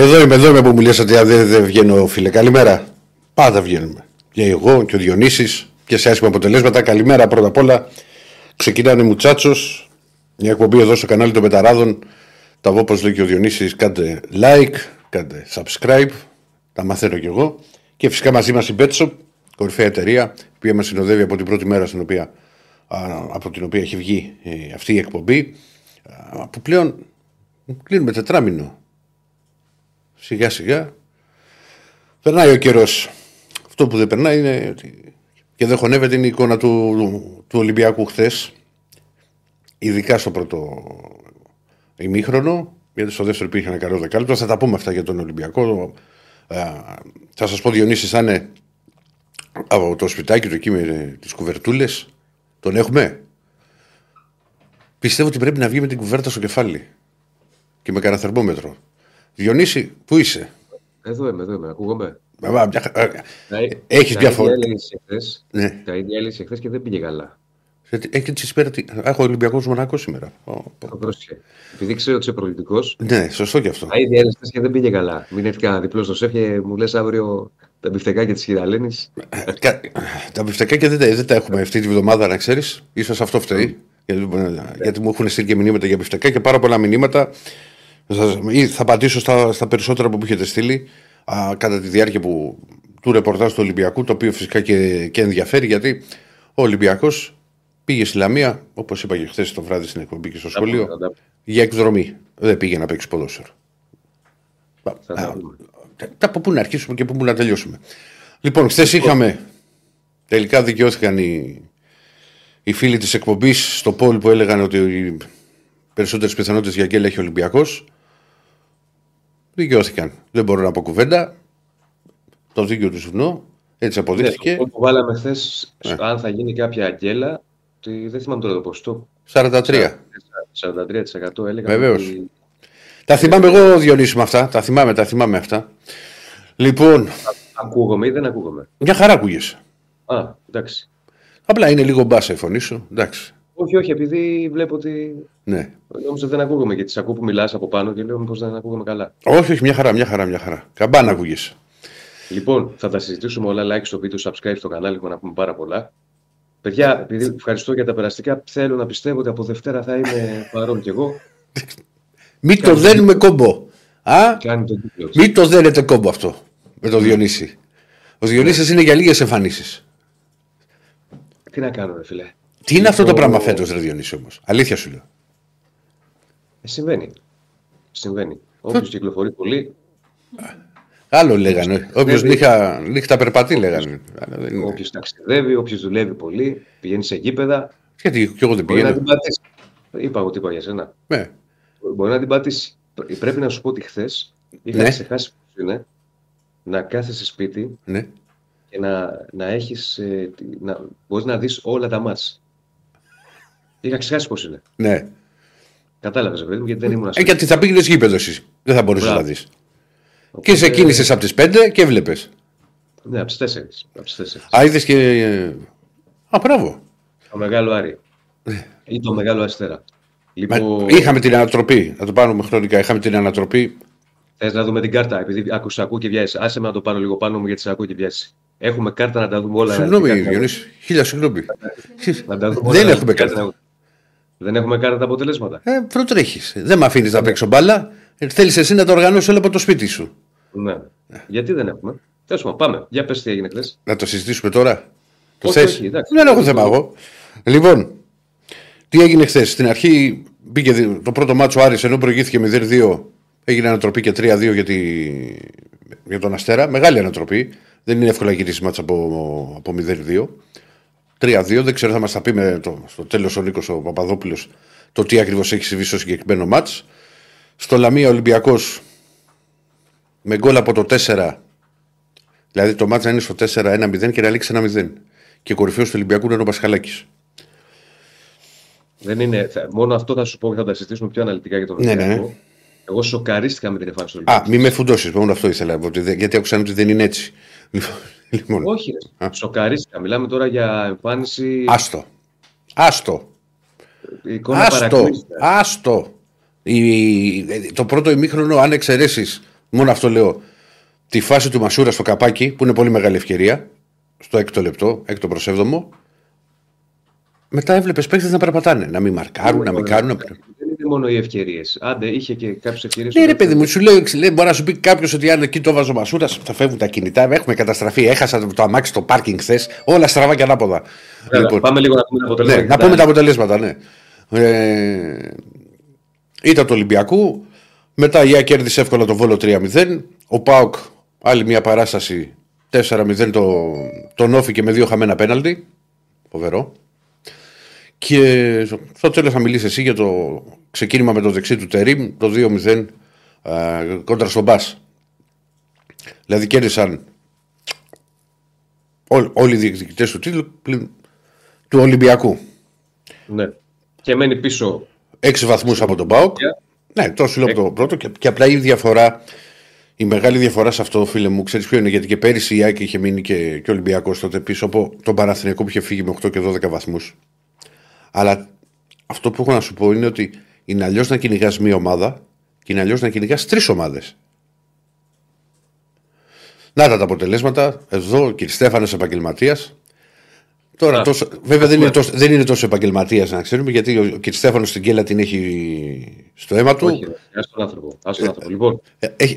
Εδώ είμαι, εδώ είμαι που μου λες ότι δεν, δεν βγαίνω, φίλε. Καλημέρα. Πάντα βγαίνουμε. Και εγώ και ο Διονύσης και σε άσχημα αποτελέσματα. Καλημέρα πρώτα απ' όλα. Ξεκινάνε μουτσάτσος. Μια εκπομπή εδώ στο κανάλι των Πεταράδων. Τα πως όπως λέει και ο Διονύσης. Κάντε like, κάντε subscribe. Τα μαθαίνω κι εγώ. Και φυσικά μαζί μας η Betshop, κορυφαία εταιρεία, που μας συνοδεύει από την πρώτη μέρα στην οποία, από την οποία έχει βγει ε, αυτή η εκπομπή. Που πλέον κλείνουμε τετράμινο Σιγά σιγά. Περνάει ο καιρός. Αυτό που δεν περνάει είναι ότι και δεν χωνεύεται είναι η εικόνα του, του Ολυμπιακού χθες. Ειδικά στο πρώτο ημίχρονο. Γιατί στο δεύτερο υπήρχε ένα καλό δεκάλεπτο. Θα τα πούμε αυτά για τον Ολυμπιακό. θα σας πω Διονύσης, θα είναι από το σπιτάκι του εκεί με τις κουβερτούλες. Τον έχουμε; Πιστεύω ότι πρέπει να βγει με την κουβέρτα στο κεφάλι και με κανένα θερμόμετρο. Διονύση, πού είσαι; Εδώ είμαι, εδώ είμαι. Ακούγομαι. Έχεις διαφορά. Ναι. Τα ίδια έλεγε χθες και δεν πήγε καλά. Έχει της σήμερα. Έχω Ολυμπιακός Μονακό σήμερα. Επειδή ξέρω ότι είσαι προληπτικό. Ναι, σωστό και αυτό. Τα ίδια έλεγε και δεν πήγε καλά. Μην έρθει κανένα διπλός στο σεφ και μου λες αύριο τα μπιφτεκάκια τη Χειραλένη. τα μπιφτεκάκια δεν, δεν τα έχουμε αυτή τη βδομάδα, να ξέρεις. Ίσως αυτό φταίει. Γιατί, γιατί μου έχουν στείλει και μηνύματα για μπιφτεκάκια και πάρα πολλά μηνύματα θα απαντήσω στα, στα περισσότερα που μου έχετε στείλει α, κατά τη διάρκεια που, του ρεπορτάζ του Ολυμπιακού, το οποίο φυσικά και, και ενδιαφέρει γιατί ο Ολυμπιακός πήγε στη Λαμία, όπως είπα και χθες το βράδυ στην εκπομπή και στο σχολείο, για εκδρομή. Δεν πήγε να παίξει ποδόσφαιρο. Από πού να αρχίσουμε και πού να τελειώσουμε. Λοιπόν, χθες είχαμε. Τελικά δικαιώθηκαν οι, οι φίλοι της εκπομπής στο πόλ που έλεγαν ότι οι περισσότερες πιθανότητες για γκέλ έχει ο Ολυμπιακός. Δικαιώθηκαν. Δεν μπορώ να πω κουβέντα. Το δίκαιο του Σουνό. Έτσι αποδείχθηκε. Ναι, που βάλαμε χθες, ναι. αν θα γίνει κάποια αγγέλα, δεν θυμάμαι τώρα το ποσοστό. 43. 43% έλεγα. Βεβαίως. Ότι... Τα θυμάμαι εγώ, Διονύση, με αυτά. Τα θυμάμαι, τα θυμάμαι αυτά. Λοιπόν. Ακούγομαι ή δεν ακούγομαι; Μια χαρά ακούγεσαι. Α, εντάξει. Απλά είναι λίγο μπάσα η φωνή σου. Εντάξει. Όχι, όχι, επειδή βλέπω ότι. Ναι. Νόμιζα δεν ακούγομαι και τις ακούω που μιλάς από πάνω και λέω μήπως δεν ακούγομαι καλά. Όχι, όχι, μια χαρά, μια χαρά, μια χαρά. Καμπάνα ακούγεσαι. Λοιπόν, θα τα συζητήσουμε όλα. Like στο βίντεο, subscribe στο κανάλι μου να πούμε πάρα πολλά. Παιδιά, επειδή ευχαριστώ για τα περαστικά, θέλω να πιστεύω ότι από Δευτέρα θα είμαι παρόν κι εγώ. Μην το δένουμε κόμπο. Α; Μην το δένετε κόμπο αυτό με το Διονύση. Ο Διονύσης είναι για λίγες εμφανίσεις. Τι να κάνω, ρε φίλε. Τι είναι αυτό το πράγμα φέτος, Ρε Διονύση όμως; Αλήθεια σου λέω. Ε, συμβαίνει. Συμβαίνει. Όποιος κυκλοφορεί πολύ. Άλλο λέγανε. Όποιος νύχτα, νύχτα περπατεί, λέγανε. Όποιος ταξιδεύει, όποιος δουλεύει πολύ, πηγαίνει σε γήπεδα. Γιατί και εγώ δεν πηγαίνω. να την πατήσει. Είπα εγώ τι είπα για σένα. Ναι. Μπορεί να την πατήσει. Πρέπει να σου πω ότι χθες είχα ναι. ξεχάσει πώς είναι να κάθεσαι σπίτι ναι. και να, να έχεις. Ε, να, μπορείς να δεις όλα τα μάτς. Είχα ξεχάσει πώς είναι. Ναι. Κατάλαβες, παιδί μου, γιατί δεν ήμουν Ε, γιατί θα πήγαινες γήπεδος εσύ. Δεν θα μπορούσες να δεις. Και σε κίνησες από τις 5 και έβλεπε. Ναι, από τις 4. Α, είδες και. Α, μπράβο. Το μεγάλο Άρη. Ναι. Ή το μεγάλο Αστέρα. Λοιπόν... Είχαμε την ανατροπή. Να το πάρουμε χρονικά. Είχαμε την ανατροπή. Θες να δούμε την κάρτα, επειδή άκουσα ακούω και βιάζει. Άσε με να το πάρω λίγο πάνω μου γιατί σε ακούω και βιάζει. Έχουμε κάρτα να τα δούμε όλα. Συγγνώμη, Διονύση. Χίλια συγγνώμη. Δεν έχουμε κάρτα. Δεν έχουμε κάρτα τα αποτελέσματα. Ε, προτρέχεις. Δεν με αφήνεις να παίξω μπάλα. Ε, Θέλεις εσύ να το οργανώσει όλο από το σπίτι σου. Ναι. Γιατί δεν έχουμε; Τέλος πάμε. Για πες τι έγινε χθες. Να το συζητήσουμε τώρα. Το θες; Δεν έχω θέμα εγώ. Λοιπόν, τι έγινε χθες; Στην αρχή μπήκε το πρώτο μάτσο Άρης ενώ προηγήθηκε με 0-2. Έγινε ανατροπή και 3-2 για, τη... για τον Αστέρα. Μεγάλη ανατροπή. Δεν είναι εύκολα γυρίσεις μάτσα από, από 0-2. 3-2. Δεν ξέρω, θα μας τα πει με το, στο τέλος ο Νίκος ο Παπαδόπουλος το τι ακριβώς έχει συμβεί στο συγκεκριμένο μάτς. Στο Λαμία Ολυμπιακός με γκολ από το 4. Δηλαδή το μάτς να είναι στο 4-1-0 και να λήξει 1-0. Και κορυφαίος του Ολυμπιακού είναι ο Πασχαλάκη. Δεν είναι, μόνο αυτό θα σου πω και θα τα συζητήσουμε πιο αναλυτικά για τον ναι, ναι. Ολυμπιακό. Ναι. Εγώ σοκαρίστηκα με την εμφάνιση του Ολυμπιακού. Α, μη με φουντώσεις, μόνο αυτό ήθελα. Γιατί άκουσα ότι δεν είναι έτσι. Λοιπόν. Όχι, ρε. σοκαρίστηκα. Μιλάμε τώρα για εμφάνιση. Άστο. Άστο. Άστο. Άστο. Η... Το πρώτο ημίχρονο, αν εξαιρέσεις Μόνο αυτό λέω. Τη φάση του Μασούρα στο καπάκι, που είναι πολύ μεγάλη ευκαιρία, στο έκτο λεπτό, έκτο προς έβδομο. Μετά έβλεπες παίχτε να περπατάνε, να μην μαρκάρουν, να μην κάνουν. Δεν είναι μόνο οι ευκαιρίες. Άντε, είχε και κάποιες ευκαιρίες. Ναι, ρε παιδί μου, σου λέει, λέει μπορεί να σου πει κάποιος ότι αν εκεί το βάζω Μασούρα, θα φεύγουν τα κινητά. Έχουμε καταστραφεί. Έχασα το αμάξι στο πάρκινγκ χθες. Όλα στραβά και ανάποδα. Βέβαια, λοιπόν, πάμε λίγο να πούμε τα αποτελέσματα. Ναι, να πούμε τα αποτελέσματα, ναι. Ε, ήταν το Ολυμπιακού. Μετά η ΑΚ κέρδισε εύκολα το Βόλο 3-0. Ο Πάοκ άλλη μια παράσταση 4-0 το, τον όφηκε με δύο χαμένα πέναλτι. Φοβερό. Και στο τέλος θα μιλήσεις εσύ για το ξεκίνημα με το δεξί του Τερίμ, το 2-0 κόντρα στον Μπα. Δηλαδή κέρδισαν όλοι οι διεκδικητές του τίτλου του Ολυμπιακού. Ναι. Και μένει πίσω. Έξι βαθμούς από τον Μπάουκ. Ναι, τόσο λέω από το πρώτο. Και, και απλά η διαφορά, η μεγάλη διαφορά σε αυτό, φίλε μου, ξέρεις ποιο είναι. Γιατί και πέρυσι η Άκη είχε μείνει και, και ο Ολυμπιακός τότε πίσω από τον Παναθηναϊκό που είχε φύγει με 8 και 12 βαθμούς. Αλλά αυτό που έχω να σου πω είναι ότι είναι αλλιώς να κυνηγάς μία ομάδα και είναι αλλιώς να κυνηγάς τρεις ομάδες. Να τα, τα αποτελέσματα. Εδώ ο κ. Στέφανος επαγγελματίας. Τώρα, τόσο, βέβαια δεν είναι, τόσο, δεν είναι τόσο επαγγελματίας να ξέρουμε γιατί ο κ. Στέφανος στην κέλα την έχει στο αίμα του. Όχι, ας τον άνθρωπο. Ας τον άνθρωπο. Λοιπόν, Ε, Έχει,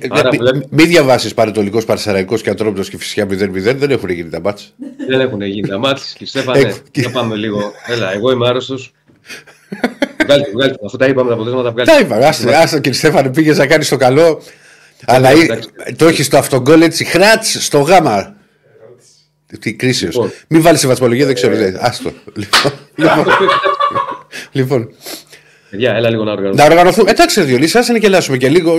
μην μη διαβάσεις παρετολικός Παρσαραϊκός και Αντρόπιτο και φυσικά 0-0. Δεν έχουν γίνει τα μπάτσα. δεν έχουν γίνει τα μάτια. Και Στέφανε, Ε, να πάμε λίγο. Έλα, εγώ είμαι άρρωστος. βγάλτε, βγάλτε. Αφού τα είπαμε τα αποτελέσματα, βγάλτε. Τα είπα. Άστε, άστε κύριε Στέφανε, πήγες να κάνεις το καλό. Αλλά εντάξει. ή- το έχεις στο αυτογκόλ έτσι, χράτ στο γάμα. Τι κρίσιος. Λοιπόν. Μην βάλεις σε βαθμολογία, δεν ξέρω. δεν- Άστο. Λοιπόν, λοιπόν, λοιπόν, Παιδιά, έλα λίγο να οργανώσουμε. να οργανωθούμε. Εντάξει, Διονύση, άσε να κελάσουμε και λίγο.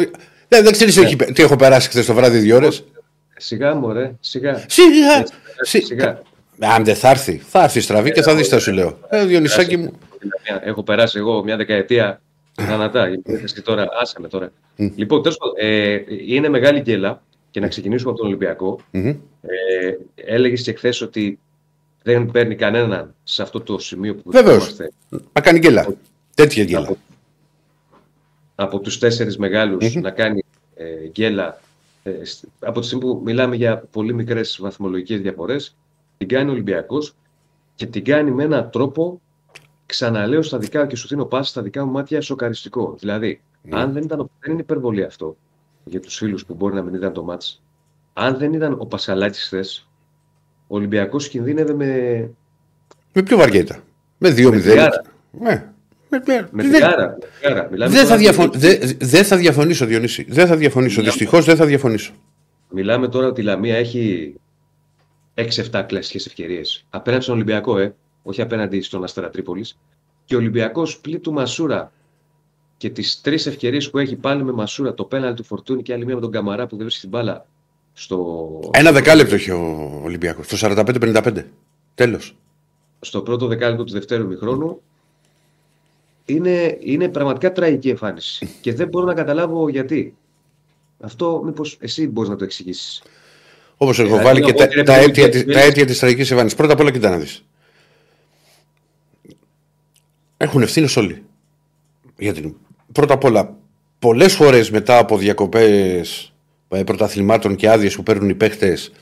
Δεν, δεν ξέρεις τι έχω περάσει χθες το βράδυ δύο ώρες. Σιγά μου, ρε. Σιγά. Σιγά. Έτσι, Σι- σιγά. Αν δεν θα έρθει, θα έρθει στραβή και θα δεις, θα σου λέω. Ε, Διονυσάκι μου. Έχω περάσει εγώ μια δεκαετία γανατά. και τώρα, άσε με τώρα. λοιπόν, τέλος πάντων, ε, είναι μεγάλη γκέλα και να ξεκινήσουμε από τον Ολυμπιακό. Μμμ. Ε, Έλεγες και χθες ότι δεν παίρνει κανέναν σε αυτό το σημείο που Βεβαίως. βρισκόμαστε Να κάνει γκέλα. Τέτοια γκέλα. από, από τους τέσσερις μεγάλους να κάνει ε, γκέλα ε, σ- από τη στιγμή που μιλάμε για πολύ μικρές βαθμολογικές διαφορές την κάνει ο Ολυμπιακός και την κάνει με έναν τρόπο ξαναλέω στα δικά και σου δίνω πάση στα δικά μου μάτια σοκαριστικό. Δηλαδή, αν δεν ήταν δεν είναι υπερβολή αυτό για τους φίλους που μπορεί να μην είδαν το μάτς αν δεν ήταν ο Πασχαλάκης χθες ο Ολυμπιακός κινδύνευε με, Με πιο βαριά ήταν. Με 2-0. διάρα. Ναι. Με, με, με δεν- διάρα. με διάρα. Μιλάμε Δεν θα, τώρα- διαφων... δεν, δεν θα διαφωνήσω, Διονύση. Δεν θα διαφωνήσω. Δυστυχώς δεν θα διαφωνήσω. Μιλάμε τώρα ότι η Λαμία έχει 6-7 κλασικέ ευκαιρίες. Απέναντι στον Ολυμπιακό, ε, όχι απέναντι στον Αστέρα Τρίπολης. Και ο Ολυμπιακός πλήττει του Μασούρα και τις τρεις ευκαιρίες που έχει πάλι με Μασούρα, το πέναλ του Φορτούνη και άλλη μία με τον Καμαρά που δεν βρίσκει την μπάλα στο, Ένα δεκάλεπτο έχει ο Ολυμπιακός. Το 45-55. Τέλος. στο πρώτο δεκάλεπτο του δευτέρου μηχρόνου. Είναι, είναι πραγματικά τραγική εμφάνιση. Και δεν μπορώ να καταλάβω γιατί. Αυτό μήπως εσύ μπορείς να το εξηγήσεις. Όπως έχω Δηλαδή, βάλει και εγώ, τα, κύριε τα Πέτρο, αίτια, κύριε της, τα αίτια της τραγικής εμφάνισης. Πρώτα απ' όλα κοιτά να δεις. Έχουν ευθύνες όλοι. Για την... Πρώτα απ' όλα, πολλές φορές μετά από διακοπές ε, πρωταθλημάτων και άδειες που παίρνουν οι παίχτες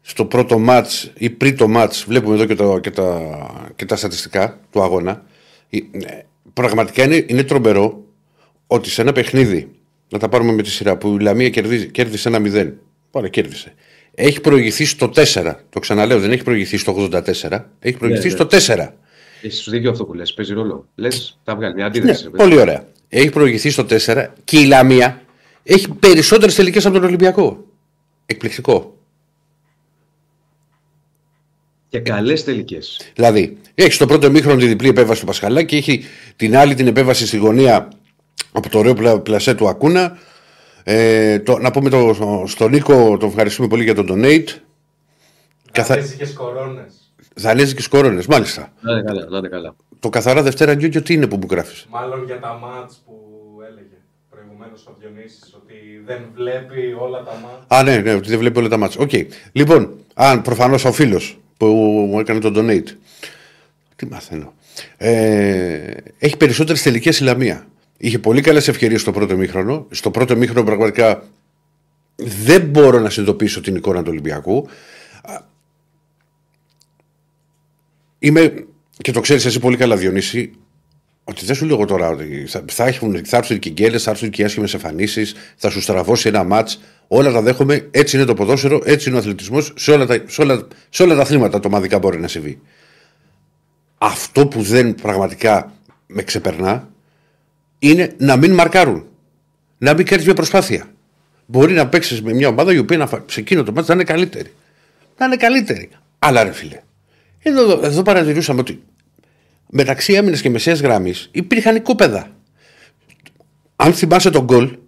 στο πρώτο μάτς ή πριν το μάτς, βλέπουμε εδώ και, το, και, τα, και τα στατιστικά του αγώνα, ε, ε, πραγματικά είναι, είναι τρομερό ότι σε ένα παιχνίδι, να τα πάρουμε με τη σειρά, που η Λαμία κερδίζει, κέρδισε ένα 0. Πάρα, κέρδισε. Έχει προηγηθεί στο 4. Το ξαναλέω, δεν έχει προηγηθεί στο 84. Έχει προηγηθεί ναι. στο 4. Έχει δίκιο αυτό που λες, παίζει ρόλο. Λες, θα βγάλει μια Ναι, αντίδραση. ρε παιδί. πολύ ωραία. Έχει προηγηθεί στο 4 και η Λαμία έχει περισσότερες τελικές από τον Ολυμπιακό. Εκπληκτικό. Και καλές τελικές. Δηλαδή, έχει στο πρώτο μήχρονο τη διπλή επέμβαση του Πασχαλά και έχει την άλλη την επέμβαση στη γωνία από το ωραίο πλα- πλασέ του Ακούνα. Ε, το, να πούμε το, στον Νίκο, τον ευχαριστούμε πολύ για τον donate. Καθα... Καθαρίστηκε κορώνες. Δανέζικε κορώνε, μάλιστα. Να είναι καλά, να είναι καλά. Το καθαρά Δευτέρα Γκιόγκιο τι είναι που μου γράφεις; Μάλλον για τα μάτς που έλεγε προηγουμένως ο Διονύσης ότι δεν βλέπει όλα τα μάτς. Α, ναι, ναι, ότι δεν βλέπει όλα τα μάτια. Οκ. Λοιπόν, αν προφανώς ο φίλος που μου έκανε τον donate. Τι μαθαίνω. Ε, έχει περισσότερες τελικές η Λαμία. Είχε πολύ καλές ευκαιρίες στο πρώτο ημίχρονο. Στο πρώτο ημίχρονο πραγματικά δεν μπορώ να συνειδητοποιήσω την εικόνα του Ολυμπιακού. Είμαι, και το ξέρεις εσύ πολύ καλά, Διονύση, ότι δεν σου λέω τώρα ότι θα, θα, έχουν, θα έρθουν και γκέλες, θα έρθουν και άσχημες εμφανίσεις, θα σου στραβώσει ένα ματ. Όλα τα δέχομαι. Έτσι είναι το ποδόσφαιρο, έτσι είναι ο αθλητισμός. Σε, όλα τα, σε, όλα, σε όλα τα αθλήματα το ομαδικά μπορεί να συμβεί. Αυτό που δεν πραγματικά με ξεπερνά είναι να μην μαρκάρουν. Να μην κάνει μια προσπάθεια. Μπορεί να παίξεις με μια ομάδα η οποία να, σε εκείνο το μάτι να είναι καλύτερη. Να είναι καλύτερη. Αλλά ρε φίλε. Εδώ, εδώ παρατηρούσαμε ότι μεταξύ άμυνα και μεσαίας γραμμή υπήρχαν οικόπεδα. Αν θυμάσαι τον γκολ,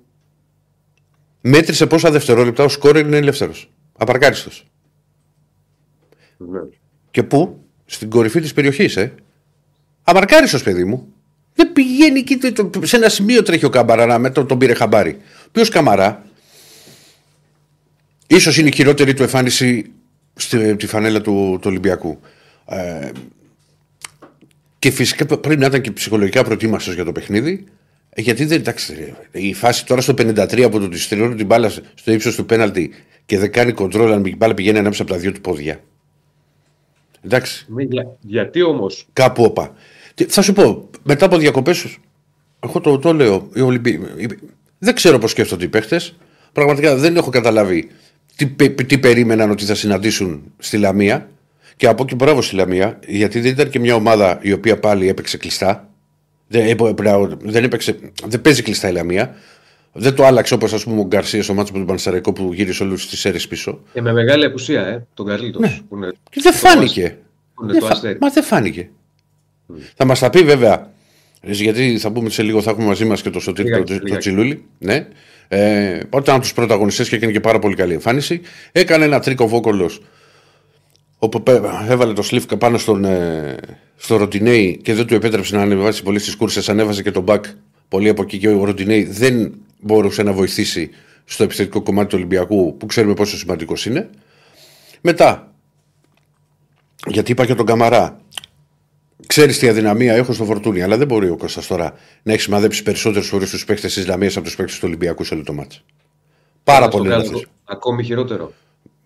μέτρησε πόσα δευτερόλεπτα ο σκόρ είναι ελεύθερος. Απαρκάριστος. Ναι. Και πού; Στην κορυφή της περιοχής, ε. Αμαρκάριστο, παιδί μου. Δεν πηγαίνει εκεί. Σε ένα σημείο τρέχει ο Καμπαρά να με τον, τον πήρε χαμπάρι. Ποιος Καμαρά, ίσως είναι η χειρότερη του εμφάνιση στη φανέλα του, του Ολυμπιακού. Ε, και φυσικά πρέπει να ήταν και ψυχολογικά προετοίμαστος για το παιχνίδι. ε, Γιατί δεν εντάξει, η φάση τώρα στο 53 που του της στρώνει την μπάλα στο ύψος του πέναλτη και δεν κάνει κοντρόλ αν η μπάλα πηγαίνει ανάμεσα από τα δύο του πόδια. Εντάξει. Ναι, για- γιατί όμως; Κάπου όπα. Τι- Θα σου πω, μετά από διακοπές, εγώ το, το λέω. Οι Ολυμπι... οι- Δεν ξέρω πώς σκέφτονται οι παίχτες. Πραγματικά δεν έχω καταλάβει τι, πε- τι περίμεναν ότι θα συναντήσουν στη Λαμία. Και από εκεί μπράβο στη Λαμία, γιατί δεν ήταν και μια ομάδα η οποία πάλι έπαιξε κλειστά. Δεν, έπαι- μπράβο, δεν, έπαιξε, δεν παίζει κλειστά η Λαμία. Δεν το άλλαξε όπως ας πούμε ο Γκαρσίας στο μάτσος με τον Πανσαρικό που γύρισε όλους τις αίρες πίσω. Και με μεγάλη απουσία, ε, τον Καρλίτος. Που είναι, Και δεν το φάνηκε. Που είναι Δεν το φα- αστέρι. Μα δεν φάνηκε. Θα μας τα πει βέβαια. Γιατί θα πούμε σε λίγο, θα έχουμε μαζί μας και το Σωτήρι Λιγάκι, το, το λιγάκι. Τσιλούλη. Ναι. Ε, όταν από τους πρωταγωνιστές και έκανε και πάρα πολύ καλή εμφάνιση. Έκανε ένα τρίκο βόκολος όπου πέ- έβαλε το Σλίφκα πάνω στον, ε, στο Ροτινέι και δεν του επέτρεψε να ανεβάσει πολύ στις κούρσες. Ανέβαζε και τον μπακ πολύ από εκεί και ο Ροτινέι δεν μπορούσε να βοηθήσει στο επιθετικό κομμάτι του Ολυμπιακού που ξέρουμε πόσο σημαντικός είναι. Μετά, γιατί είπα και τον Καμαρά, ξέρεις τι αδυναμία έχω στο φορτούνι, αλλά δεν μπορεί ο Κώστας τώρα να έχει σημαδέψει περισσότερους φορές τους παίχτε της Λαμίας από τους παίχτε του Ολυμπιακού σε όλο το μάτς. Πάρα Να στο πολύ κάνω λάθος. Ακόμη χειρότερο.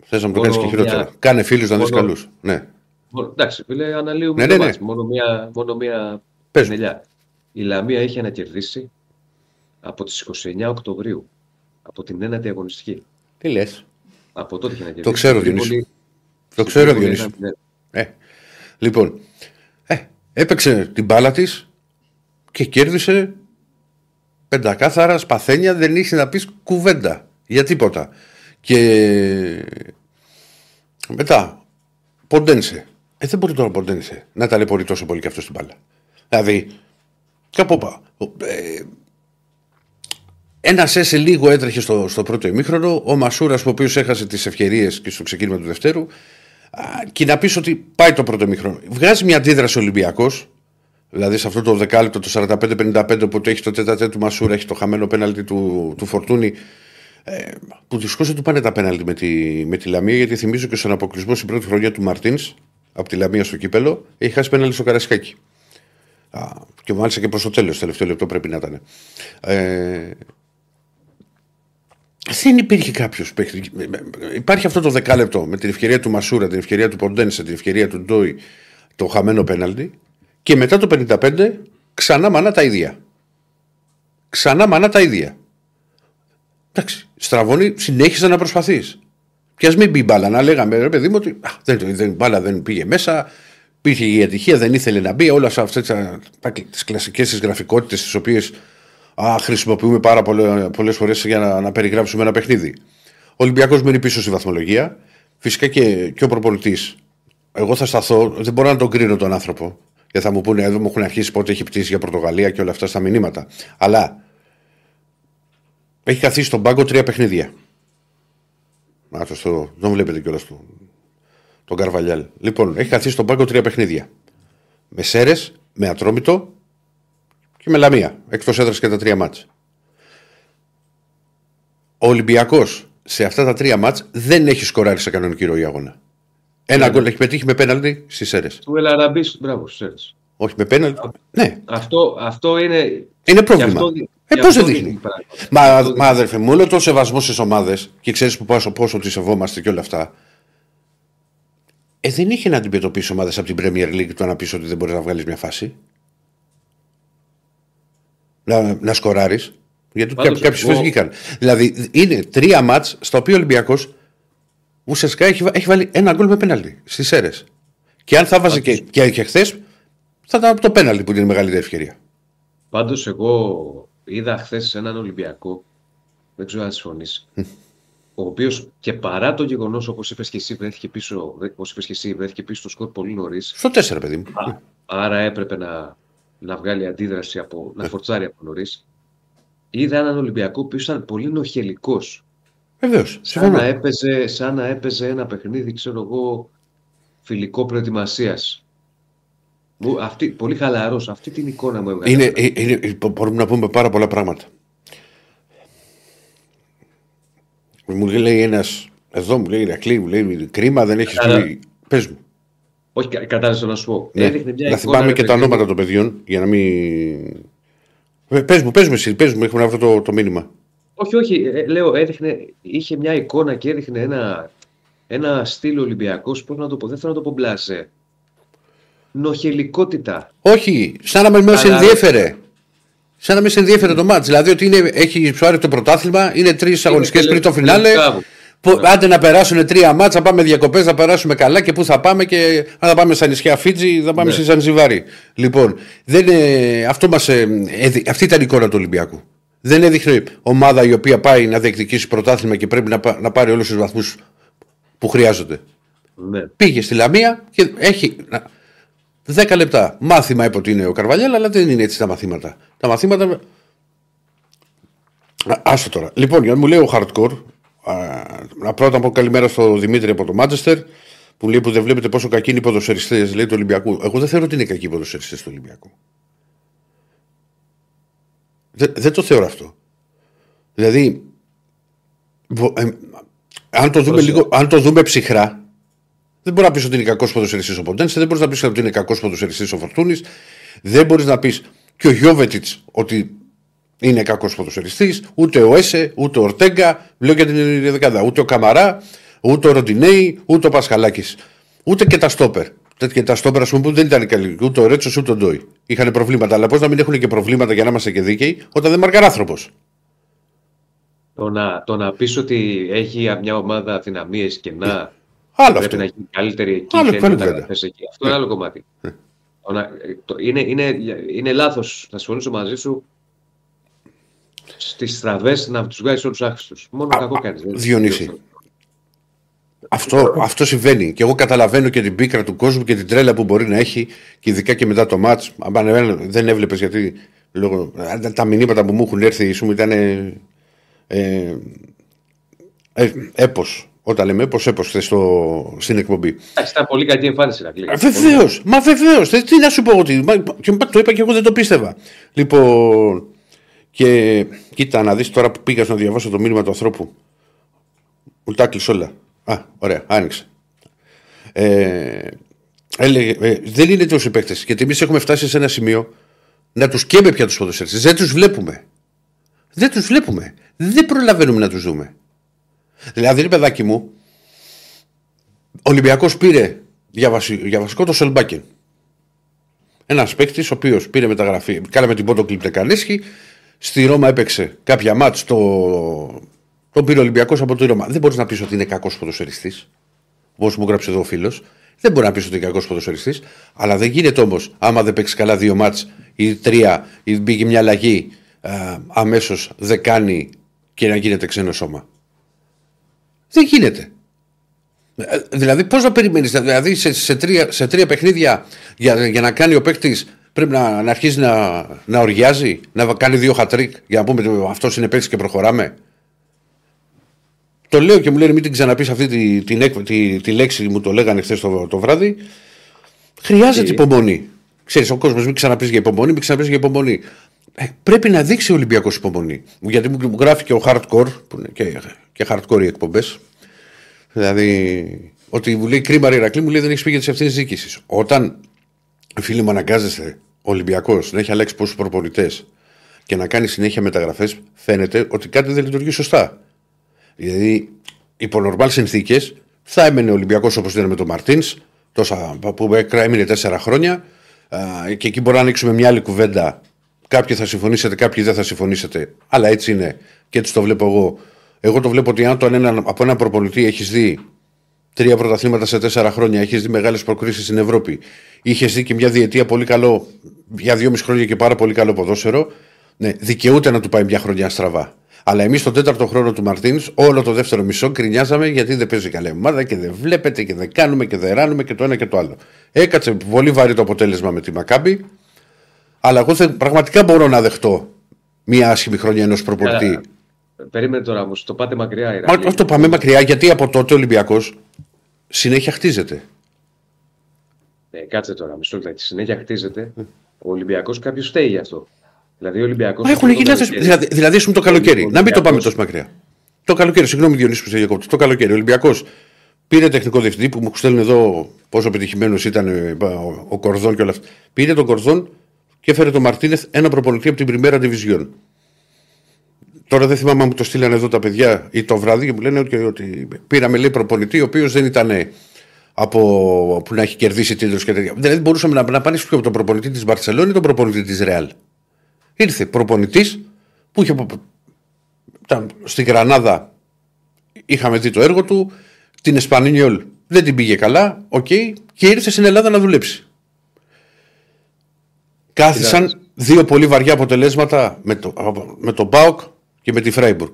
Θες να μου το Μόνο κάνεις και χειρότερα. μια- Κάνε φίλους να δεις μόνο- καλούς. Ναι. Μόνο- Εντάξει, φίλε, αναλύουμε Ναι, το ναι, ναι. μάτς. Μόνο μία, μόνο μία Πες μου. πινελιά. Η Λαμία είχε να κερδίσει από τις 29 Οκτωβρίου. Από την ένατη αγωνιστική. Τι λες; Από τότε είχε να κερδίσει. ξέρω, Στην Διονύση. Τρίπολη- Το στην ξέρω, Τρίπολη Διονύση. ένα μηδέν. Ε. Λοιπόν, ε, έπαιξε την μπάλα της και κέρδισε πεντακάθαρας σπαθένια. Δεν είχε να πεις κουβέντα για τίποτα. Και μετά, ποντένσε. Ε, δεν μπορεί τώρα ποντένσε να ταλαιπωρεί τόσο πολύ και αυτός στην μπάλα. Δηλαδή, κάπου όπα. Ε, ένα Σέσε λίγο έτρεχε στο, στο πρώτο ημίχρονο. Ο Μασούρας, ο οποίος έχασε τις ευκαιρίες και στο ξεκίνημα του Δευτέρου. Α, και να πεις ότι πάει το πρώτο ημίχρονο. Βγάζει μια αντίδραση ο Ολυμπιακός. Δηλαδή σε αυτό το δεκάλεπτο, το 45-55, που το έχει το τέταρτο του Μασούρα, έχει το χαμένο πέναλτι του, του Φορτούνη. Ε, που δυσκώς δεν του πάνε τα πέναλτι με τη, με τη Λαμία, γιατί θυμίζω και στον αποκλεισμό στην πρώτη χρονιά του Μαρτίνς από τη Λαμία στο κύπελο, έχει χάσει πέναλτι στο Καρασκάκι. Α, και μάλιστα και προς το τέλος, τελευταίο λεπτό πρέπει να ήταν. Ε, δεν υπήρχε κάποιος παίκτη. Υπάρχει αυτό το δεκάλεπτο με την ευκαιρία του Μασούρα, την ευκαιρία του Ποντένσε, την ευκαιρία του Ντόι, το χαμένο πέναλτι. Και μετά το 55 ξανά μανά τα ίδια. Ξανά μανά τα ίδια. Εντάξει, στραβώνει, συνέχισε να προσπαθείς. Και ας μην μπει η μπάλα, να λέγαμε ρε παιδί μου ότι α, δεν, δεν, η μπάλα δεν πήγε μέσα, υπήρχε η ατυχία, δεν ήθελε να μπει. Όλα αυτέ τις κλασικές τις γραφικότητες τις οποίες χρησιμοποιούμε πάρα πολλές φορές για να, να περιγράψουμε ένα παιχνίδι. Ο Ολυμπιακός μείνει πίσω στη βαθμολογία. Φυσικά και, και ο προπολιτή. Εγώ θα σταθώ, δεν μπορώ να τον κρίνω τον άνθρωπο. Γιατί θα μου πούνε, εδώ μου έχουν αρχίσει πότε έχει πτήσει για Πορτογαλία και όλα αυτά στα μηνύματα. Αλλά έχει καθίσει στον πάγκο τρία παιχνίδια. Α, το στο, δεν βλέπετε κιόλας τον, τον Καρβαλιάλ. Λοιπόν, έχει καθίσει στον πάγκο τρία παιχνίδια. Με Σέρες, με Ατρόμητο και με Λαμία. Εκτός έδρας και τα τρία μάτς. Ο Ολυμπιακός σε αυτά τα τρία μάτς δεν έχει σκοράρει σε κανονική ροή αγώνα. Ένα γκολ έχει πετύχει με πέναλτι στι Σέρες. Του Ελαραμπή, μπράβο, ξέρεις. Όχι με πέναλτι. Ναι. Αυτό, αυτό είναι. Είναι πρόβλημα. Αυτό, ε, πώς δεν δείχνει. Μα, μα αδερφέ μου, όλο το σεβασμό στις ομάδες και ξέρεις πόσο, πόσο τι σεβόμαστε και όλα αυτά. Ε, δεν είχε να αντιμετωπίσει ομάδες από την Premier League το να πεις ότι δεν μπορείς να βγάλεις μια φάση. Να, να σκοράρει. Γιατί κάποιες φορές βγήκαν. Δηλαδή είναι τρία μάτς στα οποία ο Ολυμπιακός ουσιαστικά έχει, έχει βάλει ένα γκολ με πέναλτι στις αίρες. Και αν θα βάζει και, και, και χθες, θα ήταν από το πέναλτι που είναι η μεγαλύτερη ευκαιρία. Πάντως, εγώ είδα χθες έναν Ολυμπιακό. Δεν ξέρω αν συμφωνείς. ο οποίος και παρά το γεγονός, όπως είπες και εσύ, βρέθηκε πίσω, όπως είπες και εσύ, βρέθηκε πίσω στο σκορ πολύ νωρίς. Στο 4, παιδί μου. άρα έπρεπε να, να βγάλει αντίδραση, από, να φορτσάρει από νωρίς. Είδα έναν Ολυμπιακό που ήταν πολύ νοχελικός. Βεβαίως. Σαν, να έπαιζε, σαν να έπαιζε ένα παιχνίδι, ξέρω εγώ, φιλικό προετοιμασίας. Αυτή, πολύ χαλαρός. Αυτή την εικόνα μου έβγαλε. Είναι, είναι, μπορούμε να πούμε πάρα πολλά πράγματα. Μου λέει ένας. Εδώ μου λέει Ρακλή, μου λέει κρίμα, δεν έχεις πει. Πες μου. Όχι, κατάλαβες να σου πω. Ναι. Έδειχνε μια να θυμάμαι και τα ονόματα των παιδιών για να μην. Πες μου, πες μου εσύ, πες μου, έχουμε αυτό το, το μήνυμα. Όχι, όχι. Ε, λέω, έδειχνε, είχε μια εικόνα και έδειχνε ένα, ένα στυλ Ολυμπιακός. Πώς να το πω, δεν θέλω να το πω μπλάζε. Νοχελικότητα. Όχι, σαν να με σε ενδιέφερε. Σαν να με σε ενδιέφερε το μάτς. Δηλαδή ότι είναι, έχει ψάρει το πρωτάθλημα, είναι τρεις αγωνιστικές πριν το φινάλε. Που, άντε να περάσουν τρία μάτσα, πάμε διακοπές, να περάσουμε καλά και πού θα πάμε και αν θα πάμε στα νησιά Φίτζη, θα πάμε ναι. στη Ζανζιβάρη. Λοιπόν, δεν, ε, αυτό μας, ε, αυτή ήταν η εικόνα του Ολυμπιακού. Δεν έδειχνε ομάδα η οποία πάει να διεκδικήσει πρωτάθλημα και πρέπει να, να πάρει όλους τους βαθμούς που χρειάζονται. Ναι. Πήγε στη Λαμία και έχει 10 λεπτά. Μάθημα είπε ότι είναι ο Καρβαλιέλα, αλλά δεν είναι έτσι τα μαθήματα. Τα μαθήματα. Άστο τώρα. Λοιπόν, για να μου λέει ο Hardcore, να πρώτα πω καλημέρα στο Δημήτρη από το Μάντσεστερ, που λέει που δεν βλέπετε πόσο κακοί είναι οι ποδοσφαιριστές, λέει του Ολυμπιακού. Εγώ δεν θεωρώ ότι είναι κακοί οι ποδοσφαιριστές του Ολυμπιακού. Δεν, δεν το θεωρώ αυτό. Δηλαδή, ε, αν, το δούμε λίγο, αν το δούμε ψυχρά, δεν μπορεί να πεις ότι είναι κακός ποδοσφαιριστής ο Ποντένσε, δεν μπορείς να πεις ότι είναι κακός ποδοσφαιριστής ο Φορτούνης, δεν μπορείς να πεις και ο Γιώβετιτς ότι είναι κακός ποδοσφαιριστής, ούτε ο Έσε, ούτε ο Ορτέγκα, λέω για την δεκάδα, ούτε ο Καμαρά, ούτε ο Ροντινέη, ούτε ο Πασχαλάκης, ούτε και τα Στόπερ. Και τα στόπερα, ας πούμε, που δεν ήταν καλή. Ούτε ο Ρέτσος ούτε ο Ντόι. Είχαν προβλήματα. Αλλά πώς να μην έχουν και προβλήματα για να είμαστε και δίκαιοι, όταν δεν μαρκαρά άνθρωπος. Το να, το να πεις ότι έχει μια ομάδα αδυναμίε και να. Άλλο πρέπει αυτό. να γίνει καλύτερη εκεί. Άλλο, και άλλο, να βέβαια. εκεί. Αυτό είναι άλλο κομμάτι. Το να- το- είναι είναι, είναι λάθος, θα συμφωνήσω μαζί σου, στις στραβές να τους βγάζει όλους άχρηστους. Μόνο κακό κάνεις. Διονύση. Αυτό, αυτό συμβαίνει. Και εγώ καταλαβαίνω και την πίκρα του κόσμου και την τρέλα που μπορεί να έχει και ειδικά και μετά το μάτς. Δεν έβλεπες γιατί λόγω, τα μηνύματα που μου έχουν έρθει σου ήταν. Ε, ε, ε, έπος. Όταν λέμε έπος, έπος χθες στο, στην εκπομπή. Εντάξει, ήταν πολύ κακή εμφάνιση. Ρακλή. Βεβαίως, μα βεβαίως. Τι να σου πω ότι. μα- Και το είπα και εγώ δεν το πίστευα. Λοιπόν, και κοίτα να δεις τώρα που πήγα να διαβάσω το μήνυμα του ανθρώπου. Μου τα έκλεισε όλα. Α, ωραία, άνοιξε. Ε, έλεγε, ε, δεν είναι τόσοι παίκτες. Γιατί εμείς έχουμε φτάσει σε ένα σημείο να τους καίμε πια τους ποδοσφαιριστές. Δεν τους βλέπουμε. Δεν τους βλέπουμε. Δεν προλαβαίνουμε να τους δούμε. Δηλαδή, ρε παιδάκι μου, ο Ολυμπιακός πήρε για, βασι, για βασικό το Σελμπάκεν. Ένας παίκτης ο οποίος πήρε μεταγραφή. Κάναμε την πόντο κλειπ Τεκανίσχη. Στη Ρώμα έπαιξε κάποια μάτς το, τον πήρε ο Ολυμπιακός από τη Ρώμα. Δεν μπορείς να πεις ότι είναι κακός ποδοσφαιριστής. Όπως μου γράψε εδώ ο φίλος. Δεν μπορεί να πεις ότι είναι κακός ποδοσφαιριστής. Αλλά δεν γίνεται όμως, άμα δεν παίξει καλά δύο μάτς ή τρία, ή μπήκε μια αλλαγή, αμέσως δεν κάνει και να γίνεται ξένο σώμα. Δεν γίνεται. Ε, Δηλαδή, πώς να περιμένεις, δηλαδή σε, σε, τρία, σε τρία παιχνίδια για, για να κάνει ο παίκτης πρέπει να, να αρχίσει να, να οργιάζει, να κάνει δύο χατρίκ για να πούμε αυτός είναι παίκτης και προχωράμε. Το λέω και μου λένε μην την ξαναπείς αυτή τη, την, έκ- τη, τη, λέξη μου το λέγανε χθες το, το βράδυ. Χρειάζεται Τι; υπομονή. Ξέρεις, ο κόσμος μην ξαναπείς για υπομονή, μην ξαναπείς για υπομονή. Ε, πρέπει να δείξει ο Ολυμπιακός υπομονή. Γιατί μου, μου γράφει και ο hardcore, που είναι και, και hardcore οι εκπομπές. Δηλαδή, ότι μου λέει κρίμα ρε Ηρακλή, μου λέει δεν έχεις πει για τις ευθύνες διοίκησης. Όταν Φίλοι μου, αναγκάζεστε ο Ολυμπιακό να έχει αλλάξει πόσους προπονητές και να κάνεις συνέχεια μεταγραφές, φαίνεται ότι κάτι δεν λειτουργεί σωστά. Δηλαδή, υπό νορμάλ συνθήκες θα έμενε ο Ολυμπιακός όπως ήταν με τον Μαρτίνς, τόσα που έμεινε τέσσερα χρόνια, και εκεί μπορεί να ανοίξουμε μια άλλη κουβέντα. Κάποιοι θα συμφωνήσετε, κάποιοι δεν θα συμφωνήσετε. Αλλά έτσι είναι και έτσι το βλέπω εγώ. Εγώ το βλέπω ότι αν το ένα, από ένα προπονητή έχεις δει τρία πρωταθλήματα σε τέσσερα χρόνια, έχεις δει μεγάλες προκρίσεις στην Ευρώπη, είχες δει και μια διετία πολύ καλό, για δυόμιση χρόνια και πάρα πολύ καλό ποδόσφαιρο, ναι, δικαιούται να του πάει μια χρονιά στραβά. Αλλά εμείς τον τέταρτο χρόνο του Μαρτίνς, όλο το δεύτερο μισό, κρινιάζαμε γιατί δεν παίζει καλή ομάδα και δεν βλέπετε και δεν κάνουμε και δεν ράνουμε και το ένα και το άλλο. Έκατσε πολύ βαρύ το αποτέλεσμα με τη Μακάμπη, αλλά εγώ δεν, πραγματικά μπορώ να δεχτώ μια άσχημη χρονιά ενός προπορτή. Περίμενε τώρα όμως, το πάτε μακριά. Μα, όχι το πάμε μακριά, γιατί από τότε ο Ολυμπιακός συνέχεια χτίζεται. Ε, κάτσε τώρα, μισό λεπτό. Συνέχεια χτίζεται. Ο Ολυμπιακός κάποιος φταίει γι' αυτό. Δηλαδή, ο Ολυμπιακός. Έχουν γίνει Δηλαδή, δηλαδή το καλοκαίρι. Να μην το πάμε τόσο μακριά. Το καλοκαίρι, συγγνώμη Διονύσης που σε διακόπτω. Το καλοκαίρι. Ο Ολυμπιακός πήρε τεχνικό διευθυντή που μου στέλνουν εδώ πόσο επιτυχημένος ήταν ε, ο Κορδόν και όλα αυτά. Πήρε τον Κορδόν και έφερε τον Μαρτίνεθ ένα προπονητή από την Πριμέρα Division. Τώρα δεν θυμάμαι αν μου το στείλανε εδώ τα παιδιά ή το βράδυ και μου λένε ότι, ότι πήραμε λέει προπονητή ο οποίος δεν ήταν από που να έχει κερδίσει τίτλους και τέτοια. Δηλαδή μπορούσαμε να, να πάνε πιο από τον προπονητή της Μπαρτσελόνα ή τον προπονητή της Ρεάλ. Ήρθε προπονητής που είχε. Στην Γρανάδα είχαμε δει το έργο του, την Εσπανιόλ δεν την πήγε καλά, OK, okay, και ήρθε στην Ελλάδα να δουλέψει. Κάθισαν δύο πολύ βαριά αποτελέσματα με το, με το ΠΑΟΚ και με τη Φράιμπουργκ.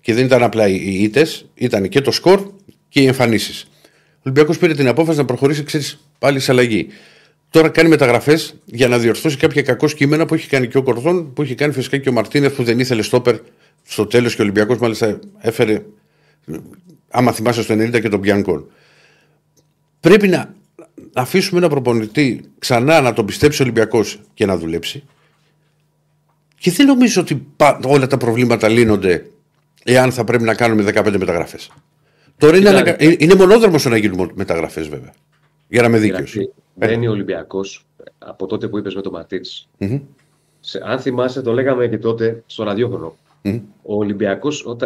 Και δεν ήταν απλά οι ήττες, ήταν και το σκορ και οι εμφανίσεις. Ο Ολυμπιακός πήρε την απόφαση να προχωρήσει ξέρεις, πάλι σε αλλαγή. Τώρα κάνει μεταγραφές για να διορθώσει κάποια κακό κείμενα που έχει κάνει και ο Κορδόν, που έχει κάνει φυσικά και ο Μαρτίνεθ που δεν ήθελε στόπερ στο τέλος και ο Ολυμπιακός μάλιστα έφερε, άμα θυμάσαι στο 90 και τον Πιάνκον. Πρέπει να αφήσουμε ένα προπονητή ξανά να τον πιστέψει ο Ολυμπιακός και να δουλέψει. Και δεν νομίζω ότι όλα τα προβλήματα λύνονται εάν θα πρέπει να κάνουμε 15 μεταγραφές. Τώρα είναι, είναι μονόδρομος να γίνουν μεταγραφές βέβαια. Για να με δίκαιος. Μπαίνει ο Ολυμπιακός από τότε που είπες με τον ματιν Αν θυμάσαι, το λέγαμε και τότε στο ραδιόφωνο. Ο Ολυμπιακός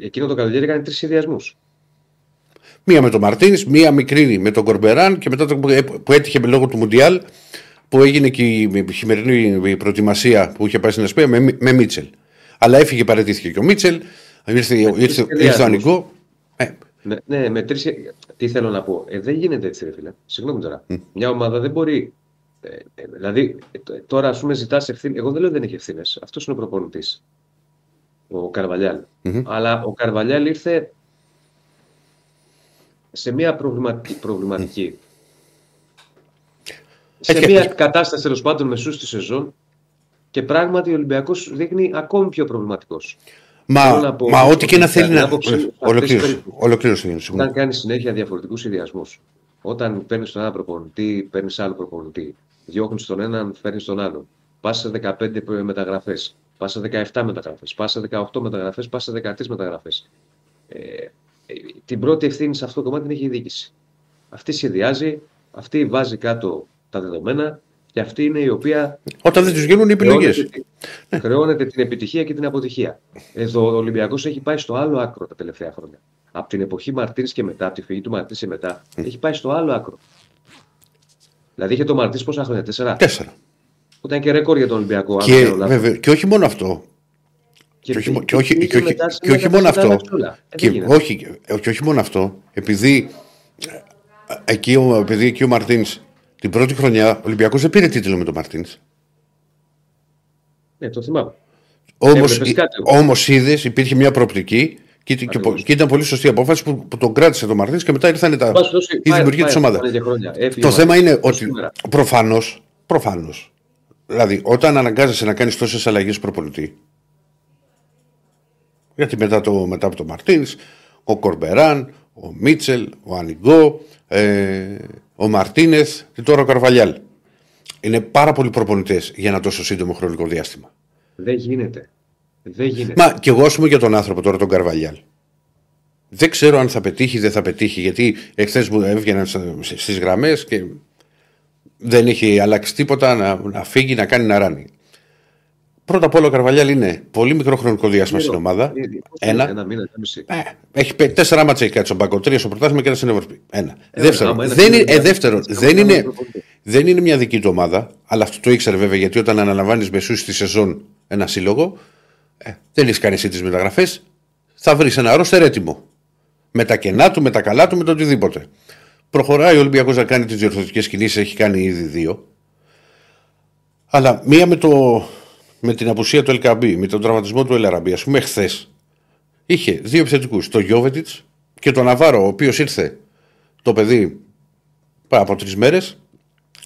εκείνο το καλοκαίρι έκανε τρεις συνδυασμού. Μία με τον Μαρτίνης, μία μικρή με τον Κορμπεράν και μετά το, που έτυχε λόγω του Μουντιάλ που έγινε και η χειμερινή προετοιμασία που είχε πάει στην Εσπέα με, με Μίτσελ. Αλλά έφυγε, παρετήθηκε και ο Μίτσελ, ήρθε, ήρθε, ήρθε ο Ανικό. Ε. Ναι, ναι, με τρεις... Τι θέλω να πω. Ε, δεν γίνεται έτσι, ρε φίλε. Συγγνώμη τώρα. Mm. Μια ομάδα δεν μπορεί. Ε, ε, δηλαδή, ε, τώρα ας πούμε ζητάς ευθύνη. Εγώ δεν λέω ότι δεν έχει ευθύνες. Αυτός είναι ο προπονητής. Ο καρβαλιαλ mm-hmm. Αλλά ο Καρβαλιάλ ήρθε σε μια προβληματική. προβληματική. σε μια έχει. κατάσταση τέλος πάντων μεσούς στη σεζόν και πράγματι ο Ολυμπιακός δείχνει ακόμη πιο προβληματικός. Μα, μα ό,τι και να θέλει να. Ολοκλήρωσε. Όταν κάνει συνέχεια διαφορετικούς συνδυασμούς, όταν παίρνεις τον ένα προπονητή, παίρνεις άλλο προπονητή, διώχνεις τον έναν, φέρνεις τον άλλο. Πας σε 15 μεταγραφές, πας σε 17 μεταγραφές, πας σε 18 μεταγραφές, πας σε 13 μεταγραφές. Ε, την πρώτη ευθύνη σε αυτό το κομμάτι την έχει η διοίκηση. Αυτή σχεδιάζει, αυτή βάζει κάτω τα δεδομένα και αυτή είναι η οποία. Όταν δεν τους γίνουν οι επιλογές. Χρεώνεται την επιτυχία και την αποτυχία. Εδώ ο Ολυμπιακός έχει πάει στο άλλο άκρο τα τελευταία χρόνια. Από την εποχή Μαρτίνς και μετά, από τη φυγή του Μαρτίνς και μετά, έχει πάει στο άλλο άκρο. Δηλαδή είχε το Μαρτίνς πόσα χρόνια, τέσσερα; Τέσσερα. Που ήταν και ρεκόρ για τον Ολυμπιακό. Και, βέβαια, και όχι μόνο αυτό. Και, όχι, και, όχι, και, όχι, και όχι μόνο αυτό. Και, όχι, και όχι μόνο αυτό. Επειδή εκεί, επειδή εκεί ο Μαρτίνς την πρώτη χρονιά ο Ολυμπιακός δεν πήρε τίτλο με τον Μαρτίνς. Ναι, το θυμάμαι. Όμως είδες, υπήρχε μια προοπτική και, και, και, ήταν πολύ σωστή απόφαση που, που τον κράτησε τον Μαρτίνς και μετά ήρθαν τα, η δημιουργία της ομάδας. Το θέμα είναι ότι προφανώ, προφανώς, δηλαδή όταν αναγκάζεσαι να κάνεις τόσες αλλαγές προπολιτή, γιατί μετά, το, μετά από τον Μαρτίνς, ο Κορμπεράν, ο Μίτσελ, ο Ανιγκό, ε, ο Μαρτίνεθ και τώρα ο Καρβαλιάλ. Είναι πάρα πολλοί προπονητές για ένα τόσο σύντομο χρονικό διάστημα. Δεν γίνεται. Δεν γίνεται. Μα και εγώ, ας πούμε, για τον άνθρωπο τώρα, τον Καρβαλιάλ. Δεν ξέρω αν θα πετύχει ή δεν θα πετύχει, γιατί εχθές μου έβγαιναν στις γραμμές και δεν έχει αλλάξει τίποτα να, να φύγει, να κάνει να ράνει. Πρώτα απ' όλα ο Καρβαλιάλ είναι πολύ μικρό χρονικό διάστημα στην ομάδα. Ένα. Ένα μήνα, ένα μισή. Ε, έχει πέ- τέσσερα μάτσα έχει κάτσει στον πάγκο. Τρία στο πρωτάθλημα και ένα στην Ευρώπη. Ένα. Ε, δεύτερον, άμα ένα δεν, είναι είναι, ε, μια- δεύτερον άμα δεν, είναι είναι, ένα προπονητή. δεν είναι μια δική του ομάδα, αλλά αυτό το ήξερε βέβαια γιατί όταν αναλαμβάνεις μεσούς στη σεζόν ένα σύλλογο, ε, δεν έχεις κάνει εσύ τις μεταγραφές, θα βρεις ένα ρόστερ έτοιμο. Με τα κενά του, με τα καλά του, με το οτιδήποτε. Προχωράει ο Ολυμπιακός να κάνει τις διορθωτικές κινήσεις, έχει κάνει ήδη δύο. Αλλά μία με, το, με την απουσία του LKB, με τον τραυματισμό του Ελαραμπή, ας πούμε, χθε είχε δύο επιθετικούς, τον Γιώβετιτς και τον Ναβάρο, ο οποίος ήρθε το παιδί πάνω από τρεις μέρες.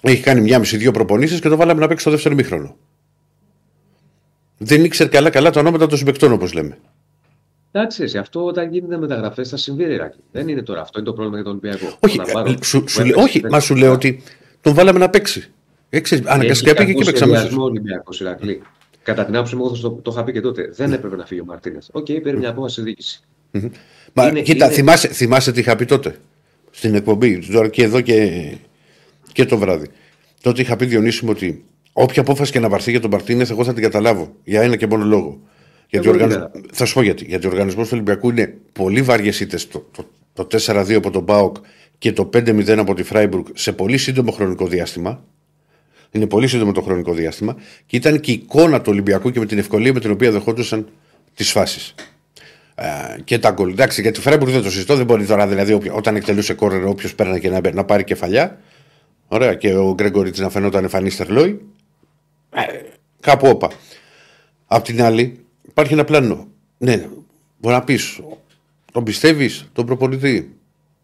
Έχει κάνει μια μισή-δύο προπονήσεις και το βάλαμε να παίξει στο δεύτερο μήχρονο. Δεν ήξερε καλά-καλά τα ονόματα των συμπεκτών, όπως λέμε. Εντάξει, εσύ, αυτό όταν γίνονται μεταγραφές θα συμβεί, ρε Ηρακλή. Δεν είναι τώρα αυτό, είναι το πρόβλημα για τον Ολυμπιακό. Όχι, Το να πάρω- ε, σου, που σου, λέ- έπαιξε όχι χθες. μα σου λέω ότι τον βάλαμε να παίξει. Έξι, αναγκαστικά Έχει πήγε και κακό παίξαμε. σχεδιασμό ο Ολυμπιακός Ηρακλή. Κατά την άποψή μου, εγώ θα το, το είχα πει και τότε. Δεν έπρεπε να φύγει ο Μαρτίνες. Οκ, πήρε μια απόφαση η διοίκηση. Μα Είναι- κοίτα, είναι- θυμάσαι, θυμάσαι τι είχα πει τότε στην εκπομπή, τώρα και εδώ και, και το βράδυ. Τότε είχα πει Διονύση μου ότι όποια απόφαση και να πάρθει για τον Μαρτίνεθ, εγώ θα την καταλάβω για ένα και μόνο λόγο. Γιατί ο Εγώ δεν οργανισ... Θα σου πω γιατί. Γιατί ο οργανισμός του Ολυμπιακού είναι πολύ βαριές ήττες το, το, το 4-2 από τον Μπάουκ και το 5-0 από τη Φράιμπουργκ σε πολύ σύντομο χρονικό διάστημα. Είναι πολύ σύντομο το χρονικό διάστημα και ήταν και η εικόνα του Ολυμπιακού και με την ευκολία με την οποία δεχόντουσαν τις φάσεις. Ε, και τα γκολ. Εντάξει, για τη Φράιμπουργκ δεν το συζητώ. Δεν μπορεί τώρα δηλαδή όποιο- όταν εκτελούσε κόρνερ όποιος παίρνει και να, να πάρει κεφαλιά. Ωραία, και ο Γκρέγκοριτς να φαινόταν εμφανή Στερλόι. Ε, κάπου όπα. Απ' την άλλη, υπάρχει ένα πλάνο. Ναι, μπορείς να πεις, τον πιστεύεις, τον προπονητή.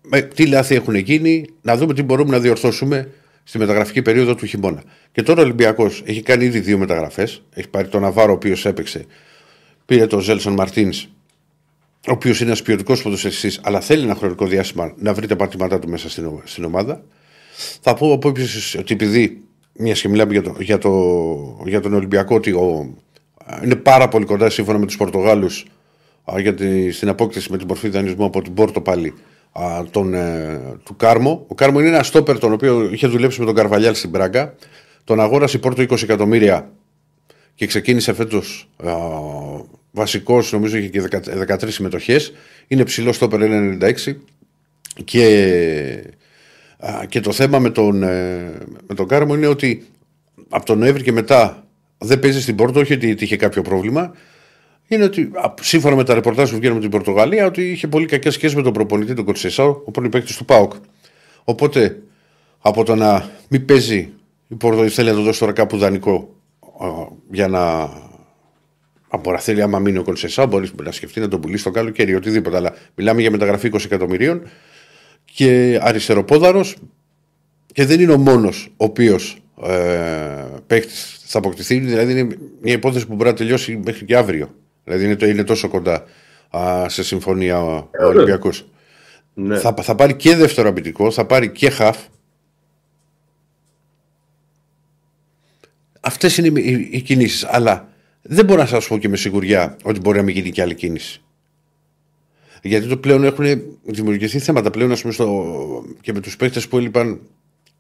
Με, τι λάθη έχουν γίνει, να δούμε τι μπορούμε να διορθώσουμε στη μεταγραφική περίοδο του χειμώνα. Και τώρα ο Ολυμπιακός έχει κάνει ήδη δύο μεταγραφές. Έχει πάρει τον Ναβάρο, ο οποίος έπαιξε. Πήρε τον Ζέλσον Μαρτίνς, ο οποίος είναι ένας ποιοτικός ποδοσφαιριστής, αλλά θέλει ένα χρονικό διάστημα να βρει τα πατήματά του μέσα στην, ο- στην ομάδα. Θα πω από επίσης ότι επειδή μιας και μιλάμε για, το, για, το, για τον Ολυμπιακό, ότι ο, είναι πάρα πολύ κοντά σύμφωνα με τους Πορτογάλους γιατί στην απόκτηση με την μορφή δανεισμού από την Πόρτο πάλι α, τον, ε, του Κάρμο. Ο Κάρμο είναι ένας στόπερ τον οποίο είχε δουλέψει με τον Καρβαλιάλ στην Πράγκα. Τον αγόρασε η Πόρτο 20 εκατομμύρια και ξεκίνησε φέτος βασικός, νομίζω είχε και 10 13 συμμετοχές. Είναι ψηλός στόπερ 1,96 και, α, και το θέμα με τον, ε, με τον Κάρμο είναι ότι από τον Νοέμβρη και μετά δεν παίζει στην Πόρτο, όχι ότι είχε κάποιο πρόβλημα. Είναι ότι α, σύμφωνα με τα ρεπορτάζ που βγαίνουν από την Πορτογαλία, ότι είχε πολύ κακέ σχέσει με τον προπονητή τον Κοτσεσάου, ο πρώην παίκτης του ΠΑΟΚ. Οπότε από το να μην παίζει η Πόρτο θέλει να το δώσει τώρα κάπου δανεικό α, για να. Αν μπορεί να θέλει, άμα μείνει ο Κονσεσά, μπορεί να σκεφτεί να τον πουλήσει το καλοκαίρι ή οτιδήποτε. Αλλά μιλάμε για μεταγραφή 20 εκατομμυρίων και αριστεροπόδαρος και δεν είναι ο μόνος ο οποίος ε, παίκτης θα αποκτηθεί. Δηλαδή είναι μια υπόθεση που μπορεί να τελειώσει μέχρι και αύριο. Δηλαδή είναι, το, είναι τόσο κοντά α, σε συμφωνία ο, ο Ολυμπιακός. Ναι. Θα, θα πάρει και δεύτερο αμυντικό, θα πάρει και χαφ. Αυτές είναι οι, οι, οι κινήσεις. Αλλά δεν μπορώ να σας πω και με σιγουριά ότι μπορεί να μην γίνει και άλλη κίνηση. Γιατί το πλέον έχουν δημιουργηθεί θέματα πλέον ας πούμε, στο, και με τους παίχτε που έλειπαν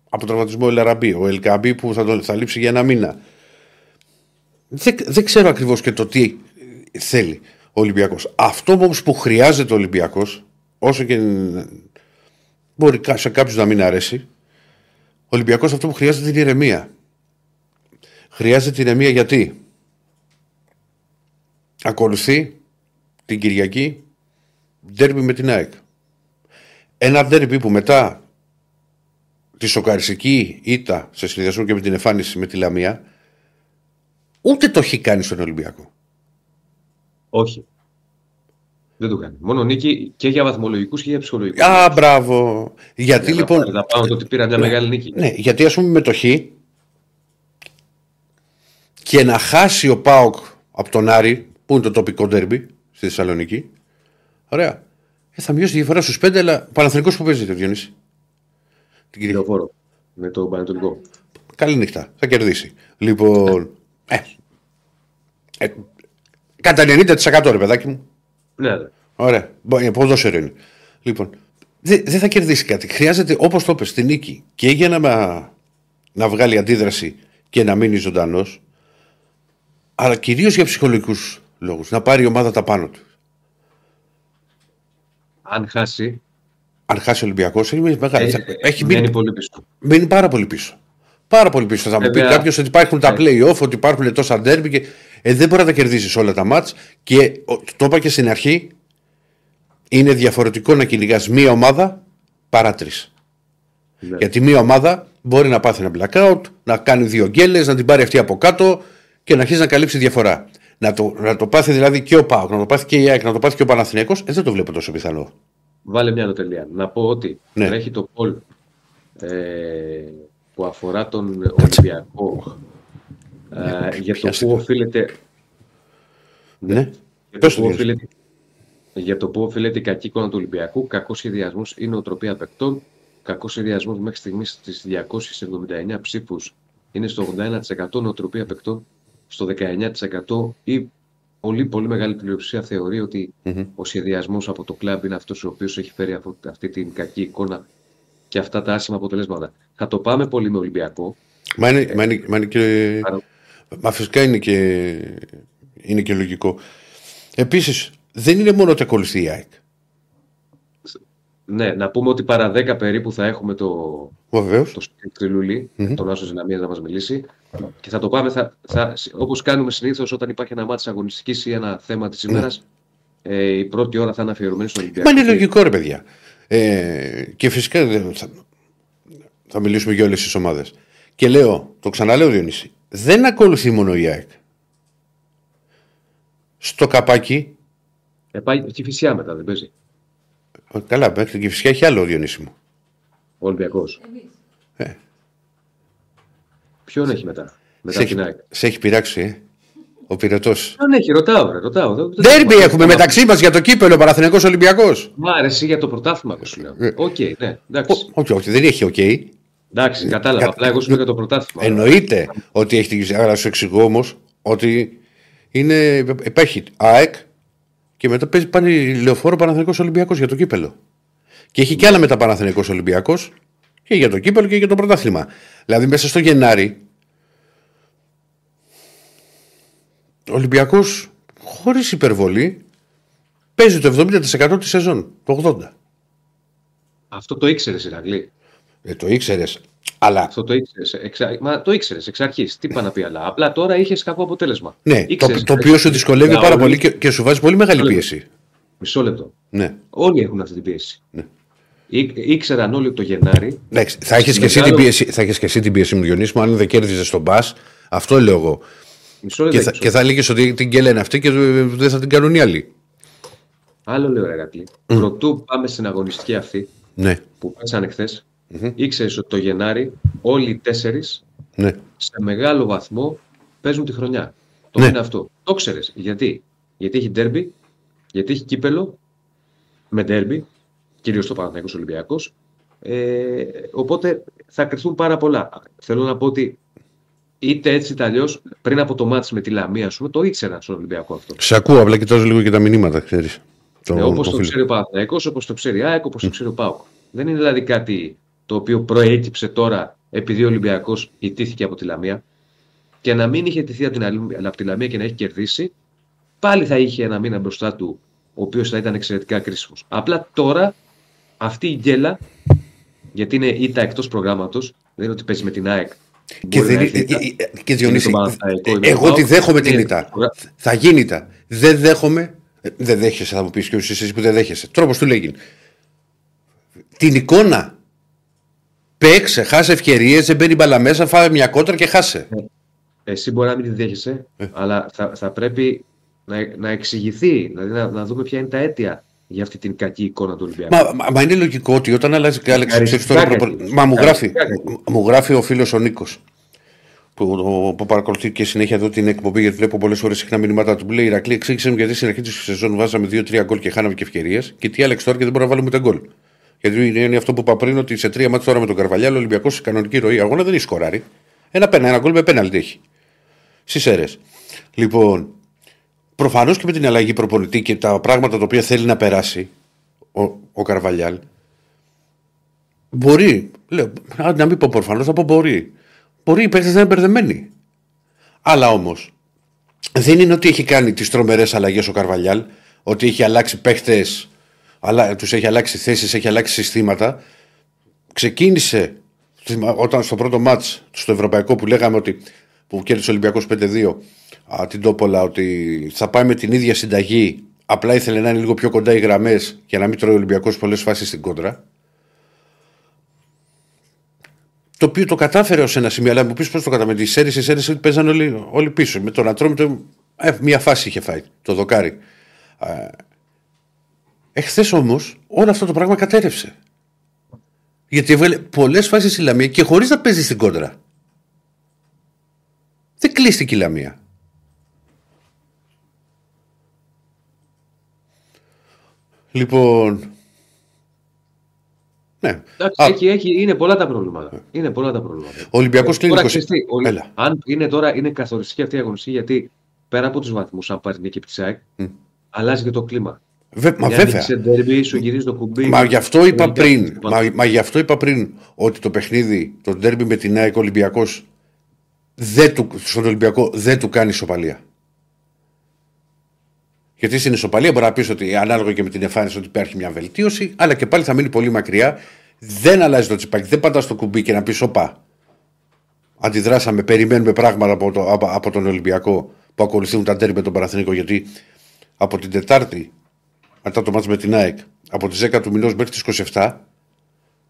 από τραυματισμό Ελαραμπή. Ο Ελκαμπή που θα, το, θα λείψει για ένα μήνα. Δεν, δεν ξέρω ακριβώς και το τι θέλει ο Ολυμπιακός. Αυτό όμως που χρειάζεται ο Ολυμπιακός, όσο και μπορεί σε κάποιους να μην αρέσει, ο Ολυμπιακός αυτό που χρειάζεται είναι η ηρεμία. Χρειάζεται ηρεμία γιατί; Ακολουθεί την Κυριακή ντέρμπι με την ΑΕΚ. Ένα ντέρμπι που μετά τη σοκαριστική ήττα σε συνδυασμό και με την εμφάνιση με τη Λαμία ούτε το έχει κάνει στον Ολυμπιακό. Όχι. Δεν το κάνει. Μόνο νίκη και για βαθμολογικούς και για ψυχολογικούς. Α, μπράβο. Γιατί Για λοιπόν. Να, να πάμε το ότι πήρα μια μεγάλη νίκη. Ναι, γιατί ας πούμε με το Χ και να χάσει ο Πάοκ από τον Άρη, που είναι το τοπικό ντέρμπι στη Θεσσαλονίκη. Ωραία. Ε, θα μειώσει τη διαφορά στους πέντε, αλλά Παναθηνικό που παίζει το Διονύση. Την Κυριακή. Λεωφόρο. Με το Πανετολικό. Καλή νύχτα. Θα κερδίσει. Λοιπόν. Ε, ε, κατά 90% ρε παιδάκι μου. Ναι, ναι. Ωραία. Μπο- Ποδόσφαιρο είναι. Λοιπόν, δεν δεν θα κερδίσει κάτι. Χρειάζεται, όπως το είπες, στη νίκη και για να, να βγάλει αντίδραση και να μείνει ζωντανός. Αλλά κυρίως για ψυχολογικούς λόγους. Να πάρει η ομάδα τα πάνω του. Αν χάσει. Αν χάσει ο Ολυμπιακός, είναι μεγάλη. Ε, έχει μένει μείνει, πολύ πίσω. μένει πάρα πολύ πίσω. Πάρα πολύ πίσω. Θα μου πει Βέβαια. κάποιος ότι υπάρχουν τα Ναι. play-off, ότι υπάρχουν τόσα derby και ε, δεν μπορεί να τα κερδίσεις όλα τα μάτς. Και ο, το είπα και στην αρχή, είναι διαφορετικό να κυνηγάς μία ομάδα παρά τρεις. Ναι. Γιατί μία ομάδα μπορεί να πάθει ένα blackout, να κάνει δύο γκέλες, να την πάρει αυτή από κάτω και να αρχίσει να καλύψει διαφορά. Να το, να το πάθει δηλαδή και ο Πάοκ, να το πάθει και η ΑΕΚ, να το πάθει και ο Παναθηναίκος, ε, δεν το βλέπω τόσο πιθανό. Βάλε μια νοτελεία. Να πω ότι Ναι. τρέχει το poll ε, που αφορά τον Ολυμπιακό ε, για το πιάστε. που οφείλεται Ναι. Για Πες το, το, που Γιάννη. οφείλεται, για το που οφείλεται η κακή εικόνα του Ολυμπιακού, κακός σχεδιασμός ή νοοτροπία παικτών, κακός σχεδιασμός μέχρι στιγμής στις 279 ψήφους είναι στο 81% νοοτροπία παικτών, στο 19% ή πολύ πολύ μεγάλη πλειοψηφία θεωρεί ότι Μμμ. ο σχεδιασμός από το κλαμπ είναι αυτός ο οποίος έχει φέρει αυτό- αυτή την κακή εικόνα και αυτά τα άσχημα αποτελέσματα. Θα το πάμε πολύ με Ολυμπιακό. Μα είναι, μα είναι, μα είναι και. Άρα- Μα φυσικά είναι και, είναι και λογικό. Επίσης, δεν είναι μόνο ότι ακολουθεί η ΑΕΚ. Ναι, να πούμε ότι παρά 10 περίπου θα έχουμε το, Βεβαίως. το Στριλούλη, τον Άσο Δυναμία να μας μιλήσει. Και θα το πάμε, θα, θα, όπως κάνουμε συνήθως όταν υπάρχει ένα μάτι αγωνιστικής ή ένα θέμα της ημέρας, ε, η πρώτη ώρα θα είναι αφιερωμένη στον Ολυμπιακό. Μα είναι λογικό, ρε παιδιά. Ε, και φυσικά δεν θα, θα μιλήσουμε για όλες τις ομάδες. Και λέω, το ξαναλέω Διονύση, δεν ακολουθεί μόνο η ΑΕΚ. Στο καπάκι, Ε, πάει και φυσικά μετά, δεν παίζει. ε, καλά, μέχρι και φυσικά έχει άλλο ο Διονύση μου. Ο Ολυμπιακός. Ε. Ποιον έχει μετά, μετά Σε την έχει, ΑΕΚ; σε έχει πειράξει, ε, ο πειρατό. Ποιον έχει, ρωτάω, ρε, ρωτάω. Δεν- δεν- Ντέρμπι έχουμε μεταξύ μας για το κύπελο Παναθηνικό Ολυμπιακός. Μ' άρεσε για το πρωτάθλημα που σου λέω. Ε. Οκ, ναι, εντάξει. Όχι, όχι, δεν έχει οκ. Εντάξει, κατάλαβα. κα- Απλά εγώ σου λέω για το πρωτάθλημα. Εννοείται ότι έχει την κυβέρνηση. Αλλά σου εξηγώ όμως ότι είναι, υπάρχει ΑΕΚ και μετά παίζει πάλι λεωφόρο Παναθηναϊκό Ολυμπιακός για το κύπελο. Και έχει και άλλα μετά Παναθηναϊκό Ολυμπιακός και για το κύπελο και για το πρωτάθλημα. Δηλαδή μέσα στο Γενάρη ο Ολυμπιακός χωρίς υπερβολή παίζει το 70% της σεζόν. Το 80%. Αυτό το ήξερες, Ηρακλή. Ε, το ήξερες. Αλλά Αυτό το ήξερες. Εξα... Μα το ήξερες εξ αρχής. Τι είπα να πει, αλλά απλά τώρα είχες κακό αποτέλεσμα. ναι, το, Ήξερες, το οποίο σου δυσκολεύει Για πάρα όλοι- πολύ και, και σου βάζει πολύ μεγάλη Μισό πίεση. Μισό λεπτό. Ναι. Όλοι έχουν αυτή την πίεση. Ναι. Ή, ήξεραν όλοι το Γενάρη. Εντάξει, θα έχει και, εσύ Μεγάλο- την πίεση- θα έχεις και εσύ την πίεση μου, Διονύση μου, αν δεν κέρδιζες τον μπα. Αυτό λέω εγώ. Μισό Και λεπτό. θα, και θα έλεγε ότι την κέλα είναι αυτή και δεν θα την κάνουν οι άλλοι. Άλλο λέω, ρε Ηρακλή. Πρωτού πάμε στην αγωνιστική αυτή Ναι, που παίξανε χθες, ήξερες ότι το Γενάρη όλοι οι τέσσερις ναι. σε μεγάλο βαθμό παίζουν τη χρονιά. Το Ναι. είναι αυτό. Το ξέρεις. Γιατί; Γιατί έχει ντέρμπι, γιατί έχει κύπελο με ντέρμπι, κυρίως το Παναθηναϊκός Ολυμπιακός. Ε, οπότε θα κρυθούν πάρα πολλά. Θέλω να πω ότι είτε έτσι είτε αλλιώς πριν από το μάτς με τη Λαμία, ας πούμε, το ήξεραν στον Ολυμπιακό αυτό. Σε ακούω, απλά κοιτάζω λίγο και τα μηνύματα, ξέρεις. Το, Ε, όπως το το φίλο. ξέρει ο Παναθηναϊκός, όπως το ξέρει η ΑΕΚ, όπως το ξέρει ο ΠΑΟΚ. Δεν είναι δηλαδή κάτι το οποίο προέκυψε τώρα επειδή ο Ολυμπιακός ιτήθηκε από τη Λαμία και να μην είχε τηθεί από, την, άλλη- από τη Λαμία και να έχει κερδίσει, πάλι θα είχε ένα μήνα μπροστά του, ο οποίος θα ήταν εξαιρετικά κρίσιμος. Απλά τώρα αυτή η γκέλα, γιατί είναι ήττα εκτός προγράμματος, δεν είναι ότι παίζει με την ΑΕΚ. Και, μπορεί δεν, να ε, έχει ήττα. ε, ε, και Διονύση, τον Παναθηναϊκό ή με ε, τον εγώ τη ΠΑΟΚ, δέχομαι την είναι ήττα. εκτός προγρά- Θα γίνει ήττα. Δεν δέχομαι. ε, Δεν δέχεσαι, θα μου πεις και εσύ που δεν δέχεσαι. Τρόπος του λέγει. Την εικόνα. Παίξε, χάσε ευκαιρίες, δεν μπαίνει μπαλά μέσα, φάει μια κότρα και χάσε. Εσύ μπορεί να μην τη δέχεσαι, Ε. αλλά θα, θα πρέπει να, να εξηγηθεί, δηλαδή να, να δούμε ποια είναι τα αίτια για αυτή την κακή εικόνα του Ολυμπιακού. Μα, μα, μα είναι λογικό ότι όταν αλλάζει Άλεξ, ξέρεις τώρα Ευχαριστικά προπο- κακή. Μα μου γράφει, Ευχαριστικά κακή. μου γράφει ο φίλος ο Νίκος. Που, το- που παρακολουθεί και συνέχεια εδώ την εκπομπή, γιατί βλέπω πολλές φορέ συχνά μηνύματα του. Μου λέει Ηρακλή, εξήγησε μου γιατί στην αρχή της σεζόν βάζαμε 2-3 γκολ και χάναμε και ευκαιρίες. Και τι Άλεξ τώρα και δεν μπορούμε να βάλουμε ούτε γκολ. Γιατί είναι, είναι αυτό που είπα πριν, ότι σε τρία μάτια τώρα με τον Καρβαλιάλ ο Ολυμπιακός σε κανονική ροή αγώνα δεν έχει σκοράρει. Ένα πένα, ένα γκολ με πέναλτι έχει. Στι αίρε. Λοιπόν, προφανώς και με την αλλαγή προπονητή και τα πράγματα τα οποία θέλει να περάσει ο, ο Καρβαλιάλ, Μπορεί. Λέω, α, να μην πω προφανώς, θα πω μπορεί. Μπορεί οι παίχτε να είναι μπερδεμένοι. Αλλά όμως δεν είναι ότι έχει κάνει τις τρομερές αλλαγές ο Καρβαλιάλ, ότι έχει αλλάξει παίχτε, τους έχει αλλάξει θέσεις, έχει αλλάξει συστήματα. Ξεκίνησε όταν στο πρώτο μάτς στο Ευρωπαϊκό που λέγαμε ότι που κέρδισε ο Ολυμπιακός 5-2 α, την Τόπολα ότι θα πάει με την ίδια συνταγή απλά ήθελε να είναι λίγο πιο κοντά οι γραμμές για να μην τρώει ο Ολυμπιακός πολλές φάσεις στην κόντρα το οποίο το κατάφερε ως ένα σημείο. Αλλά μου πεις πώς το κατάφερε. Τις σέρε, οι σέρε παίζαν όλοι, όλοι πίσω. Με τον Ατρόμητο, το... ε, μία φάση είχε φάει το δοκάρι. Εχθές όμως όλο αυτό το πράγμα κατέρευσε. Γιατί έβγαλε πολλές φάσεις στη Λαμία και χωρίς να παίζει στην κόντρα. Δεν κλείστηκε η Λαμία. Λοιπόν, ναι. Εντάξει, έχει, είναι πολλά τα προβλήματα. Είναι πολλά τα προβλήματα. Ο Ολυμπιακό κλείνει 20. Αν είναι τώρα είναι καθοριστική αυτή η αγωνιστική, γιατί πέρα από τους βαθμούς, αν πάρει νίκη τη ΑΕΚ, mm. αλλάζει και το κλίμα. Βε, μα βέβαια. Σε ντερμπι, σου γυρίζει το κουμπί. Μα γι, αυτό είπα πριν, μα, μα γι' αυτό είπα πριν ότι το παιχνίδι, το ντερμπι με την ΑΕΚ Ολυμπιακός, στον Ολυμπιακό δεν του κάνει ισοπαλία. Γιατί στην ισοπαλία μπορεί να πεις ότι ανάλογα και με την εμφάνιση ότι υπάρχει μια βελτίωση, αλλά και πάλι θα μείνει πολύ μακριά. Δεν αλλάζει το τσιπάκι, δεν πατάς το κουμπί και να πεις Οπα. Αντιδράσαμε, περιμένουμε πράγματα από, το, από, από τον Ολυμπιακό που ακολουθούν τα τέρμη με τον Παναθηνικό. Γιατί από την Τετάρτη, μετά το μάτι με την ΑΕΚ, από τις 10 του μηνός μέχρι τις 27,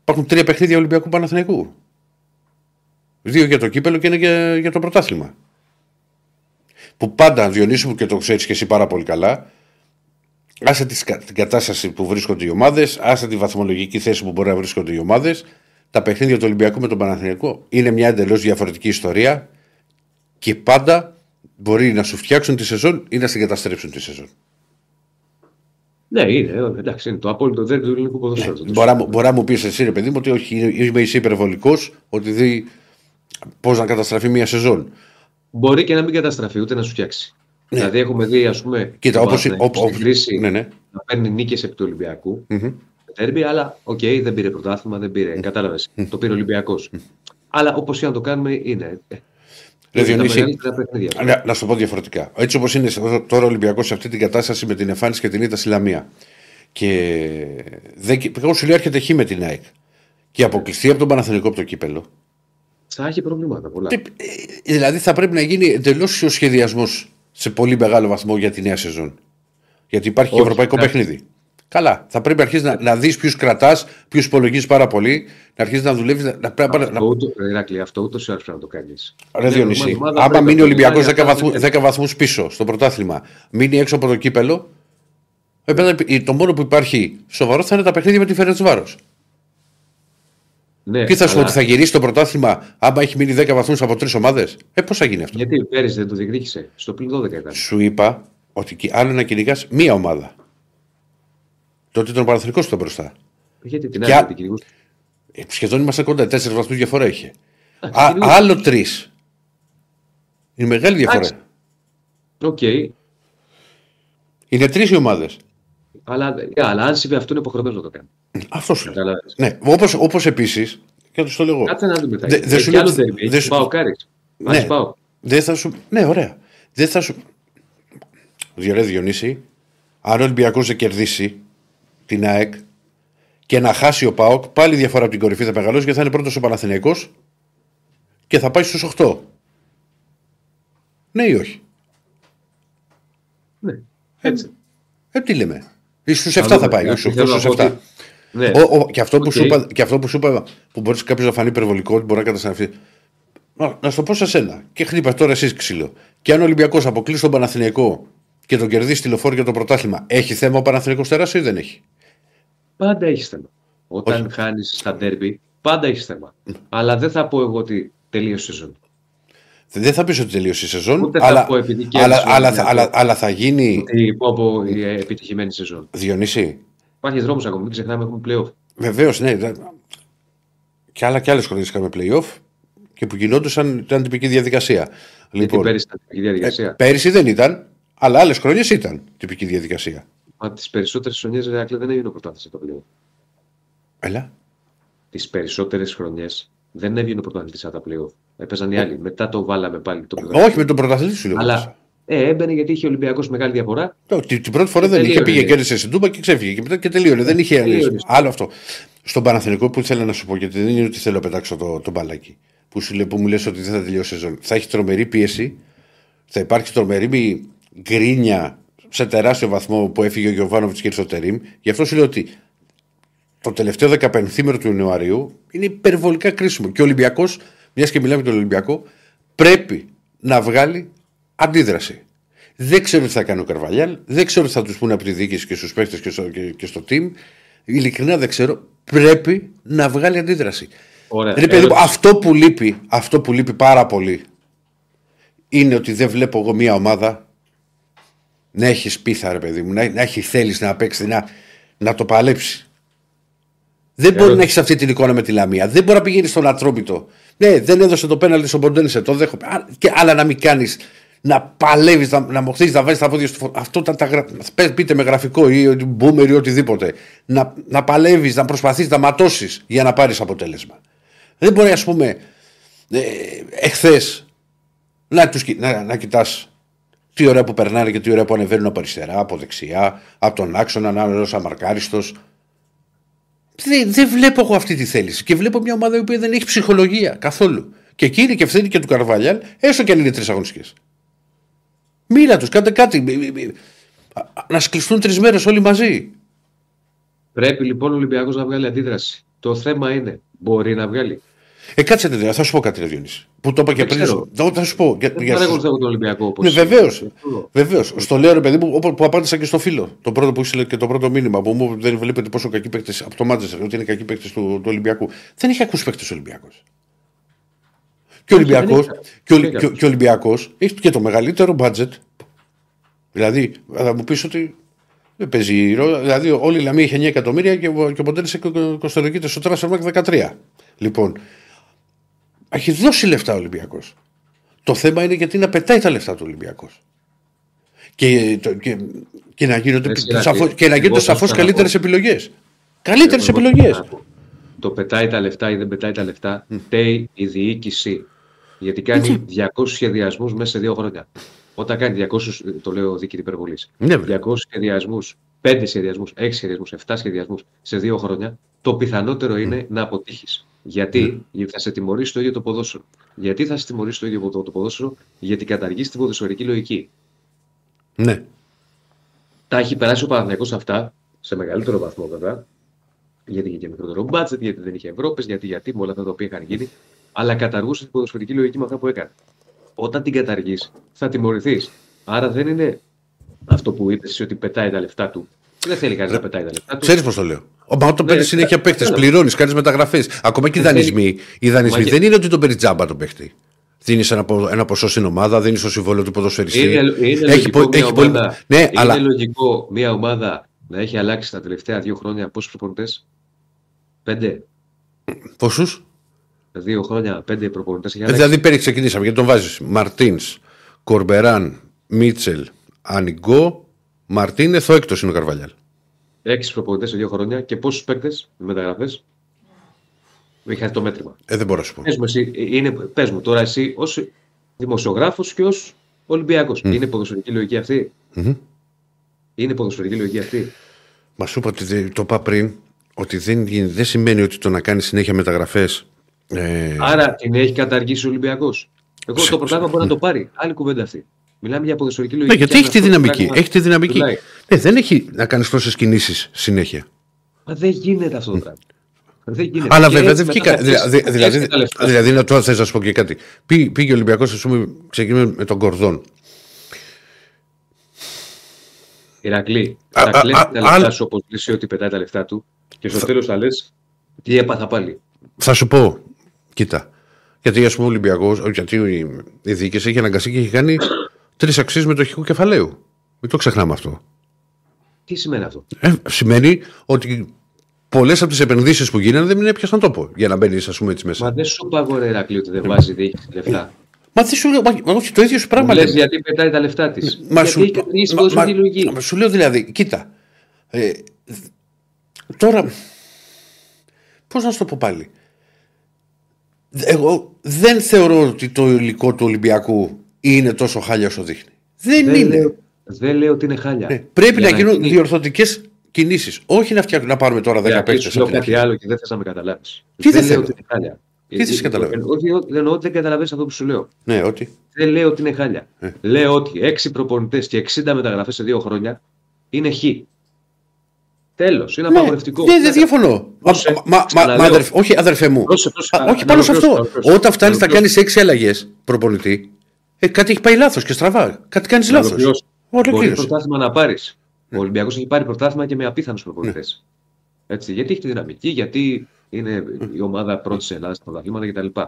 υπάρχουν τρία παιχνίδια Ολυμπιακού Παναθηνικού. Δύο για το κύπελο και ένα για, για το πρωτάθλημα που πάντα Διονύσου και το ξέρεις και εσύ πάρα πολύ καλά, άσε την κατάσταση που βρίσκονται οι ομάδες, άσε τη βαθμολογική θέση που μπορεί να βρίσκονται οι ομάδες, τα παιχνίδια του Ολυμπιακού με τον Παναθηναϊκό είναι μια εντελώς διαφορετική ιστορία και πάντα μπορεί να σου φτιάξουν τη σεζόν ή να στην καταστρέψουν τη σεζόν. Ναι, είναι. Εντάξει, είναι το απόλυτο ντέρμπι του ελληνικού ποδοσφαίρου. Ναι. Μπορεί, να μου πεις εσύ, ρε παιδί μου, ότι όχι, είμαι είσαι υπερβολικός, ότι δει πώς να καταστραφεί μια σεζόν μπορεί και να μην καταστραφεί ούτε να σου φτιάξει. Ναι. Δηλαδή, έχουμε δει, ας πούμε, Κοίτα, όπως, στην κρίση ναι, ναι. να παίρνει νίκες επί του Ολυμπιακού. Mm-hmm. Ντέρμπι, αλλά OK, okay, δεν πήρε πρωτάθλημα, δεν πήρε. Mm-hmm. Κατάλαβες. Mm-hmm. Το πήρε Ολυμπιακός. Mm-hmm. Αλλά όπως και να το κάνουμε, είναι. Ε, Διονύση, να, να σου το πω διαφορετικά. Έτσι όπως είναι τώρα ο Ολυμπιακός σε αυτή την κατάσταση με την εμφάνιση και την ήττα στη Λαμία. Και δεν, εγώ σου λέω έρχεται χ με την ΑΕΚ. Και αποκλειστεί από τον Παναθηνικό από το κύπελο θα έχει προβλήματα πολλά. Ε, δηλαδή θα πρέπει να γίνει εντελώς ο σχεδιασμός σε πολύ μεγάλο βαθμό για τη νέα σεζόν. Γιατί υπάρχει Όχι, και ευρωπαϊκό ναι. παιχνίδι. Καλά. Θα πρέπει να αρχίσεις να, να δεις ποιους κρατάς, ποιους υπολογίζεις πάρα πολύ, να αρχίσεις να δουλεύεις. Να, αυτό, να... Ούτω, Ηρακλή, αυτό ούτως ή άλλως πρέπει να το κάνεις. Ρε Διονύση, άμα μείνει ο Ολυμπιακός 10 βαθμού πίσω στο πρωτάθλημα, μείνει έξω από το κύπελο, το μόνο που υπάρχει σοβαρό θα είναι τα παιχνίδια με τη Φερετσβάρο. Ναι, Τι θα σου πω, ότι θα γυρίσει το πρωτάθλημα άμα έχει μείνει 10 βαθμούς από τρεις ομάδες; Ε, πώς θα γίνει αυτό; Γιατί πέρυσι δεν το διεκδίκησε. Στο πλήν 12 ήταν. Σου είπα ότι άλλο να κυνηγά μία ομάδα. Τότε ήταν ο Παναθηναϊκός που ήταν μπροστά. Γιατί την άλλη την κυνηγούσε. Ε, σχεδόν είμαστε κοντά. Τέσσερις βαθμούς διαφορά είχε. Α, άλλο τρεις. Είναι μεγάλη διαφορά. OK. Okay. Είναι τρεις οι ομάδες. Αλλά, αλλά αν συμβεί αυτό είναι υποχρεωμένος να το κάνει. Αυτός σου λέει. Ναι, όπως όπως επίσης. Και το λέω Κάτσε να δούμε. Δεν δε σου λέω. Δεν σου πάω κάρι. Ναι, πάω. Δεν θα σου. Ναι, ωραία. Δεν θα σου. Διορέ Διονύση, αν ο Ολυμπιακός δεν κερδίσει την ΑΕΚ και να χάσει ο ΠΑΟΚ, πάλι διαφορά από την κορυφή θα μεγαλώσει και θα είναι πρώτος ο Παναθηναϊκός και θα πάει στους 8. Ναι ή όχι; Ναι, έτσι. Ε, ε τι λέμε. Στους 7 θα πάει. Όχι στους 7. Ναι. Ο, ο, και, αυτό okay. που σου είπα, και αυτό που σου είπα, που μπορείς κάποιος να φανεί υπερβολικό, ότι μπορεί να καταστραφεί. Να, να σου το πω σε σένα. Και χτύπα τώρα εσύ ξύλο. Και αν ο Ολυμπιακός αποκλείσει τον Παναθηναϊκό και τον κερδίσει τηλεφόρο για το πρωτάθλημα, έχει θέμα ο Παναθηναϊκός τεράστιο ή δεν έχει; Πάντα έχεις θέμα. Όταν χάνεις στα ντέρμπι, πάντα έχεις θέμα. Mm. Αλλά δεν θα πω εγώ ότι τελείωσε η σεζόν. Δεν θα πεις ότι τελείωσε η σεζόν, αλλά, θα αλλά, αλλά, αλλά, αλλά, θα γίνει. Η, πω, η επιτυχημένη σεζόν. Διονύση, Υπάρχει δρόμος ακόμα, μην ξεχνάμε, έχουμε playoff. Βεβαίως, ναι. Και άλλα και άλλες χρονιές είχαμε playoff και που γινόντουσαν ήταν τυπική διαδικασία. Γιατί λοιπόν, πέρυσι ήταν τυπική διαδικασία. Ε, πέρυσι δεν ήταν, αλλά άλλες χρονιές ήταν τυπική διαδικασία. Μα τις περισσότερες χρονιές δεν έγινε ο πρωτάθλημα το playoff. Έλα. Τις περισσότερες χρονιές δεν έβγαινε ο πρωταθλητής από τα playoff. Έπαιζαν οι άλλοι. Μετά το βάλαμε πάλι το Όχι, με τον πρωταθλητή σου λέω. Αλλά ε, έμπαινε γιατί είχε ο Ολυμπιακός μεγάλη διαφορά. Την, την πρώτη φορά δεν είχε. τελείωνε. Πήγε, κέρδισε στην Τούμπα και ξέφυγε. Και μετά και τελείωνε. Δεν είχε Τελείωνε. άλλο αυτό. Στον Παναθηνικό που ήθελα να σου πω, γιατί δεν είναι ότι θέλω να πετάξω το, το μπαλάκι. Που, σου, λέει- που μου λες ότι δεν θα τελειώσει η σεζόν. Θα έχει τρομερή πίεση. Θα υπάρχει τρομερή μη- γκρίνια σε τεράστιο βαθμό που έφυγε ο Γιωβάνοβιτς και ήρθε ο Τερήμ. Γι' αυτό σου λέω ότι το τελευταίο 15 του Ιανουαρίου είναι υπερβολικά κρίσιμο. Και ο Ολυμπιακός, μιας και μιλάμε για τον Ολυμπιακό, πρέπει να βγάλει αντίδραση. Δεν ξέρω τι θα κάνει ο Καρβαλιάλ, δεν ξέρω τι θα τους πούνε από τη διοίκηση και στους παίχτε και, στο, και, και στο team. Ειλικρινά δεν ξέρω. Πρέπει να βγάλει αντίδραση. Ωραία. Ρε παιδί μου, Ερώτηση. αυτό που λείπει, αυτό που λείπει πάρα πολύ είναι ότι δεν βλέπω εγώ μια ομάδα να έχεις σπίθα, ρε παιδί μου, να, να έχει θέληση να παίξει, να, να το παλέψει. Δεν μπορεί Ερώτηση. να έχεις αυτή την εικόνα με τη Λαμία. Δεν μπορεί να πηγαίνεις στον Ατρόμητο. Ναι, δεν έδωσε το πέναλτι στον Ποντένσε, το δέχομαι. Α, Και άλλα να μην κάνεις. Να παλεύεις, να, να μοχθείς, να βάζεις τα πόδια στο φόρο. Αυτό τα, τα, γρα- πες- πείτε με γραφικό ή ότι boomer ή οτιδήποτε. Να, να παλεύεις, να προσπαθείς να ματώσεις για να πάρεις αποτέλεσμα. Δεν μπορεί, ας πούμε, ε, εχθές να, τους, κι- να, να κοιτάς τι ωραία που περνάνε και τι ωραία που ανεβαίνουν από αριστερά, από δεξιά, από τον άξονα, να είναι ένας αμαρκάριστος. Δεν, δεν βλέπω εγώ αυτή τη θέληση. Και βλέπω μια ομάδα η οποία δεν έχει ψυχολογία καθόλου. Και εκεί είναι και ευθύνη και του Καρβαλιάλ, έστω και αν είναι τρεις αγωνιστικές. Μίλα τους, κάντε κάτι. Μη- μη- μη- Α- α- Να σκλειστούν τρεις μέρες όλοι μαζί. Πρέπει λοιπόν ο Ολυμπιακός να βγάλει αντίδραση. Το θέμα είναι, μπορεί να βγάλει. Ε, κάτσε ρε, θα σου πω κάτι, ρε Διονύση. Που το είπα και Δεν πριν. ξέρω. Δεν θα σου πω. Για, Δεν για- παρακολουθώ εγώ τον Ολυμπιακό όπως. Ναι, βεβαίως. Βεβαίως. Στο λέω ρε παιδί μου, όπου- που απάντησα και στο φίλο. Το πρώτο που ήθελε και το πρώτο μήνυμα που μου δεν βλέπετε πόσο κακοί παίκτες από το Μάντσεστερ, ότι είναι κακοί παίκτες του, του Ολυμπιακού. Δεν έχει ακούσει παίκτες Ολυμπιακός. Και ο Όχι, δεν Ολυμπιακό έχει. και, ο- Δεν έχει και, ο- και ο Ολυμπιακός έχει και το μεγαλύτερο μπάτζετ. Δηλαδή, θα μου πεις ότι δεν παίζει ρόλο. Δηλαδή, όλη η Λαμία είχε 9 εκατομμύρια και, ο- και ο Ποντέλη κοστολογείται στο transfer market 13. Λοιπόν, έχει δώσει λεφτά ο Ολυμπιακός. Το θέμα είναι γιατί να πετάει τα λεφτά του Ολυμπιακός. Και, το- και, και να γίνονται, Έτσι, Ηρακλή, σαφώς, και να εγώ γίνονται θα σαφώς σου τα καλύτερες πω. επιλογές. Καλύτερες Εγώ επιλογές. θα πω. Το πετάει τα λεφτά ή δεν πετάει τα λεφτά, φταίει η διοίκηση. Γιατί κάνει 200 σχεδιασμούς μέσα σε δύο χρόνια. Όταν κάνει 200, το λέω δίκη υπερβολής. Ναι, βέβαια. 200 σχεδιασμούς, 5 σχεδιασμούς, 6 σχεδιασμούς, 7 σχεδιασμούς σε δύο χρόνια, το πιθανότερο είναι να αποτύχεις. Γιατί; Γιατί θα σε τιμωρήσει το ίδιο το ποδόσφαιρο. Γιατί θα σε τιμωρήσει το ίδιο το, το ποδόσφαιρο, Γιατί καταργείς την ποδοσφαιρική λογική. Ναι. Τα έχει περάσει ο Παναθηναϊκός αυτά, σε μεγαλύτερο βαθμό βέβαια. Γιατί είχε και μικρότερο μπάτζετ, γιατί δεν είχε Ευρώπες, γιατί, γιατί με όλα αυτά τα οποία είχαν γίνει. Αλλά καταργούσε την ποδοσφαιρική λογική με αυτά που έκανε. Όταν την καταργείς, θα τιμωρηθείς. Άρα δεν είναι αυτό που είπες εσύ ότι πετάει τα λεφτά του. Δεν θέλει κανείς να πετάει τα λεφτά του. Ξέρεις πώς το λέω. Ο Μα όταν Ναι, παίρνει συνέχεια ναι, παίκτες, ναι. πληρώνεις, κάνεις μεταγραφές. Ακόμα και οι Δεν θέλει- δανεισμοί. Οι δανεισμοί Μα δεν είναι ότι τον παίρνει τζάμπα τον παίχτη. Δίνεις ένα, πο- ένα ποσό στην ομάδα, δίνεις το συμβόλαιο του ποδοσφαιριστή. Είναι, είναι Έχει λογικό πο- μια έχει πολύ- ομάδα, Ναι, είναι αλλά λογικό μια ομάδα να έχει αλλάξει τα τελευταία δύο χρόνια πόσους προπονητές; Πέντε. πόσους; Δύο χρόνια, πέντε προπονητές έχει αλλάξει. Δηλαδή πέρυσι ξεκινήσαμε γιατί τον βάζεις; Μαρτίνς, Κορμπεράν, Μίτσελ, Ανιγκό, Μαρτίνεθ, ο έκτος είναι ο Καρβαλιάλ. Έξι προπονητές σε δύο χρόνια και πόσους παίκτες με μεταγραφές. Είχα το μέτρημα. Ε, δεν μπορώ να σου πω. Πες μου, εσύ, είναι, πες μου τώρα εσύ ως δημοσιογράφος και ως Ολυμπιακός. Είναι ποδοσφαιρική λογική αυτή; Μμμ. Είναι ποδοσφαιρική λογική αυτή; Μα σου είπα ότι δεν- το είπα πριν ότι δεν, γι- δεν σημαίνει ότι το να κάνεις συνέχεια μεταγραφές. Ε, Άρα την έχει καταργήσει ο Ολυμπιακός. Εγώ το πρωτάθλημα μπορεί να το πάρει. Άλλη κουβέντα αυτή. Μιλάμε για ποδοσφαιρική λογική. ναι, γιατί και έχει τη αυτό το δυναμική. πράγμα Έχει τη δυναμική. πουλάει. Ναι, δεν έχει να κάνεις τόσες κινήσεις συνέχεια. Μα δεν γίνεται αυτό το πράγμα. Δεν γίνεται. Αλλά Και βέβαια έτσι δεν μετά βγήκα. θα Δηλαδή, πιάσεις- δηλαδή, πιάσεις τα λεφτά. δηλαδή, να τώρα θες να σου πω και κάτι. Πή- Πήγε ο Ολυμπιακός, ας πούμε, ξεκινούμε με τον Κορδόν. Ηρακλή, Α, θα α, κλέψει α, τα λεφτά άλλο- σου όπως λύσει ότι πετάει τα λεφτά του και στο τέλος θα λες τι έπαθα πάλι. Θα σου πω, κοίτα. Γιατί ας πούμε ο Ολυμπιακός, γιατί η- η διοίκηση έχει αναγκαστεί και έχει κάνει τρεις αξίες μετοχικού κεφαλαίου. Μην το ξεχνάμε αυτό. Τι σημαίνει αυτό; Ε, σημαίνει ότι πολλές από τις επενδύσεις που γίνανε δεν έπιασαν τόπο για να μπαίνεις, ας πούμε, έτσι μέσα. Μα δεν σου είπα εγώ, ρε Ηρακλή, ότι δεν βάζει διοίκηση λεφτά. Μα δεν σου λέω, μα- όχι, το ίδιο σου πράγμα Μου λες λέμε. γιατί πετάει τα λεφτά της. Μα γιατί σου, έχει καταργήσει μα- ποδοσφαιρική μα- λογική. μα σου λέω δηλαδή, κοίτα. Ε, τώρα, πώς να σου το πω πάλι. Εγώ δεν θεωρώ ότι το υλικό του Ολυμπιακού είναι τόσο χάλια όσο δείχνει. Δεν, Δεν είναι. λέω, δεν λέω ότι είναι χάλια. Ναι. Πρέπει Για να γίνουν γίνει- διορθωτικές κινήσεις. Όχι να, φτιάξουν, να πάρουμε τώρα 10 Για να παίκτες. σου λέω κάτι άλλο και δεν θες να με καταλάβεις. Τι δεν λέω θέλω. ότι είναι χάλια. Τι θες Ε, ε, καταλάβω. ε, Όχι, όχι, δεν εννοώ ότι δεν καταλαβαίνεις αυτό που σου λέω. Ναι, ότι. Δεν λέω ότι είναι χάλια. Ε. Λέω ότι 6 προπονητές και 60 μεταγραφές σε δύο χρόνια είναι χ. Τέλος. Είναι Ναι, απαγορευτικό. δεν, δεν διαφωνώ. Μα, Πρόσεχε, μα, μα, ξαναλέω. μα, αδερφ- όχι, αδερφέ μου. Πρόσεχε, πρόσεχε. Α, όχι Να πάνω σε ολοκληρώσω, αυτό. να ολοκληρώσω. Όταν φτάνεις Να να κάνεις έξι αλλαγές προπονητή, ε, κάτι έχει πάει λάθος και στραβά. Κάτι κάνεις Να λάθος. Ολοκληρώσω. Μπορείς Ολοκλήρωσε. πρωτάθλημα να πάρεις. Ο Ολυμπιακός έχει πάρει πρωτάθλημα και με απίθανους προπονητές. Έτσι, γιατί έχει τη δυναμική, γιατί είναι η ομάδα πρώτης σε Ελλάδας στα πρωταθλήματα κτλ.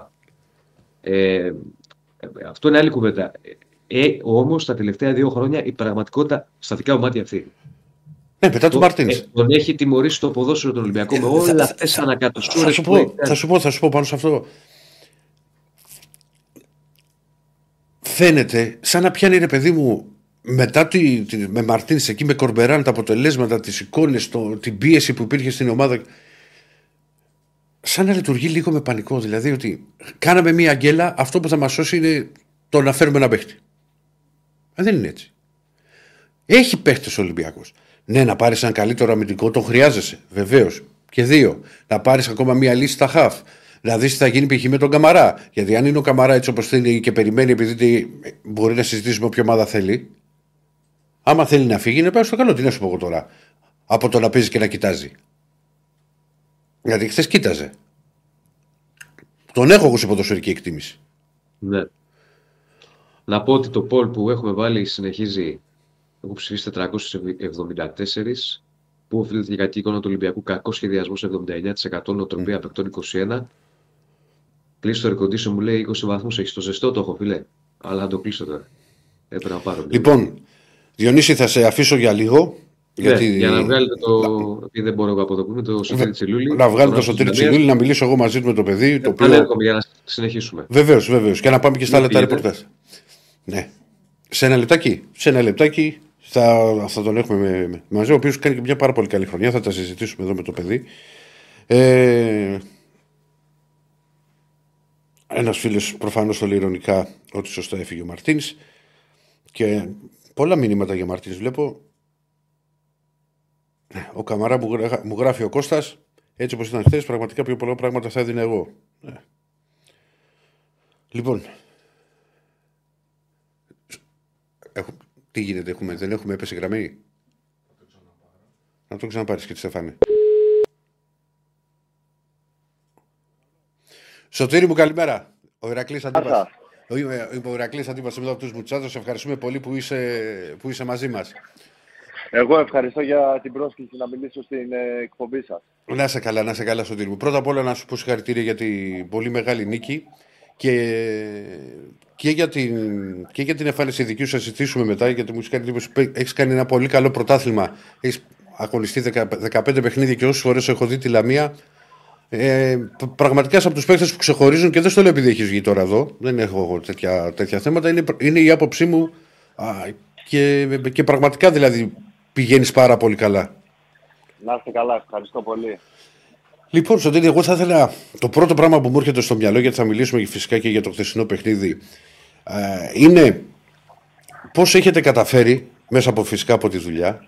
Ε, αυτό είναι άλλη κουβέντα. Ε, Όμως τα τελευταία δύο χρόνια η πραγματικότητα στα δικά μου μάτια αυτή. Ναι, μετά του Μαρτίν. Ε, τον έχει τιμωρήσει το ποδόσφαιρο τον Ολυμπιακό με όλα αυτέ τι Θα ανακατοσούρε σου, που έχει πω, κάνει. θα σου πω, θα σου πω πάνω σε αυτό. Φαίνεται σαν να πιάνει ρε παιδί μου μετά τη, τη- με Μαρτίν εκεί με Κορμπεράν τα αποτελέσματα, τις εικόνες, την πίεση που υπήρχε στην ομάδα. Σαν να λειτουργεί λίγο με πανικό. Δηλαδή ότι κάναμε μία αγγέλα, αυτό που θα μας σώσει είναι το να φέρουμε ένα παίχτη. Ε, δεν είναι έτσι. Έχει παίχτες ο Ολυμπιακός. Ναι, να πάρεις έναν καλύτερο αμυντικό, τον χρειάζεσαι. Βεβαίως. Και δύο. Να πάρεις ακόμα μία λύση στα χαφ. Να δεις τι θα γίνει π.χ. με τον Καμαρά. Γιατί αν είναι ο Καμαρά έτσι όπως θέλει και περιμένει, επειδή τι- μπορεί να συζητήσουμε όποια ομάδα θέλει. Άμα θέλει να φύγει, να πάει στο καλό. Τι να σου πω εγώ τώρα; Από το να παίζει και να κοιτάζει. Γιατί χθες κοίταζε. Τον έχω εγώ σε ποδοσφαιρική εκτίμηση. Ναι. Να πω ότι το poll που έχουμε βάλει συνεχίζει. Έχω ψηφίσει 474. Πού οφείλεται η κακή εικόνα του Ολυμπιακού, κακό σχεδιασμός 79%, νοοτροπία παικτών 21%. Κλείσει το air condition μου λέει 20 βαθμούς. Έχει το ζεστό το έχω, φιλέ. Αλλά θα το κλείσω τώρα. Έπρεπε να πάρω. λίγο. Λοιπόν, Διονύση, θα σε αφήσω για λίγο. Ναι, γιατί... Για να βγάλετε το. Επειδή δεν μπορώ εγώ από εδώ που είμαι, το Σωτήρι Τσιλούλη. Να βγάλω το Τον σωτήρι Άσο της Τσιλούλη, να μιλήσω εγώ μαζί του με το παιδί. Το οποίο... Επανέρχομαι για να συνεχίσουμε. Βεβαίως, βεβαίως. Και να πάμε και στα Μην άλλα τα πήγετε. ρεπορτάζ. Ναι. Σε ένα λεπτάκι. Σε ένα λεπτάκι θα, θα τον έχουμε με, με- μαζί, ο οποίος κάνει και μια πάρα πολύ καλή χρονιά. Θα τα συζητήσουμε εδώ με το παιδί. Ε, ένας φίλος προφανώς το λέει ηρωνικά ότι σωστά έφυγε ο Μαρτίνς. Και πολλά μηνύματα για Μαρτίν βλέπω. Ο Καμαρά μου, γρα- μου γράφει ο Κώστας έτσι όπως ήταν χθες, πραγματικά πιο πολλά πράγματα θα έδινε εγώ. Ναι. Λοιπόν, Έχω... τι γίνεται, έχουμε, δεν έχουμε έπεσε γραμμή; Να το ξαναπάρεις και τη Στεφάνη. Σωτήρη μου καλημέρα. Ο Ηρακλής Αντίπας. Ο, ο Ηρακλής Αντίπας εδώ από τους Μουτσάδος. Σε ευχαριστούμε πολύ που είσαι, που είσαι μαζί μας. Εγώ ευχαριστώ για την πρόσκληση να μιλήσω στην ε, εκπομπή σας. Να είσαι καλά, να είσαι καλά, Σωτήρη μου. Πρώτα απ' όλα να σου πω συγχαρητήρια για την πολύ μεγάλη νίκη και, και, για, την, και για την εμφάνιση δική σου. Θα συζητήσουμε μετά, γιατί μου έχεις κάνει εντύπωση που έχεις κάνει ένα πολύ καλό πρωτάθλημα. Έχεις αγωνιστεί 10 15 παιχνίδια και όσες φορές έχω δει τη Λαμία. Ε, πραγματικά είσαι από τους παίχτε που ξεχωρίζουν και δεν στο λέω επειδή έχεις βγει τώρα εδώ. Δεν έχω εγώ τέτοια, τέτοια θέματα. Είναι, είναι η άποψή μου α, και, και πραγματικά δηλαδή πηγαίνεις πάρα πολύ καλά. Να είστε καλά, ευχαριστώ πολύ. Λοιπόν, Σωτήρη, εγώ θα ήθελα το πρώτο πράγμα που μου έρχεται στο μυαλό, γιατί θα μιλήσουμε και φυσικά και για το χθεσινό παιχνίδι, ε, είναι πώς έχετε καταφέρει, μέσα από φυσικά από τη δουλειά,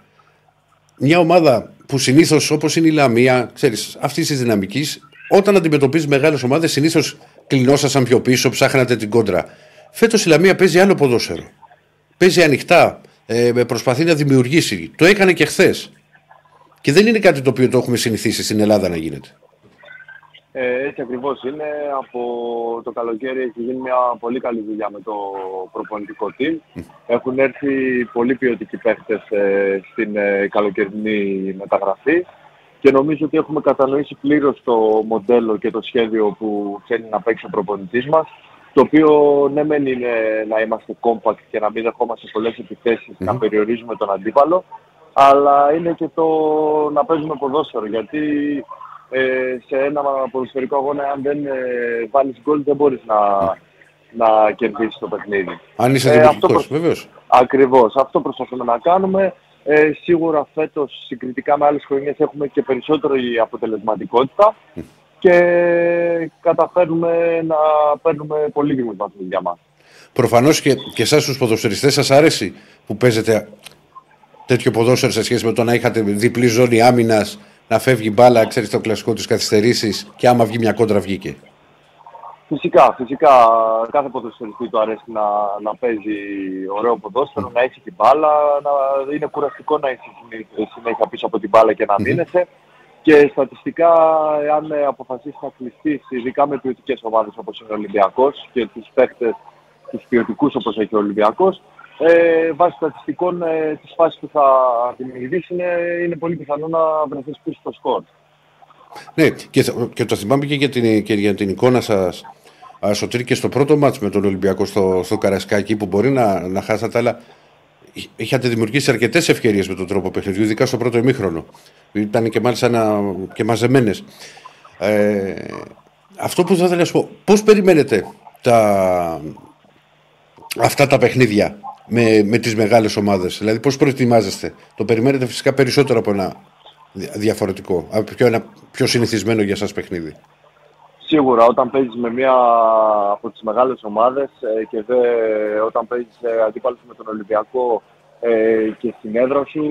μια ομάδα που συνήθως όπως είναι η Λαμία, ξέρεις, αυτής της δυναμικής, όταν αντιμετωπίζεις μεγάλες ομάδες, συνήθως κλεινόσασταν πιο πίσω, ψάχνατε την κόντρα. Φέτος η Λαμία παίζει άλλο ποδόσφαιρο. Παίζει ανοιχτά, ε, προσπαθεί να δημιουργήσει. Το έκανε και χθες. Και δεν είναι κάτι το οποίο το έχουμε συνηθίσει στην Ελλάδα να γίνεται. Ε, έτσι ακριβώς είναι. Από το καλοκαίρι έχει γίνει μια πολύ καλή δουλειά με το προπονητικό team. Έχουν έρθει πολύ ποιοτικοί παίχτες ε, στην ε, καλοκαιρινή μεταγραφή και νομίζω ότι έχουμε κατανοήσει πλήρως το μοντέλο και το σχέδιο που θέλει να παίξει ο προπονητής μας το οποίο ναι μεν είναι να είμαστε compact και να μην δεχόμαστε πολλές επιθέσεις, να περιορίζουμε τον αντίπαλο αλλά είναι και το να παίζουμε ποδόσφαιρο γιατί ε, σε ένα ποδοσφαιρικό αγώνα αν δεν ε, βάλεις γκολ δεν μπορείς να, να κερδίσεις το παιχνίδι. Αν είσαι Ε, δημιουργικός, αυτό προ- βεβαίως. Ακριβώς. Αυτό προσπαθούμε να κάνουμε. Ε, σίγουρα φέτος συγκριτικά με άλλες χρονιές έχουμε και περισσότερη αποτελεσματικότητα και καταφέρνουμε να παίρνουμε πολύ γρήγορους βαθμούς για μας. Προφανώς και, και εσάς τους ποδοσφαιριστές σας αρέσει που παίζετε τέτοιο ποδόσφαιρο σε σχέση με το να είχατε διπλή ζώνη άμυνας, να φεύγει μπάλα, ξέρεις το κλασικό της καθυστερήσεις και άμα βγει μια κόντρα βγήκε. Φυσικά, φυσικά. Κάθε ποδοσφαιριστή του αρέσει να, να παίζει ωραίο ποδόσφαιρο, να έχει την μπάλα, να είναι κουραστικό να είσαι συνέχεια πίσω από την μπάλα και να μείνεσαι. Και στατιστικά, αν αποφασίσει να κλειστείς, ειδικά με ποιοτικές ομάδες όπως είναι ο Ολυμπιακός και τους παίχτες τους ποιοτικούς όπως έχει ο Ολυμπιακός, ε, βάσει στατιστικών ε, τις φάσεις που θα δημιουργήσει είναι, είναι πολύ πιθανό να βρεθείς πίσω στο σκορ. Ναι, και, και το θυμάμαι και για την, και για την εικόνα σας Σωτήρη και στο πρώτο μάτς με τον Ολυμπιακό στο, στο Καρασκάκι που μπορεί να, να χάσατε αλλά είχατε δημιουργήσει αρκετές ευκαιρίες με τον τρόπο παιχνιδιού, ειδικά στο πρώτο ημίχρονο. Ήταν και μάλιστα ένα, και μαζεμένες. Ε, αυτό που θα ήθελα να σου πω, πώς περιμένετε τα, αυτά τα παιχνίδια; Με, με τις μεγάλες ομάδες, δηλαδή πώς προετοιμάζεστε; Το περιμένετε φυσικά περισσότερο από ένα διαφορετικό, από πιο, ένα πιο συνηθισμένο για σας παιχνίδι. Σίγουρα όταν παίζεις με μία από τις μεγάλες ομάδες ε, και δε, όταν παίζεις ε, αντίπαλος με τον Ολυμπιακό ε, και στην έδρα σου,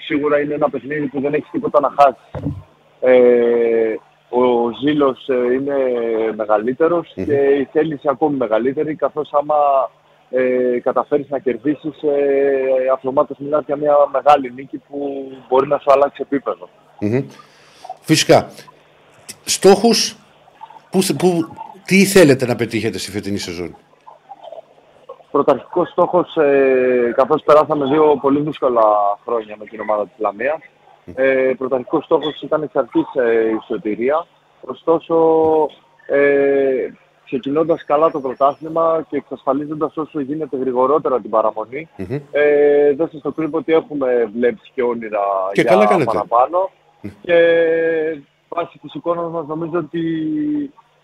σίγουρα είναι ένα παιχνίδι που δεν έχεις τίποτα να χάσεις. Ε, ο ζήλος ε, είναι και η θέληση ακόμη μεγαλύτερη, καθώς άμα ε, καταφέρεις να κερδίσεις, ε, αυτομάτως μιλάς για μια μεγάλη νίκη που μπορεί να σου αλλάξει Φυσικά. Στόχους Πού, πού, τι θέλετε να πετύχετε στη φετινή σεζόν; Πρωταρχικός στόχος, ε, καθώς περάσαμε δύο πολύ δύσκολα χρόνια με την ομάδα της Λαμίας, ε, πρωταρχικός στόχος ήταν εξ αρχής ε, η σωτηρία. Ωστόσο, ε, ξεκινώντας καλά το πρωτάθλημα και εξασφαλίζοντας όσο γίνεται γρηγορότερα την παραμονή, mm-hmm. ε, δεν σας το κρύβω ότι έχουμε βλέψει και όνειρα και για καλά παραπάνω. Και βάσει της εικόνας μας νομίζω ότι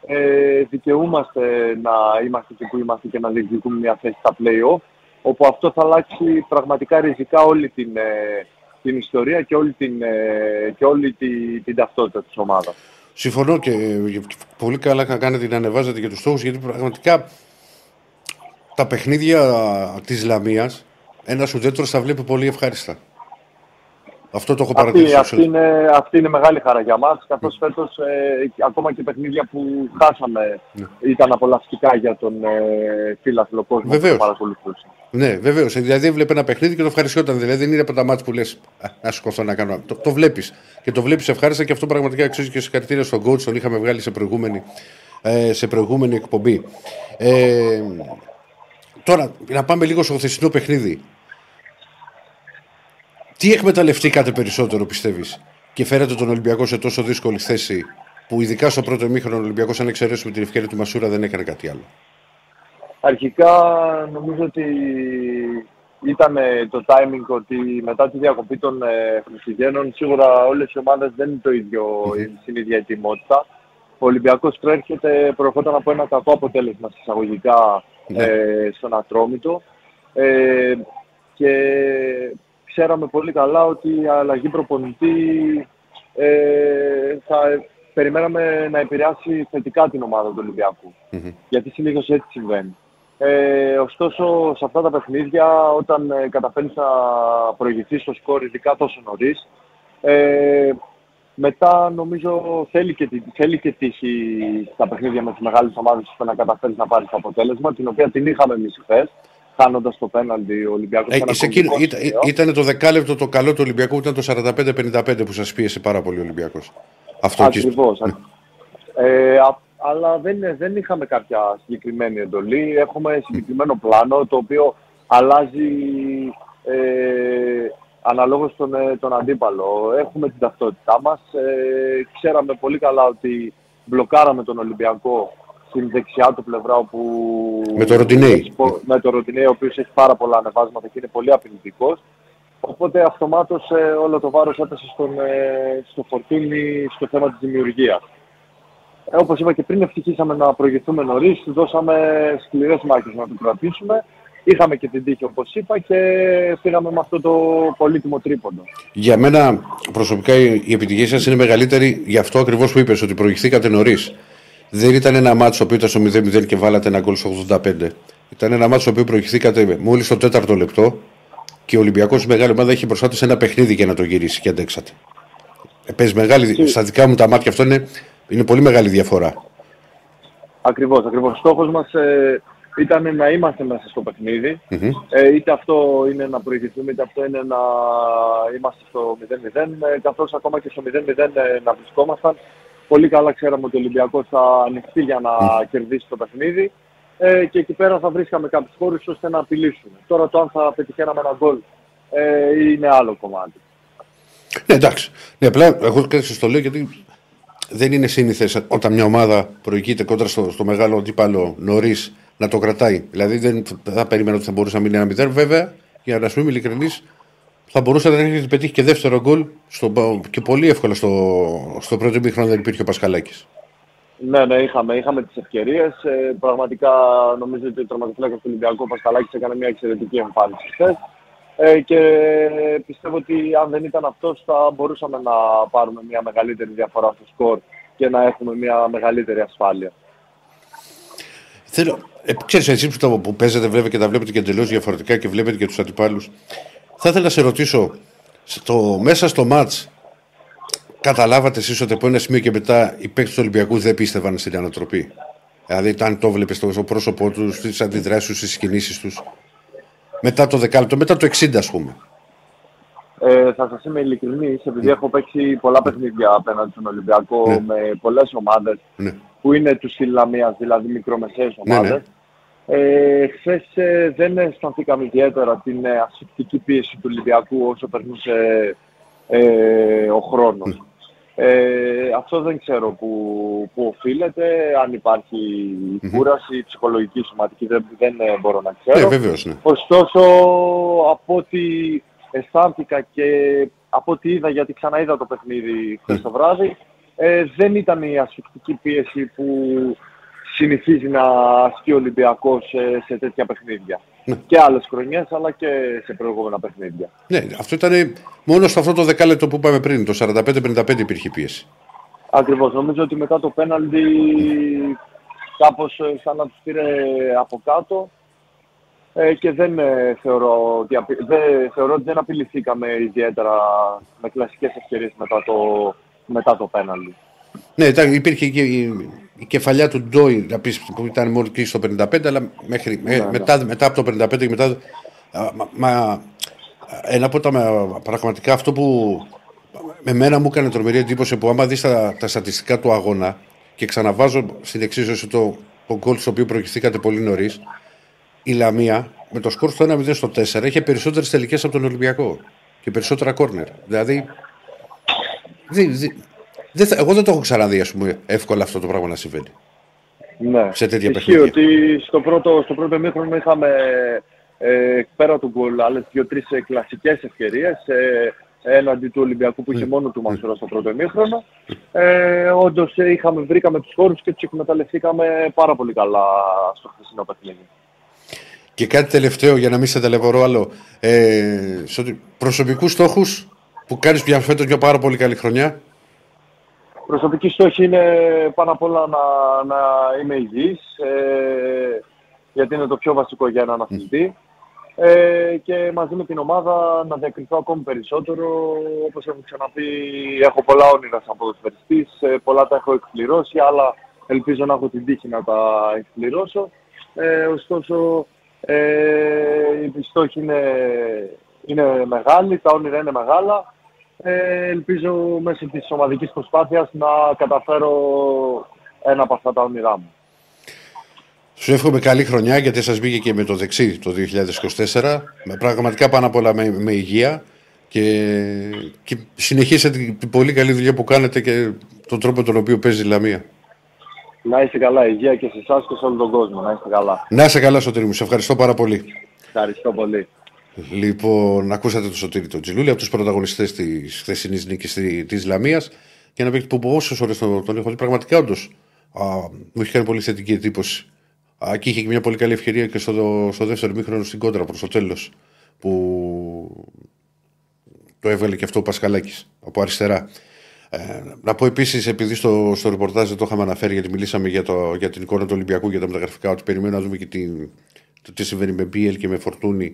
ε, δικαιούμαστε να είμαστε και που είμαστε και να διεκδικούμε μια θέση στα play-off, όπου αυτό θα αλλάξει πραγματικά ριζικά όλη την, ε, την ιστορία και όλη την, ε, και όλη την, την ταυτότητα της ομάδας. Συμφωνώ και ε, πολύ καλά να κάνετε να ανεβάζετε και τους στόχους, γιατί πραγματικά τα παιχνίδια της Λαμίας ένας ουδέτερος θα βλέπει πολύ ευχάριστα. Αυτό το έχω παρατηρήσει. Αυτή, αυτή, είναι, αυτή είναι μεγάλη χαρά για μας, καθώς φέτος ε, ακόμα και παιχνίδια που χάσαμε ναι. ήταν απολαυστικά για τον ε, φίλαθλο κόσμο που παρακολουθούσε. Ναι, βεβαίως. Δηλαδή έβλεπε ένα παιχνίδι και το ευχαριστιόταν. Δηλαδή δεν είναι από τα μάτια που λες: Να σηκωθώ να κάνω. Το, το βλέπεις. Και το βλέπεις ευχάριστα και αυτό πραγματικά αξίζει και συγχαρητήρια στον coach. Τον είχαμε βγάλει σε προηγούμενη, ε, σε προηγούμενη εκπομπή. Ε, τώρα, να πάμε λίγο στο χθεσινό παιχνίδι. Τι εκμεταλλευτήκατε περισσότερο, πιστεύεις, και φέρατε τον Ολυμπιακό σε τόσο δύσκολη θέση που ειδικά στο πρώτο ημίχρονο ο Ολυμπιακός, αν εξαιρέσουμε την ευκαιρία του Μασούρα, δεν έκανε κάτι άλλο. Αρχικά νομίζω ότι ήταν το timing ότι μετά τη διακοπή των ε, Χριστουγέννων σίγουρα όλες οι ομάδες δεν είναι το ίδιο, mm-hmm. στην ίδια ετοιμότητα. Ο Ολυμπιακός προέρχεται, προερχόταν από ένα κακό αποτέλεσμα εισαγωγικά mm-hmm. ε, στον Ατρόμητο ε, και ξέραμε πολύ καλά ότι η αλλαγή προπονητή ε, θα περιμέναμε να επηρεάσει θετικά την ομάδα του Ολυμπιακού. Mm-hmm. Γιατί συνήθως έτσι συμβαίνει. Ε, ωστόσο, σε αυτά τα παιχνίδια, όταν ε, καταφέρνεις να προηγηθείς στο σκορ, ειδικά τόσο νωρίς, ε, μετά νομίζω θέλει και, θέλει και τύχη στα παιχνίδια με τις μεγάλες ομάδες ώστε να καταφέρεις να πάρεις το αποτέλεσμα, την οποία την είχαμε εμείς χθες χάνοντας το πέναλτι ο Ολυμπιακός. Ε, ήταν, ήταν το δεκάλεπτο το καλό του Ολυμπιακού, ήταν το 45-55 που σας πίεσε πάρα πολύ ο Ολυμπιακός. Αυτό Ακριβώς. Ε, αλλά δεν, δεν είχαμε κάποια συγκεκριμένη εντολή. Έχουμε συγκεκριμένο πλάνο το οποίο αλλάζει ε, αναλόγως τον, ε, τον αντίπαλο. Έχουμε την ταυτότητά μας. Ε, ξέραμε πολύ καλά ότι μπλοκάραμε τον Ολυμπιακό στην δεξιά του πλευρά όπου... Με το Ροντινέι. Με το Ροντινέι, ο οποίος έχει πάρα πολλά ανεβάσματα και είναι πολύ απειλητικός. Οπότε αυτομάτως ε, όλο το βάρος έπεσε στον, ε, στο φορτούνι στο θέμα της δημιουργίας. Ε, όπως είπα και πριν, ευτυχήσαμε να προηγηθούμε νωρίς, δώσαμε σκληρές μάχες να το κρατήσουμε είχαμε και την τύχη όπως είπα και πήγαμε με αυτό το πολύτιμο τρίποντο. Για μένα προσωπικά η επιτυχία σας είναι μεγαλύτερη γι' αυτό ακριβώς που είπες ότι προηγηθήκατε νωρίς. Δεν ήταν ένα μάτσο που ήταν στο 0-0 και βάλατε ένα γκολ στο 85. Ήταν ένα μάτσο που προηγηθήκατε μόλις στο τέταρτο λεπτό και ο Ολυμπιακός μεγάλη ομάδα έχει μπροστά τους ένα παιχνίδι για να το γυρίσει και αντέξατε. Ε, παίζει μεγάλη, στα δικά μου τα μάτια αυτό είναι, είναι πολύ μεγάλη διαφορά. Ακριβώς, ακριβώς. Στόχος μας ε, ήταν να είμαστε μέσα στο παιχνιδι mm Ε, είτε αυτό είναι να προηγηθούμε, είτε αυτό είναι να είμαστε στο 0-0. Ε, καθώς ακόμα και στο 0-0 ε, να βρισκόμασταν. Πολύ καλά ξέραμε ότι ο Ολυμπιακός θα ανοιχτεί για να κερδίσει το παιχνίδι. Ε, και εκεί πέρα θα βρίσκαμε κάποιους χώρους ώστε να απειλήσουμε. Τώρα το αν θα πετυχαίναμε ένα γκολ ε, είναι άλλο κομμάτι. Ναι, εντάξει. Ναι, απλά εγώ κάτι το λέω γιατί δεν είναι σύνηθες όταν μια ομάδα προηγείται κόντρα στο, στο μεγάλο αντίπαλο νωρίς να το κρατάει. Δηλαδή δεν θα περίμενα ότι θα μπορούσε να μείνει ένα μηδέν. Βέβαια, για να σου είμαι ειλικρινής, θα μπορούσε να έχει πετύχει και δεύτερο γκολ στο, και πολύ εύκολα στο, στο πρώτο μήχρονο δεν υπήρχε ο Πασχαλάκης. Ναι, ναι, είχαμε, είχαμε τις ευκαιρίες. Ε, πραγματικά νομίζω ότι ο τερματοφύλακας του Ολυμπιακού Πασχαλάκης έκανε μια εξαιρετική εμφάνιση χθες. Ε, και πιστεύω ότι αν δεν ήταν αυτός θα μπορούσαμε να πάρουμε μια μεγαλύτερη διαφορά στο σκορ και να έχουμε μια μεγαλύτερη ασφάλεια. Θέλω, ε, ξέρεις εσείς που, που παίζετε βέβαια και τα βλέπετε και εντελώς διαφορετικά και βλέπετε και τους αντιπάλους θα ήθελα να σε ρωτήσω στο, μέσα στο μάτς καταλάβατε εσείς ότι από ένα σημείο και μετά οι παίκτες του Ολυμπιακού δεν πίστευαν στην ανατροπή; Δηλαδή, ήταν το βλέπεις στο πρόσωπό τους, στις αντιδράσεις τους, στις κινήσεις τους. Μετά το δεκάλεπτο, μετά το 60 ας πούμε. Ε, θα σας είμαι ειλικρινής, επειδή έχω παίξει πολλά παιχνίδια απέναντι στον Ολυμπιακό Ναι. με πολλές ομάδες Ναι. που είναι τους στυλ Λαμίας, δηλαδή μικρομεσαίες Ναι, ομάδες. Ε, χθες ε, δεν αισθανθήκαμε ιδιαίτερα την ε, ασφυκτική πίεση του Ολυμπιακού όσο περνούσε ε, ο χρόνος. Ε, αυτό δεν ξέρω που, που οφείλεται, αν υπάρχει κούραση, ψυχολογική, σωματική, δεν, δεν ε, μπορώ να ξέρω. Ναι, βεβαίως, ναι. Ωστόσο, από ό,τι αισθάνθηκα και από ό,τι είδα, γιατί ξαναείδα το παιχνίδι χθες το βράδυ, ε, δεν ήταν η ασφυκτική πίεση που συνηθίζει να ασκεί ο Ολυμπιακός σε, σε τέτοια παιχνίδια. Ναι. Και άλλες χρονιές, αλλά και σε προηγούμενα παιχνίδια. Ναι, αυτό ήταν μόνο σε αυτό το δεκάλεπτο που είπαμε πριν. Το 45-55 υπήρχε πίεση. Ακριβώς. Νομίζω ότι μετά το πέναλτι κάπως ε, σαν να τους πήρε από κάτω ε, και δεν ε, θεωρώ ότι, απει... δεν, θεωρώ ότι δεν απειληθήκαμε ιδιαίτερα με κλασικές ευκαιρίες μετά το, μετά το πέναλτι. Ναι, ήταν, υπήρχε και η, η κεφαλιά του Ντόι να πεις, που ήταν μόνο εκεί στο 55, αλλά μέχρι, ε, ναι. μετά, μετά από το 55 και μετά. α, μα, μα, ένα από τα μα- πραγματικά αυτό που με μένα μου έκανε τρομερή εντύπωση που άμα δεις τα, τα στατιστικά του αγώνα και ξαναβάζω στην εξίσωση το, το γκολ στο οποίο προηγηθήκατε πολύ νωρίς, η Λαμία με το σκορ στο 1-0 στο 4 είχε περισσότερες τελικές από τον Ολυμπιακό και περισσότερα κόρνερ. Δηλαδή. δεν- δεν- δεν θα- εγώ δεν το έχω ξαναδεί ας πούμε, εύκολα αυτό το πράγμα να συμβαίνει. Ναι. Σε τέτοια Ισχύει παιχνίδια. ότι στο πρώτο, στο πρώτο μήχρονο είχαμε ε, πέρα του γκολ άλλες δύο-τρεις ε, κλασικές ευκαιρίες ε, έναντι του Ολυμπιακού που είχε μόνο του Μασούρα στο πρώτο μήχρονο. Ε, όντως ε, είχαμε, βρήκαμε τους χώρους και τους εκμεταλλευτήκαμε πάρα πολύ καλά στο χθεσινό παιχνίδι. Και κάτι τελευταίο για να μην σε ταλαιπωρώ άλλο. Ε, προσωπικούς στόχους που κάνεις πια φέτος μια πάρα πολύ καλή χρονιά; Προσωπική στόχη είναι πάνω απ' όλα να, να είμαι υγιής, ε, γιατί είναι το πιο βασικό για έναν αθλητή. Ε, και μαζί με την ομάδα να διακριθώ ακόμη περισσότερο. Όπως έχω ξαναπεί, έχω πολλά όνειρα σαν ποδοσφαιριστής, ε, πολλά τα έχω εκπληρώσει, άλλα ελπίζω να έχω την τύχη να τα εκπληρώσω. Ε, ωστόσο, ε, η στόχη είναι, είναι μεγάλη, τα όνειρα είναι μεγάλα. Ε, ελπίζω μέσω της ομαδικής προσπάθειας να καταφέρω ένα από αυτά τα όνειρά μου. Σου εύχομαι καλή χρονιά γιατί σας μπήκε και με το δεξί το 2024. Με πραγματικά πάνω απ' όλα με, με υγεία και, και συνεχίσετε την, την πολύ καλή δουλειά που κάνετε και τον τρόπο τον οποίο παίζει η Λαμία. Να είστε καλά, υγεία και σε εσάς και σε όλο τον κόσμο. Να είστε καλά. Να είσαι καλά, Σωτήρη μου. Σε ευχαριστώ πάρα πολύ. Ευχαριστώ πολύ. Λοιπόν, ακούσατε τον Σωτήρη τον Τζιλούλη από τους πρωταγωνιστές της χθεσινής νίκης της Λαμίας. Και ένα παίκτη που όσε ώρες τον, τον έχω δει, πραγματικά όντως μου έχει κάνει πολύ θετική εντύπωση Α, και είχε και μια πολύ καλή ευκαιρία και στο, στο δεύτερο μήχρονο στην κόντρα προς το τέλος. Που το έβγαλε και αυτό ο Πασχαλάκης από αριστερά. Ε, να πω επίσης, επειδή στο, στο ρεπορτάζ δεν το είχαμε αναφέρει, γιατί μιλήσαμε για, το, για την εικόνα του Ολυμπιακού για τα μεταγραφικά, ότι περιμένουμε να δούμε και την, το τι συμβαίνει με Μπίελ και με Φορτούνη.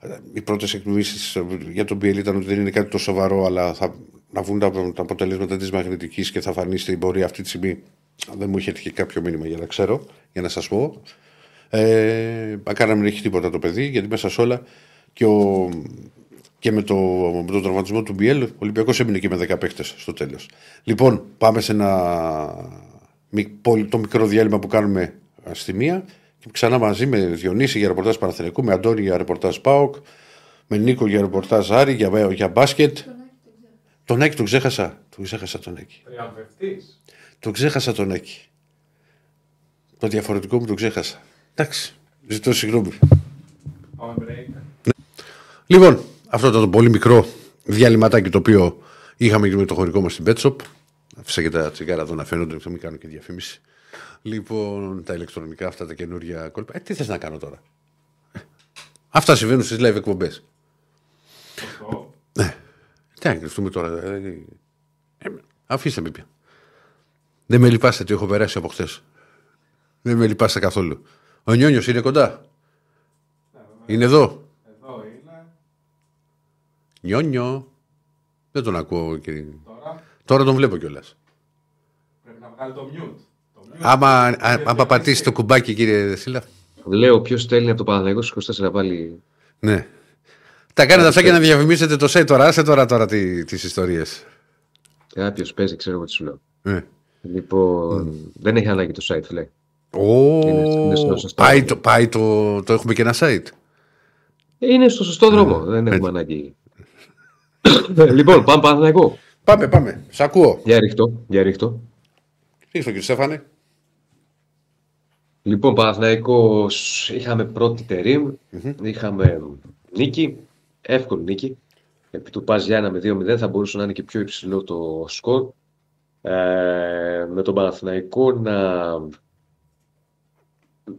Ε, οι πρώτες εκτιμήσει για τον Μπίελ ήταν ότι δεν είναι κάτι τόσο σοβαρό, αλλά θα, να βγουν τα, τα αποτελέσματα της μαγνητικής και θα φανεί στην πορεία αυτή τη στιγμή. Δεν μου είχε έρθει κάποιο μήνυμα για να ξέρω, για να σας πω. Ε, να μην έχει τίποτα το παιδί, γιατί μέσα σε όλα και, ο, και με, το, με τον τραυματισμό του Μπιέλ, ο Ολυμπιακός έμεινε και με 10 παίχτε στο τέλος. Λοιπόν, πάμε σε ένα το μικρό διάλειμμα που κάνουμε στη μία και ξανά μαζί με Διονύση για ρεπορτάζ Παναθηναϊκού, με Αντώνη για ρεπορτάζ ΠΑΟΚ, με Νίκο για ρεπορτάζ Άρη, για, για μπάσκετ. Τον Άκη τον ξέχασα. Τον ξέχασα τον Άκη. Τον ξέχασα τον Άκη. Το διαφορετικό μου το ξέχασα. Εντάξει. Ζητώ συγγνώμη. Λοιπόν, αυτό ήταν το πολύ μικρό διαλυματάκι το οποίο είχαμε και με το χωρικό μας στην Πέτσοπ. Αφήσα και τα τσιγάρα εδώ να φαίνονται, θα μην κάνω και διαφήμιση. Λοιπόν, τα ηλεκτρονικά αυτά τα καινούργια κόλπα. Ε, τι θες να κάνω τώρα; Αυτά συμβαίνουν στις live εκπομπές. Ναι. Τι να κρυφτούμε τώρα. Ε, ε, αφήστε με πια. Δεν με λυπάστε τι έχω περάσει από χθες. Δεν με λυπάστε καθόλου. Ο Νιόνιος είναι κοντά; Είναι εδώ; Εδώ είναι. Νιόνιο. Δεν τον ακούω κύριε. Τώρα; Τώρα τον βλέπω κιόλας. πρέπει να βγάλει το mute. Το mute Άμα, είναι α- άμα πατήσει το κουμπάκι, κύριε Δεσίλα. Λέω ποιος στέλνει από το Παναγιώτο στους 24 πάλι. Ναι. Τα κάνετε αυτά για να διαφημίσετε το site τώρα. Άσε τώρα, τώρα τι τις ιστορίες. Κάποιος παίζει, ξέρω εγώ τι σου λέω. Ναι. Λοιπόν, δεν έχει ανάγκη το site, λέει. Ω, Είναι- είναι στο σωστό πάει, δρόμο. το, πάει το, το έχουμε και ένα site. Είναι στο σωστό δρόμο. Δεν έχουμε ανάγκη. λοιπόν, πάμε Παναθηναϊκό. Πάμε, πάμε. Σ' ακούω. Για ρίχτω, για ρίχτω. Τι στο κύριε Στέφανε. Λοιπόν, Παναθηναϊκός είχαμε πρώτη τερίμ, είχαμε νίκη, εύκολη νίκη. Επί του Πας Γιάννα με 2-0 θα μπορούσε να είναι και πιο υψηλό το σκορ. Ε, με τον Παναθηναϊκό να,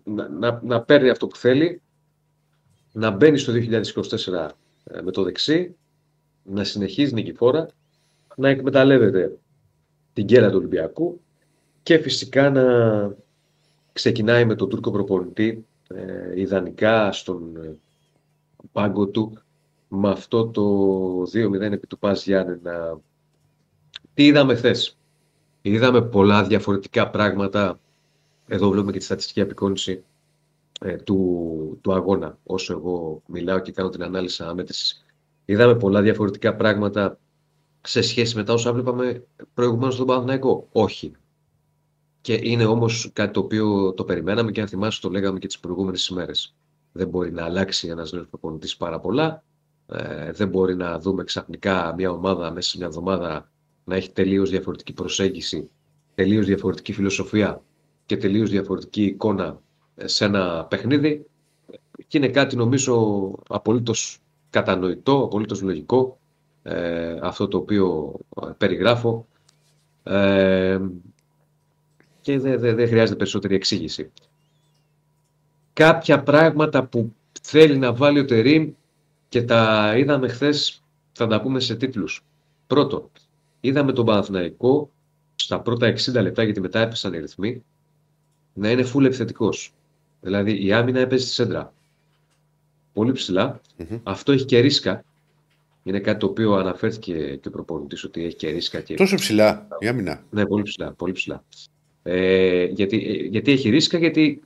να, να, να παίρνει αυτό που θέλει, να μπαίνει στο 2024 ε, με το δεξί, να συνεχίζει νικηφόρα, να εκμεταλλεύεται την γκέλα του Ολυμπιακού και φυσικά να ξεκινάει με τον Τούρκο προπονητή ε, ιδανικά στον ε, πάγκο του με αυτό το 2-0 επί του Πας Γιάννενα. Τι είδαμε χθες; Είδαμε πολλά διαφορετικά πράγματα. Εδώ βλέπουμε και τη στατιστική απεικόνηση ε, του, του αγώνα. Όσο εγώ μιλάω και κάνω την ανάλυση αναμέτρησης. Είδαμε πολλά διαφορετικά πράγματα σε σχέση με τα όσα βλέπαμε προηγουμένως στον Παναθηναϊκό. Όχι. Και είναι όμως κάτι το οποίο το περιμέναμε και αν θυμάσαι το λέγαμε και τις προηγούμενες ημέρες. Δεν μπορεί να αλλάξει ένας νέος προπονητής πάρα πολλά. Ε, δεν μπορεί να δούμε ξαφνικά μια ομάδα μέσα σε μια εβδομάδα να έχει τελείως διαφορετική προσέγγιση, τελείως διαφορετική φιλοσοφία και τελείως διαφορετική εικόνα ε, σε ένα παιχνίδι. Και είναι κάτι νομίζω απολύτως κατανοητό, απολύτως λογικό ε, αυτό το οποίο ε, περιγράφω. Ε, και δεν δεν- δεν χρειάζεται περισσότερη εξήγηση. Κάποια πράγματα που θέλει να βάλει ο Τερίμ και τα είδαμε χθες, θα τα πούμε σε τίτλους. Πρώτον, είδαμε τον Παναθηναϊκό στα πρώτα 60 λεπτά, γιατί μετά έπεσαν οι ρυθμοί, να είναι full επιθετικός. Δηλαδή η άμυνα έπαιζε στη σέντρα. Πολύ ψηλά. Αυτό έχει και ρίσκα. Είναι κάτι το οποίο αναφέρθηκε και ο προπονητής ότι έχει και ρίσκα και Τόσο ψηλά η άμυνα. ναι, πολύ ψηλά. Πολύ ψηλά. Ε, γιατί, ε, γιατί έχει ρίσκα, γιατί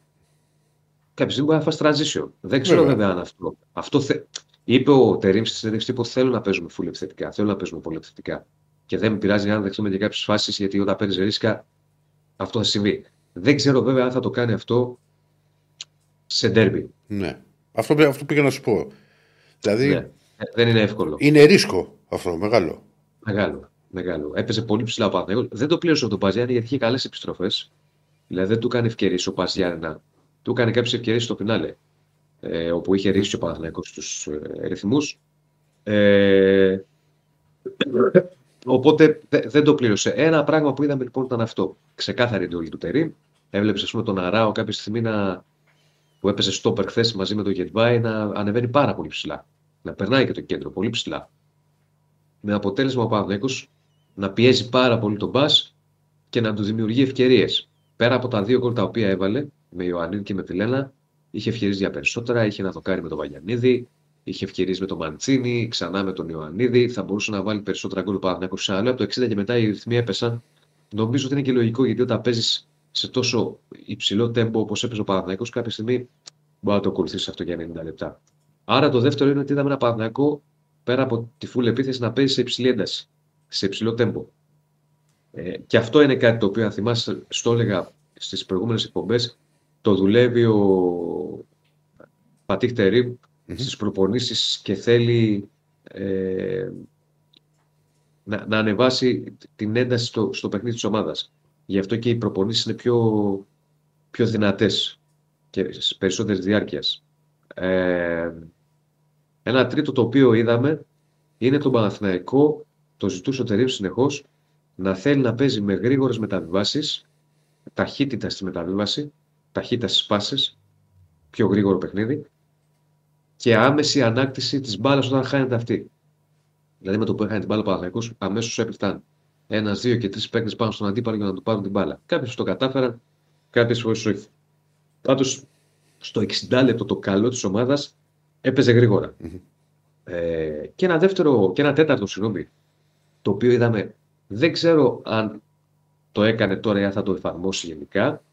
κάποια στιγμή μπορεί να φας transition. Δεν ξέρω Βέβαια. βέβαια αν αυτό. αυτό θε... Είπε ο Τερήμ στη συνέντευξη τύπου: Θέλω να παίζουμε full επιθετικά. Θέλω να παίζουμε πολύ επιθετικά. Και δεν με πειράζει αν δεχτούμε και κάποιες φάσεις, γιατί όταν παίρνει ρίσκα, αυτό θα συμβεί. Δεν ξέρω βέβαια αν θα το κάνει αυτό σε ντέρμπι. Ναι. Αυτό, αυτό πήγα να σου πω. Δηλαδή Ναι. Ε, Δεν είναι εύκολο. είναι ρίσκο αυτό, μεγάλο. Μεγάλο. Μεγάλο. Έπαιζε πολύ ψηλά ο Παναθηναϊκός. Δεν το πλήρωσε τον Παζιάννη γιατί είχε καλές επιστροφές. Δηλαδή δεν του έκανε ευκαιρίες ο Παζιάννη να. Του έκανε κάποιες ευκαιρίες στο φινάλε. Ε, όπου είχε ρίξει ο Παναθηναϊκός στου ε, ρυθμούς. Ε, οπότε δε- δεν το πλήρωσε. Ένα πράγμα που είδαμε λοιπόν ήταν αυτό. Ξεκάθαρη εντολή του Τερήμ. Έβλεπε, ας πούμε, τον Αράο κάποια στιγμή να, που έπαιζε στο χθες μαζί με τον Γετβάη να ανεβαίνει πάρα πολύ ψηλά. Να περνάει και το κέντρο πολύ ψηλά. Με αποτέλεσμα ο Παναθηναϊκός να πιέζει πάρα πολύ τον Μπα και να του δημιουργεί ευκαιρίες. Πέρα από τα δύο γκολ τα οποία έβαλε με Ιωαννίδη και με Φιλένα, είχε ευκαιρίες για περισσότερα. Είχε να το κάνει με τον Βαγιανίδη, είχε ευκαιρίες με τον Μαντσίνη, ξανά με τον Ιωαννίδη. Θα μπορούσε να βάλει περισσότερα γκολ του Παναθηναϊκού σε άλλο. Από το 60 και μετά οι ρυθμοί έπεσαν. Νομίζω ότι είναι και λογικό γιατί όταν παίζεις σε τόσο υψηλό τέμπο όπως έπαιζε ο Παναθηναϊκός, κάποια στιγμή μπορεί να το ακολουθήσεις αυτό για 90 λεπτά. Άρα το δεύτερο είναι ότι είδαμε ένα Παναθηναϊκό πέρα από τη φούλη επίθεση να παίζει σε υψηλή ένταση, σε υψηλό τέμπο. Ε, και αυτό είναι κάτι το οποίο, αν θυμάσαι, στο έλεγα στις προηγούμενες εκπομπές, το δουλεύει ο Πατίχ Τερίμ mm-hmm. στις προπονήσεις και θέλει ε, να, να ανεβάσει την ένταση στο, στο παιχνίδι της ομάδας. Γι' αυτό και οι προπονήσεις είναι πιο, πιο δυνατές και περισσότερης διάρκειας. Ε, ένα τρίτο το οποίο είδαμε είναι τον Παναθηναϊκό, το ζητούσε ο Τερίμ συνεχώς, να θέλει να παίζει με γρήγορες μεταβιβάσεις, ταχύτητα στη μεταβίβαση, ταχύτητα στις πάσει, πιο γρήγορο παιχνίδι και άμεση ανάκτηση της μπάλας όταν χάνεται αυτή. Δηλαδή με το που έχανε την μπάλα ο Παναθηναϊκός, αμέσως έπεφταν ένα, δύο και τρεις παίκτες πάνω στον αντίπαλο για να του πάρουν την μπάλα. Κάποιες το κατάφεραν, κάποιες φορές όχι. Πάντως στο 60 λεπτό το καλό της ομάδας έπαιζε Ε, και ένα δεύτερο, και ένα τέταρτο, συγγνώμη, το οποίο είδαμε, δεν ξέρω αν το έκανε τώρα ή αν θα το εφαρμόσει γενικά.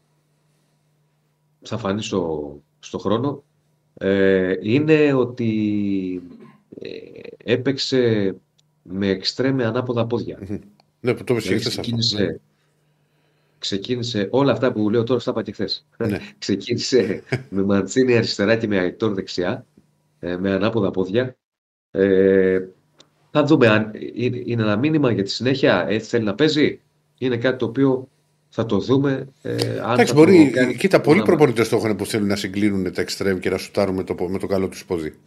Θα φανεί στο, στο χρόνο. Ε, είναι ότι ε, έπαιξε με εξτρέμε ανάποδα πόδια. Ναι, που το δηλαδή, ξεκίνησε, ναι. ξεκίνησε όλα αυτά που λέω τώρα, αυτά είπα και χθες. Ναι. ξεκίνησε με Μαντσίνη αριστερά και με Αϊτόρ δεξιά, ε, με ανάποδα πόδια. Ε, θα δούμε αν είναι ένα μήνυμα για τη συνέχεια, έτσι θέλει να παίζει. Είναι κάτι το οποίο θα το δούμε. Ε, αν Εντάξει, μπορεί. Κάνει... Κοίτα, πολλοί προπονητές το έχουν που θέλουν να συγκλίνουν τα εξτρέμ και να σουτάρουν με το, με το καλό τους πόδι.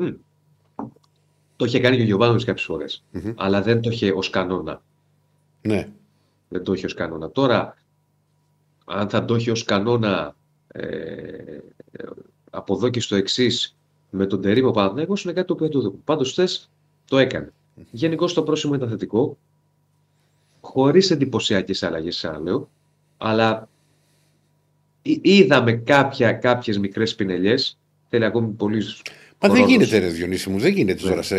Mm. Το είχε κάνει και ο Γιωβάνοβιτς κάποιες φορές. Mm-hmm. Αλλά δεν το είχε ως κανόνα. Ναι. Δεν το είχε ως κανόνα. Τώρα, αν θα το είχε ως κανόνα ε, από εδώ και στο εξής με τον Τερήμο Παναθηναίκος είναι κάτι το οποίο το δούμε. Πάντως χθες το έκανε. Mm-hmm. Γενικώς το πρόσημο ήταν θετικό. Χωρίς εντυπωσιακές αλλαγές, σαν λέω. Αλλά είδαμε κάποιες μικρές πινελιές. Θέλει ακόμη πολύ Μα δεν γίνεται, ρε Διονύση μου, δεν γίνεται ναι. τώρα σε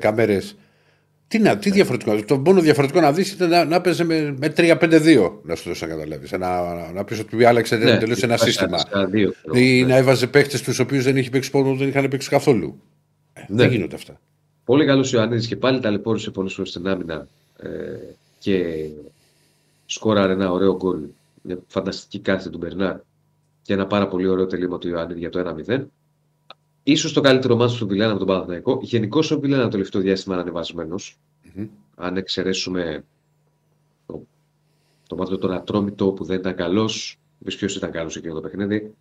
10 μέρες. Τι, να, τι διαφορετικό. Το μόνο διαφορετικό να δεις ήταν να, να παίζει με, με 3-5-2, να σου δώσει να καταλάβεις. Να, να, να πεις ότι άλλαξε ναι, τελείω ένα σύστημα. Δύο, ή ναι. να έβαζε παίχτες τους οποίους δεν είχε παίξει πόνο, δεν είχαν παίξει καθόλου. Ε, ναι. Δεν γίνονται αυτά. Πολύ καλός Ιωαννίδης και πάλι ταλαιπώρησε πολλές φορές στην άμυνα ε, και σκόραρε ένα ωραίο γκολ. Μια φανταστική κάθεση του Μπερνάρ και ένα πάρα πολύ ωραίο τελείωμα του Ιωαννίδη για το 1-0 ίσως το καλύτερο μάτι του Βιλένα από τον Παναθηναϊκό. Γενικώς ο Βιλένα το τελευταίο διάστημα είναι ανεβασμένος. Mm-hmm. Αν εξαιρέσουμε το, το μάτι του Ατρόμητο που δεν ήταν καλός, ποιος ήταν καλός εκείνο το παιχνίδι.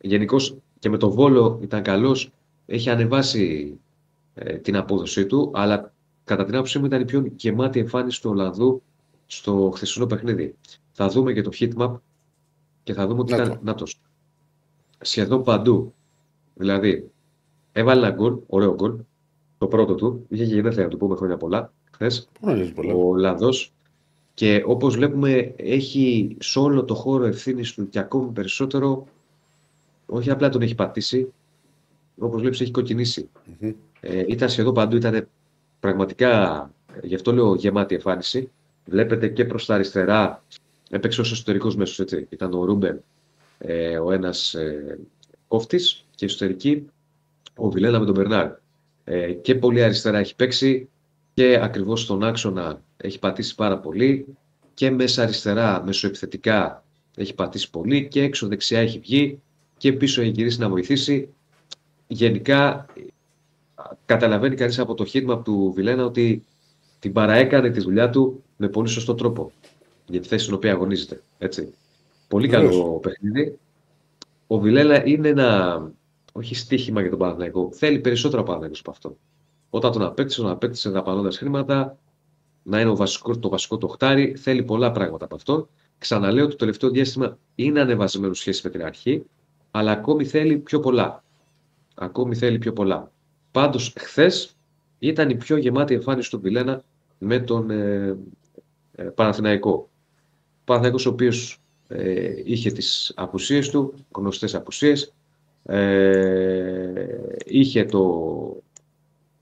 Γενικώς και με το Βόλο ήταν καλός. Έχει ανεβάσει ε, την απόδοσή του, αλλά κατά την άποψή μου ήταν η πιο γεμάτη εμφάνιση του Ολλανδού στο χθεσινό παιχνίδι. Θα δούμε και το heatmap και θα δούμε ότι ήταν νάτος. Σχεδόν παντού Δηλαδή, έβαλε ένα γκολ, ωραίο γκολ, το πρώτο του. Είχε και γενέθλια να του πούμε χρόνια πολλά χθες. Ο Λαδός. Και όπως βλέπουμε, έχει σε όλο το χώρο ευθύνης του και ακόμη περισσότερο. Όχι απλά τον έχει πατήσει, όπως βλέπεις, έχει κοκκινήσει. Mm-hmm. Ε, ήταν σχεδόν παντού, ήταν πραγματικά, γι' αυτό λέω γεμάτη εμφάνιση. Βλέπετε και προς τα αριστερά, έπαιξε ως εσωτερικός μέσος. Ήταν ο Ρούμπεν, ε, ο ένας ε, κόφτης και εσωτερική ο Βιλένα με τον Μπερνάρ. Ε, και πολύ αριστερά έχει παίξει και ακριβώς στον άξονα έχει πατήσει πάρα πολύ και μέσα αριστερά, μεσοεπιθετικά έχει πατήσει πολύ και έξω δεξιά έχει βγει και πίσω έχει γυρίσει να βοηθήσει. Γενικά καταλαβαίνει κανείς από το χείρμα του Βιλένα ότι την παραέκανε τη δουλειά του με πολύ σωστό τρόπο για τη θέση στην οποία αγωνίζεται. Έτσι. Πολύ καλό παιχνίδι. Ο Βιλένα είναι ένα όχι στοίχημα για τον Παναθηναϊκό. Θέλει περισσότερο Παναθηναϊκό από αυτό. Όταν τον απέκτησε, τον απέκτησε δαπανώντας χρήματα, να είναι ο βασικό, το βασικό το χτάρι. Θέλει πολλά πράγματα από αυτό. Ξαναλέω, το τελευταίο διάστημα είναι ανεβασμένος σχέση με την αρχή, αλλά ακόμη θέλει πιο πολλά. Ακόμη θέλει πιο πολλά. Πάντως, χθες ήταν η πιο γεμάτη εμφάνιση του Βιλένα με τον ε, ε, Παναθηναϊκό. Παναθηναϊκός ο οποίος ε, είχε τις απουσίες του, γνωστές απουσίες, ε, είχε, το,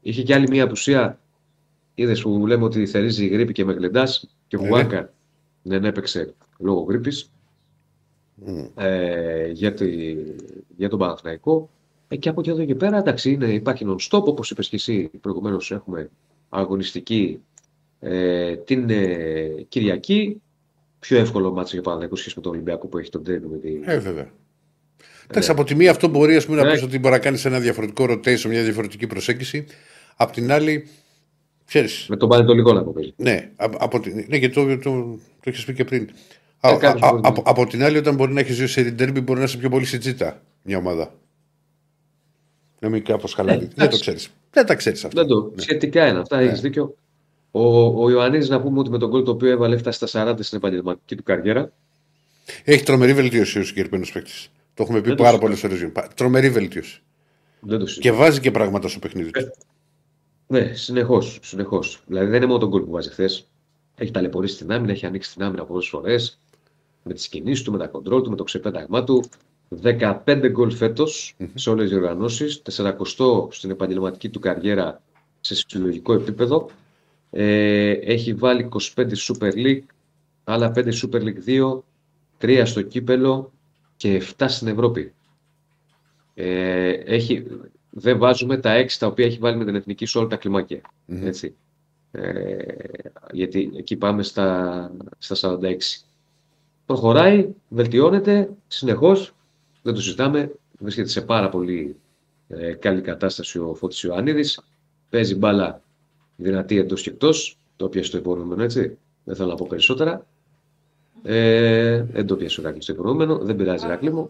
είχε και άλλη μία απουσία, είδες που λέμε ότι θερίζει η γρήπη και με γλεντάς και ο Γουάνκαρ δεν έπαιξε λόγω γρήπης. Ε, για, τη, για τον Παναθηναϊκό. Ε, και από εκεί εδώ και πέρα, εντάξει, είναι, υπάρχει non-stop, όπως είπες και εσύ προηγουμένως έχουμε αγωνιστική ε, την ε, Κυριακή. Πιο εύκολο μάτσο για Παναθηναϊκό σχέση με τον Ολυμπιακό που έχει τον τρένο. Με τη... Ε, βέβαια. Εντάξει, από τη μία αυτό μπορεί ας πούμε, να πεις ότι μπορεί να κάνεις ένα διαφορετικό rotation, μια διαφορετική προσέγγιση. Απ' την άλλη, ξέρεις, Με τον Πανετολικό να πω Ναι, από, από, την- ναι, και το, το, το, το έχεις πει και πριν. Α, κάποιος α, μπορεί- από, από την άλλη, όταν μπορεί να έχεις δύο σε derby, μπορεί να είσαι πιο πολύ σε τζίτα μια ομάδα. Να μην κάπως χαλάει. Δεν το εντάξει. ξέρεις. Δεν τα ξέρεις αυτά. Δεν το. Σχετικά είναι αυτά, έχεις δίκιο. Ο, ο Ιωαννίδης να πούμε ότι με τον κόλ το οποίο έβαλε έφτασε στα 40 στην επαγγελματική του καριέρα. Έχει τρομερή βελτίωση ο συγκεκριμένος παίκτης. Το έχουμε πει Δεν το πάρα συζητάω. πολλές φορές. Τρομερή βελτίωση. Δεν το συζητώ. Και βάζει και πράγματα στο παιχνίδι Ε, του. Ναι, συνεχώς. Συνεχώς. Δηλαδή δεν είναι μόνο τον κόλ που βάζει χθες. Έχει ταλαιπωρήσει την άμυνα, έχει ανοίξει την άμυνα πολλές φορές. Με τις κινήσεις του, με τα κοντρόλ του, με το ξεπέταγμά του. 15 γκολ φέτος σε όλες τις διοργανώσεις. 400 στην επαγγελματική του καριέρα σε συλλογικό επίπεδο. Ε, έχει βάλει 25 Super League, άλλα 5 Super League 2, 3 στο κύπελο και 7 στην Ευρώπη. Ε, έχει, δεν βάζουμε τα 6 τα οποία έχει βάλει με την εθνική σε όλα τα κλιμάκια. Έτσι. Ε, γιατί εκεί πάμε στα, στα 46. Προχωράει, βελτιώνεται συνεχώς, δεν το συζητάμε, βρίσκεται σε πάρα πολύ ε, καλή κατάσταση ο Φώτης Ιωαννίδης, παίζει μπάλα δυνατή εντός και εκτός, το πιάσε το υπονοούμενο έτσι, δεν θέλω να πω περισσότερα. Ε, δεν το πιάσε ο Ηράκλης το υπονοούμενο, δεν πειράζει Ηράκλη μου.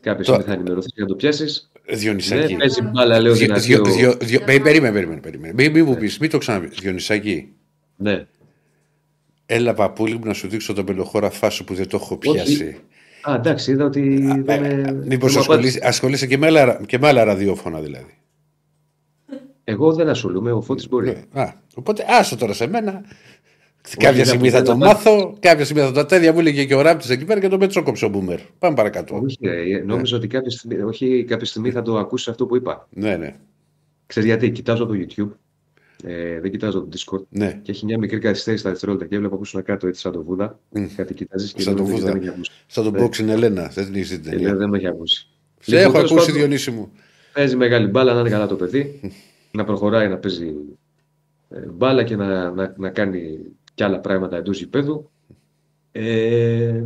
Κάποια στιγμή θα ενημερωθείς για να το πιάσεις. Διονυσάκη. Ναι, παίζει μπάλα, λέω Διο- δυνατή. διο- ο- διο- διο- πε- Περίμενε, περίμενε. περίμενε. Μην μην μου πεις, μην το ξαναπείς. Διονυσάκη, Ναι. έλα παππούλη μου να σου δείξω τον πελοχώρα φάσο που δεν το έχω πιάσει. Α, εντάξει, είδα ότι δεν με. Μήπως δεν μου απάντησε. ασχολείσαι και με άλλα, και με άλλα ραδιόφωνα δηλαδή. Εγώ δεν ασχολούμαι, ο Φώτης μπορεί. Α, οπότε άσο τώρα σε μένα. Όχι, κάποια δεν στιγμή θα δεν το απάντησε. μάθω, κάποια στιγμή θα το τέτοια μου έλεγε και ο Ράπτης εκεί πέρα και το μετσόκοψε ο Μπούμερ. Πάμε παρακάτω. Όχι, ρε, νόμιζα ότι κάποια στιγμή, όχι, κάποια στιγμή θα το ακούσεις αυτό που είπα. Ναι, ναι. Ξέρεις γιατί, κοιτάζω το YouTube, ε, δεν κοιτάζω το Discord ναι. και έχει μια μικρή καθυστέρηση στα δευτερόλεπτα και έβλεπα πού να κάτω έτσι σαν το βούδα. Κάτι κοιτάζεις και Σαν λέω, το δεν- Βούδα. δεν με έχει ακούσει. Σαν τον Ναι. boxing Ελένα. Δεν την έχεις δει την Και ταινία. λέω, δεν με έχει ακούσει. Σε Λοιπόν, έχω τέλος ακούσει πάντων, Διονύση μου. Παίζει μεγάλη μπάλα, να είναι καλά το παιδί. Να προχωράει να παίζει ε, μπάλα και να, να, να κάνει κι άλλα πράγματα εντός γηπέδου. Ε,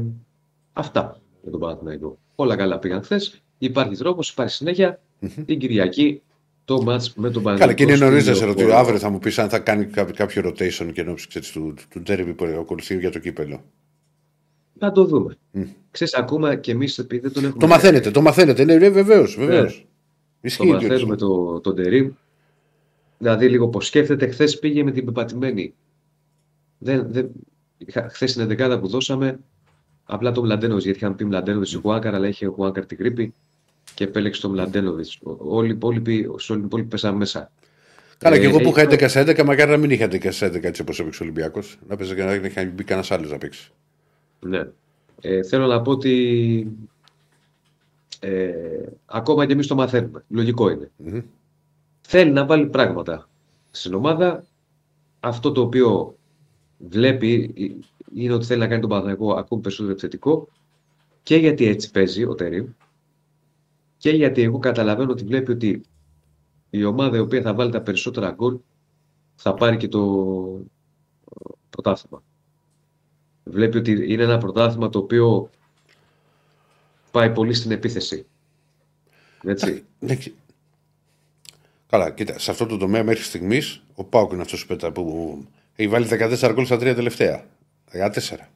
αυτά για τον Παναθηναϊκό. Όλα καλά πήγαν χθες. Υπάρχει τρόπο, υπάρχει συνέχεια. Την Κυριακή το match με τον Παναθηναϊκό. Καλά, και είναι στην νωρίς να σε Λεωφόρο. ρωτήσω. Αύριο θα μου πεις αν θα κάνει κάποιο, κάποιο rotation και ενόψεις ξέρεις, του, του derby που ακολουθεί για το κύπελο. Να το δούμε. Ξέρεις, ακόμα και εμείς επειδή δεν τον έχουμε. Το μαθαίνετε, το μαθαίνετε. Ναι, ναι βεβαίως. Βεβαίως. Το Ισχύει. μαθαίνουμε Διονύση. το, τον Τερίμ. Δηλαδή λίγο πώ σκέφτεται. Χθες πήγε με την πεπατημένη. Δεν, δεν, χθες στην δεκάδα που δώσαμε, απλά τον Μλαντένοβιτς. Γιατί είχαν πει Μλαντένοβιτς η Χουάνκαρ, αλλά είχε ο Χουάνκαρ την κρύπη και επέλεξε τον Μλαντένοβιτς. Όλοι οι υπόλοιποι, σε όλη την υπόλοιπη πέσαμε μέσα. Καλά, Ε, και εγώ που είχα έχει- 11 σε 11, μακάρι να μην είχα 11 σε 11 έτσι όπως έπαιξε ο Ολυμπιακός. Να παίζει και να είχα μπει κανένας άλλος να παίξει. Ναι. Ε, θέλω να πω ότι ε, ακόμα και εμείς το μαθαίνουμε. Λογικό είναι. Μμμ. Θέλει να βάλει πράγματα στην ομάδα. Αυτό το οποίο βλέπει ε, είναι ότι θέλει να κάνει τον Παναθηναϊκό ακόμη περισσότερο επιθετικό και γιατί έτσι παίζει ο Τερίμ και γιατί εγώ καταλαβαίνω ότι βλέπει ότι η ομάδα η οποία θα βάλει τα περισσότερα γκολ θα πάρει και το πρωτάθλημα. Βλέπει ότι είναι ένα πρωτάθλημα το οποίο πάει πολύ στην επίθεση. Έτσι. Ναι, και- Καλά, κοίτα, σε αυτό το τομέα μέχρι στιγμής ο Πάουκ είναι αυτός που, πέτα- που έχει βάλει 14 γκολ στα τρία τελευταία. 14.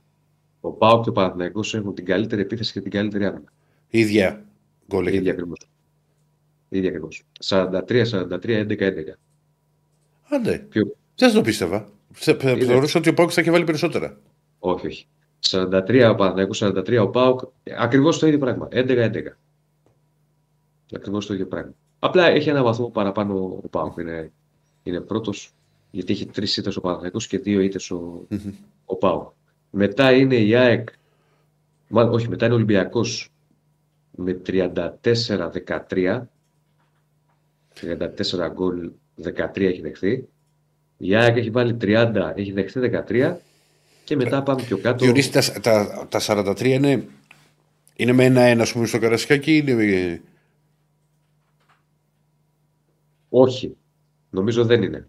Ο Πάο και ο Παναθηναϊκός έχουν την καλύτερη επίθεση και την καλύτερη άμυνα. Η ίδια γκολ Ίδια έχει. ακριβώς. Ίδια ακριβώς. 43-43, 11-11. Άντε, Πιο... δεν το πίστευα. Θε- θε- Θεωρούσα ότι ο Πάουκ θα είχε βάλει περισσότερα. Όχι, όχι. 43 ο Παναθηναϊκός, 43 ο ΠΑΟΚ. Ακριβώς το ίδιο πράγμα. 11-11. Ακριβώς το ίδιο πράγμα. Απλά έχει ένα βαθμό παραπάνω ο ΠΑΟΚ. Είναι, είναι πρώτος, γιατί έχει τρεις ήττες ο Παναθηναϊκός και δύο ήττες ο, ο ΠΑΟΚ. Μετά είναι η ΑΕΚ, μάλλον όχι, μετά είναι ο Ολυμπιακός με 34-13. 34 γκολ, 13 έχει δεχθεί. Η ΑΕΚ έχει βάλει 30, έχει δεχθεί 13 και μετά πάμε πιο κάτω. Διονύση, τα, τα, τα 43 είναι, είναι με ένα-ένα, ας πούμε, στο Καρασικάκι ή είναι. Όχι. Νομίζω δεν είναι.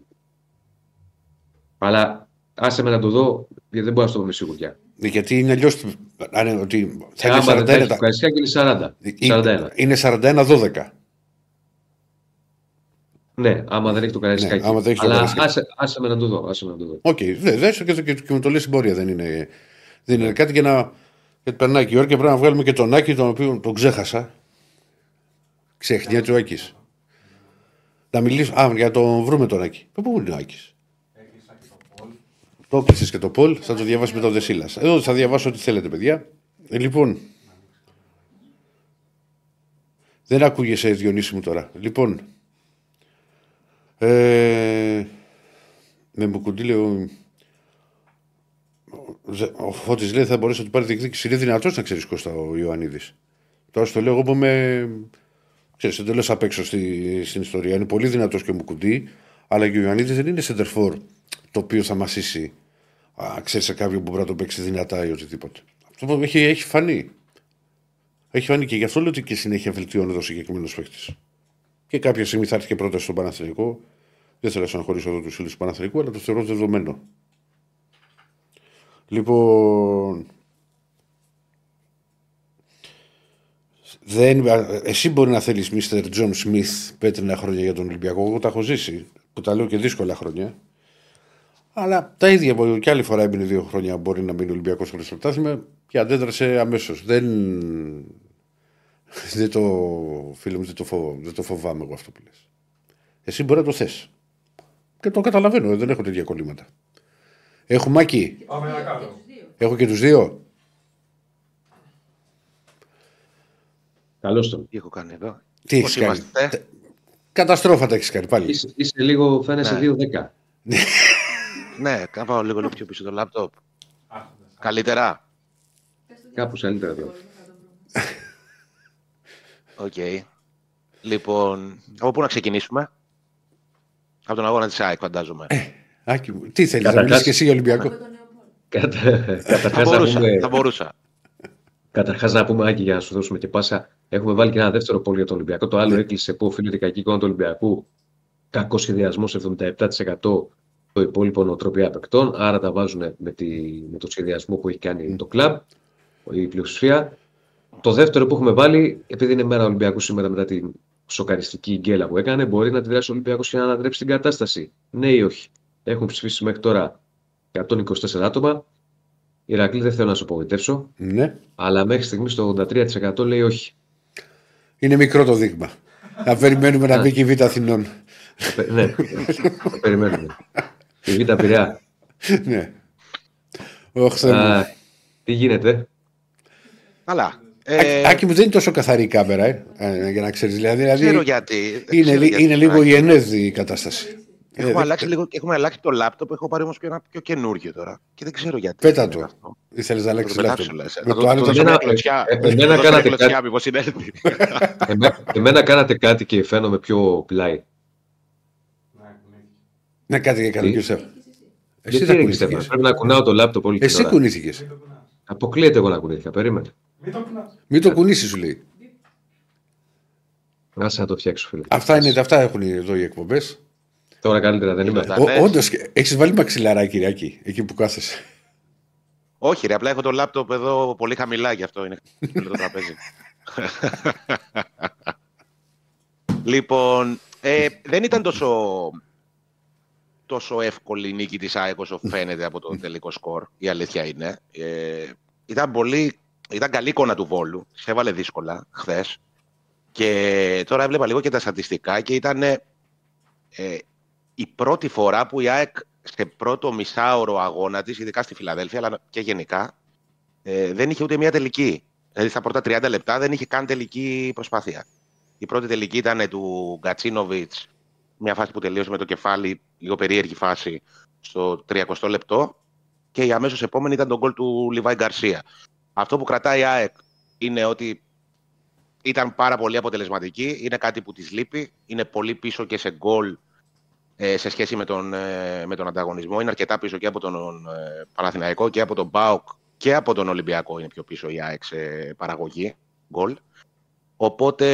Αλλά άσε με να το δω, γιατί δεν μπορώ να το πω με σιγουριά. Ναι, Γιατί είναι αλλιώς. Ότι θα είναι Άμα δεν τα 41. έχεις το Καραϊσκάκι είναι 40. 41. Είναι 41-12. Ναι, άμα δεν έχει το Καραϊσκάκι. Ναι, άμα δεν έχει το Αλλά Καραϊσκάκι. άσε, άσε με να το δω. Άσε με να το δω. Οκ, δε, δες και, και, και με το λες συμπορία δεν είναι, δεν είναι κάτι για να. Γιατί περνάει και η ώρα και πρέπει να βγάλουμε και τον Άκη, τον οποίο τον ξέχασα. Ξεχνιέται ο Άκης. Να μιλήσω. Α, για τον βρούμε τον Άκη. Πού είναι ο Άκης; Έκλεισα και το Πολ. Το έκλεισε και το Πολ, θα το διαβάσει με τον Δεσίλας. Εδώ θα διαβάσω ό,τι θέλετε, παιδιά. Ε, λοιπόν. Δεν ακούγεσαι, Διονύση μου τώρα. Λοιπόν. Ε, με μπουκουντή λέω. Ο Φώτης λέει θα μπορέσει να του πάρει διεκδίκηση. Είναι δυνατός να ξέρεις Κώστα ο Ιωαννίδης. Τώρα στο λέω εγώ που είμαι. Ξέρεις, εντελώς απ' έξω στη, στην ιστορία. Είναι πολύ δυνατός και μου κουντί, αλλά και ο Ιωαννίδης δεν είναι σεντερφόρ το οποίο θα μασίσει. Α, ξέρεις σε κάποιον που μπορεί να το παίξει δυνατά ή οτιδήποτε. Αυτό που έχει, έχει φανεί. Έχει φανεί και γι' αυτό λέω ότι και συνέχεια βελτιώνεται ο συγκεκριμένος παίχτη. Και κάποια στιγμή θα έρθει και πρόταση στον Παναθηναϊκό. Δεν θέλω να συγχωρήσω εδώ τους φίλους του Παναθηναϊκού, αλλά το θεωρώ δεδομένο. Λοιπόν. Δεν, εσύ μπορεί να θέλεις Mr. John Smith πέτρινα χρόνια για τον Ολυμπιακό. Εγώ τα έχω ζήσει. Που τα λέω και δύσκολα χρόνια. Αλλά τα ίδια μπορεί και άλλη φορά έμεινε δύο χρόνια. Μπορεί να μείνει ο Ολυμπιακός χωρίς το πρωτάθλημα και αντέδρασε αμέσως. Δεν, δεν το, φίλε μου, δεν το, φοβάμαι, δεν το φοβάμαι εγώ αυτό που λες. Εσύ μπορεί να το θες. Και το καταλαβαίνω, δεν έχω τέτοια κολλήματα. Έχουμε Άκη. Πάμε ένα κάτω. Έχω και τους δύο. Καλώς τον. Τι έχω κάνει εδώ; Τι Πώς έχεις κάνει; είμαστε; Τε- Καταστρόφα τα έχεις κάνει πάλι. Είσαι, είσαι λίγο, φαίνεσαι Ναι. 2-10. Ναι, να πάω λίγο, λίγο πιο πίσω το λάπτοπ. Άρχοντας. Καλύτερα. Κάπου καλύτερα εδώ. Οκ. Λοιπόν, από πού να ξεκινήσουμε; Από τον αγώνα της ΑΕΚ, φαντάζομαι. Άκη μου, τι θέλεις να Καταρχάς- μιλήσεις και εσύ για Ολυμπιακό; Κατα- θα, Καταρχάς να μπορούσα, πούμε, θα μπορούσα. καταρχάς να πούμε, Άκη, για να σου δώσουμε και πάσα, έχουμε βάλει και ένα δεύτερο πόλ για τον Ολυμπιακό. Το άλλο Ναι. έκλεισε που οφείλεται κακή εικόνα του Ολυμπιακού. Κακός σχεδιασμός 77% το υπόλοιπο νοοτροπία παικτών. Άρα τα βάζουν με, τη, με το σχεδιασμό που έχει κάνει το κλαμπ, η πλειοψηφία. Το δεύτερο που έχουμε βάλει, επειδή είναι μέρα Ολυμπιακού σήμερα μετά την σοκαριστική γκέλα που έκανε, μπορεί να αντιδράσει ο Ολυμπιακός για να ανατρέψει την κατάσταση. Ναι ή όχι. Έχουν ψηφίσει μέχρι τώρα 124 άτομα. Η Ηρακλή δεν θέλω να σου απογοητεύσω, Ναι. αλλά μέχρι στιγμής το 83% λέει όχι. Είναι μικρό το δείγμα. να περιμένουμε να μπει και η Β' Αθηνών. Πε- ναι, θα περιμένουμε. Η Β' Πειραιά. ναι. Όχι, Θεέ μου. Α, Τι γίνεται; Αλλά. Άκη- Ε, Άκη μου δεν είναι τόσο καθαρή η κάμερα, ε, ε, για να ξέρεις. Δηλαδή, δεν ξέρω δηλαδή γιατί. δεν είναι, ξέρω λι- γιατί. είναι λίγο Άκη. η ενέδη η κατάσταση. Ε, Έχουμε, δεν- αλλάξει λίγο, έχουμε αλλάξει το λάπτοπ, έχω πάρει όμως και ένα πιο καινούργιο τώρα. Και δεν ξέρω γιατί. Πέτα γίνεται το. αυτό. Ήθελες να Θα το αλλάξεις πετάξω, λάθος. λες. Με Θα το άλλο το ήταν δώσω εμένα- μια κλωτσιά. ε, Θα εμένα το δώσω κάνατε μια κλωτσιά, κάτι. μήπως συνέλθει. Εμέ- εμένα κάνατε κάτι και φαίνομαι πιο πλάι. Ναι, κουνήθηκε. Να κάτι για καλό Τι; και Εσύ Γιατί θα ρε, κουνήθηκες. Στέφανε, Πρέπει να κουνάω το λάπτοπ όλη την Εσύ ώρα. κουνήθηκες. Μην το κουνάς. Αποκλείεται εγώ να κουνήθηκα. Περίμενε. Μην το κουνάς. Μην το κουνήσεις σου λέει. Άσε να το φτιάξω, φίλε. Αυτά, είναι, αυτά έχουν εδώ οι εκπομπές. Τώρα καλύτερα δεν είμαι. Τα λες. Όντως, έχεις βάλει μαξιλαράκι, Κυριακή, εκεί που κάθεσαι. Όχι, ρε, απλά έχω το λάπτοπ εδώ πολύ χαμηλά, γι' αυτό είναι χαμηλό το τραπέζι. λοιπόν, ε, δεν ήταν τόσο, τόσο εύκολη η νίκη της ΑΕΚ όσο φαίνεται από το τελικό σκορ, η αλήθεια είναι. Ε, ήταν, πολύ, ήταν καλή εικόνα του Βόλου, σε έβαλε δύσκολα χθες. Και τώρα έβλεπα λίγο και τα στατιστικά και ήταν ε, η πρώτη φορά που η ΑΕΚ σε πρώτο μισάωρο αγώνα της, ειδικά στη Φιλαδέλφια, αλλά και γενικά, ε, δεν είχε ούτε μία τελική. Δηλαδή στα πρώτα 30 λεπτά δεν είχε καν τελική προσπάθεια. Η πρώτη τελική ήταν του Γκατσίνοβιτς, μια φάση που τελείωσε με το κεφάλι, λίγο περίεργη φάση, στο 30 λεπτό. Και η αμέσως επόμενη ήταν το γκολ του Λιβάη Γκαρσία. Αυτό που κρατάει η ΑΕΚ είναι ότι ήταν πάρα πολύ αποτελεσματική. Είναι κάτι που της λείπει. Είναι πολύ πίσω και σε γκολ ε, σε σχέση με τον, ε, με τον ανταγωνισμό. Είναι αρκετά πίσω και από τον ε, Παναθηναϊκό και από τον ΠΑΟΚ και από τον Ολυμπιακό είναι πιο πίσω η ΑΕΚ σε παραγωγή γκολ. Οπότε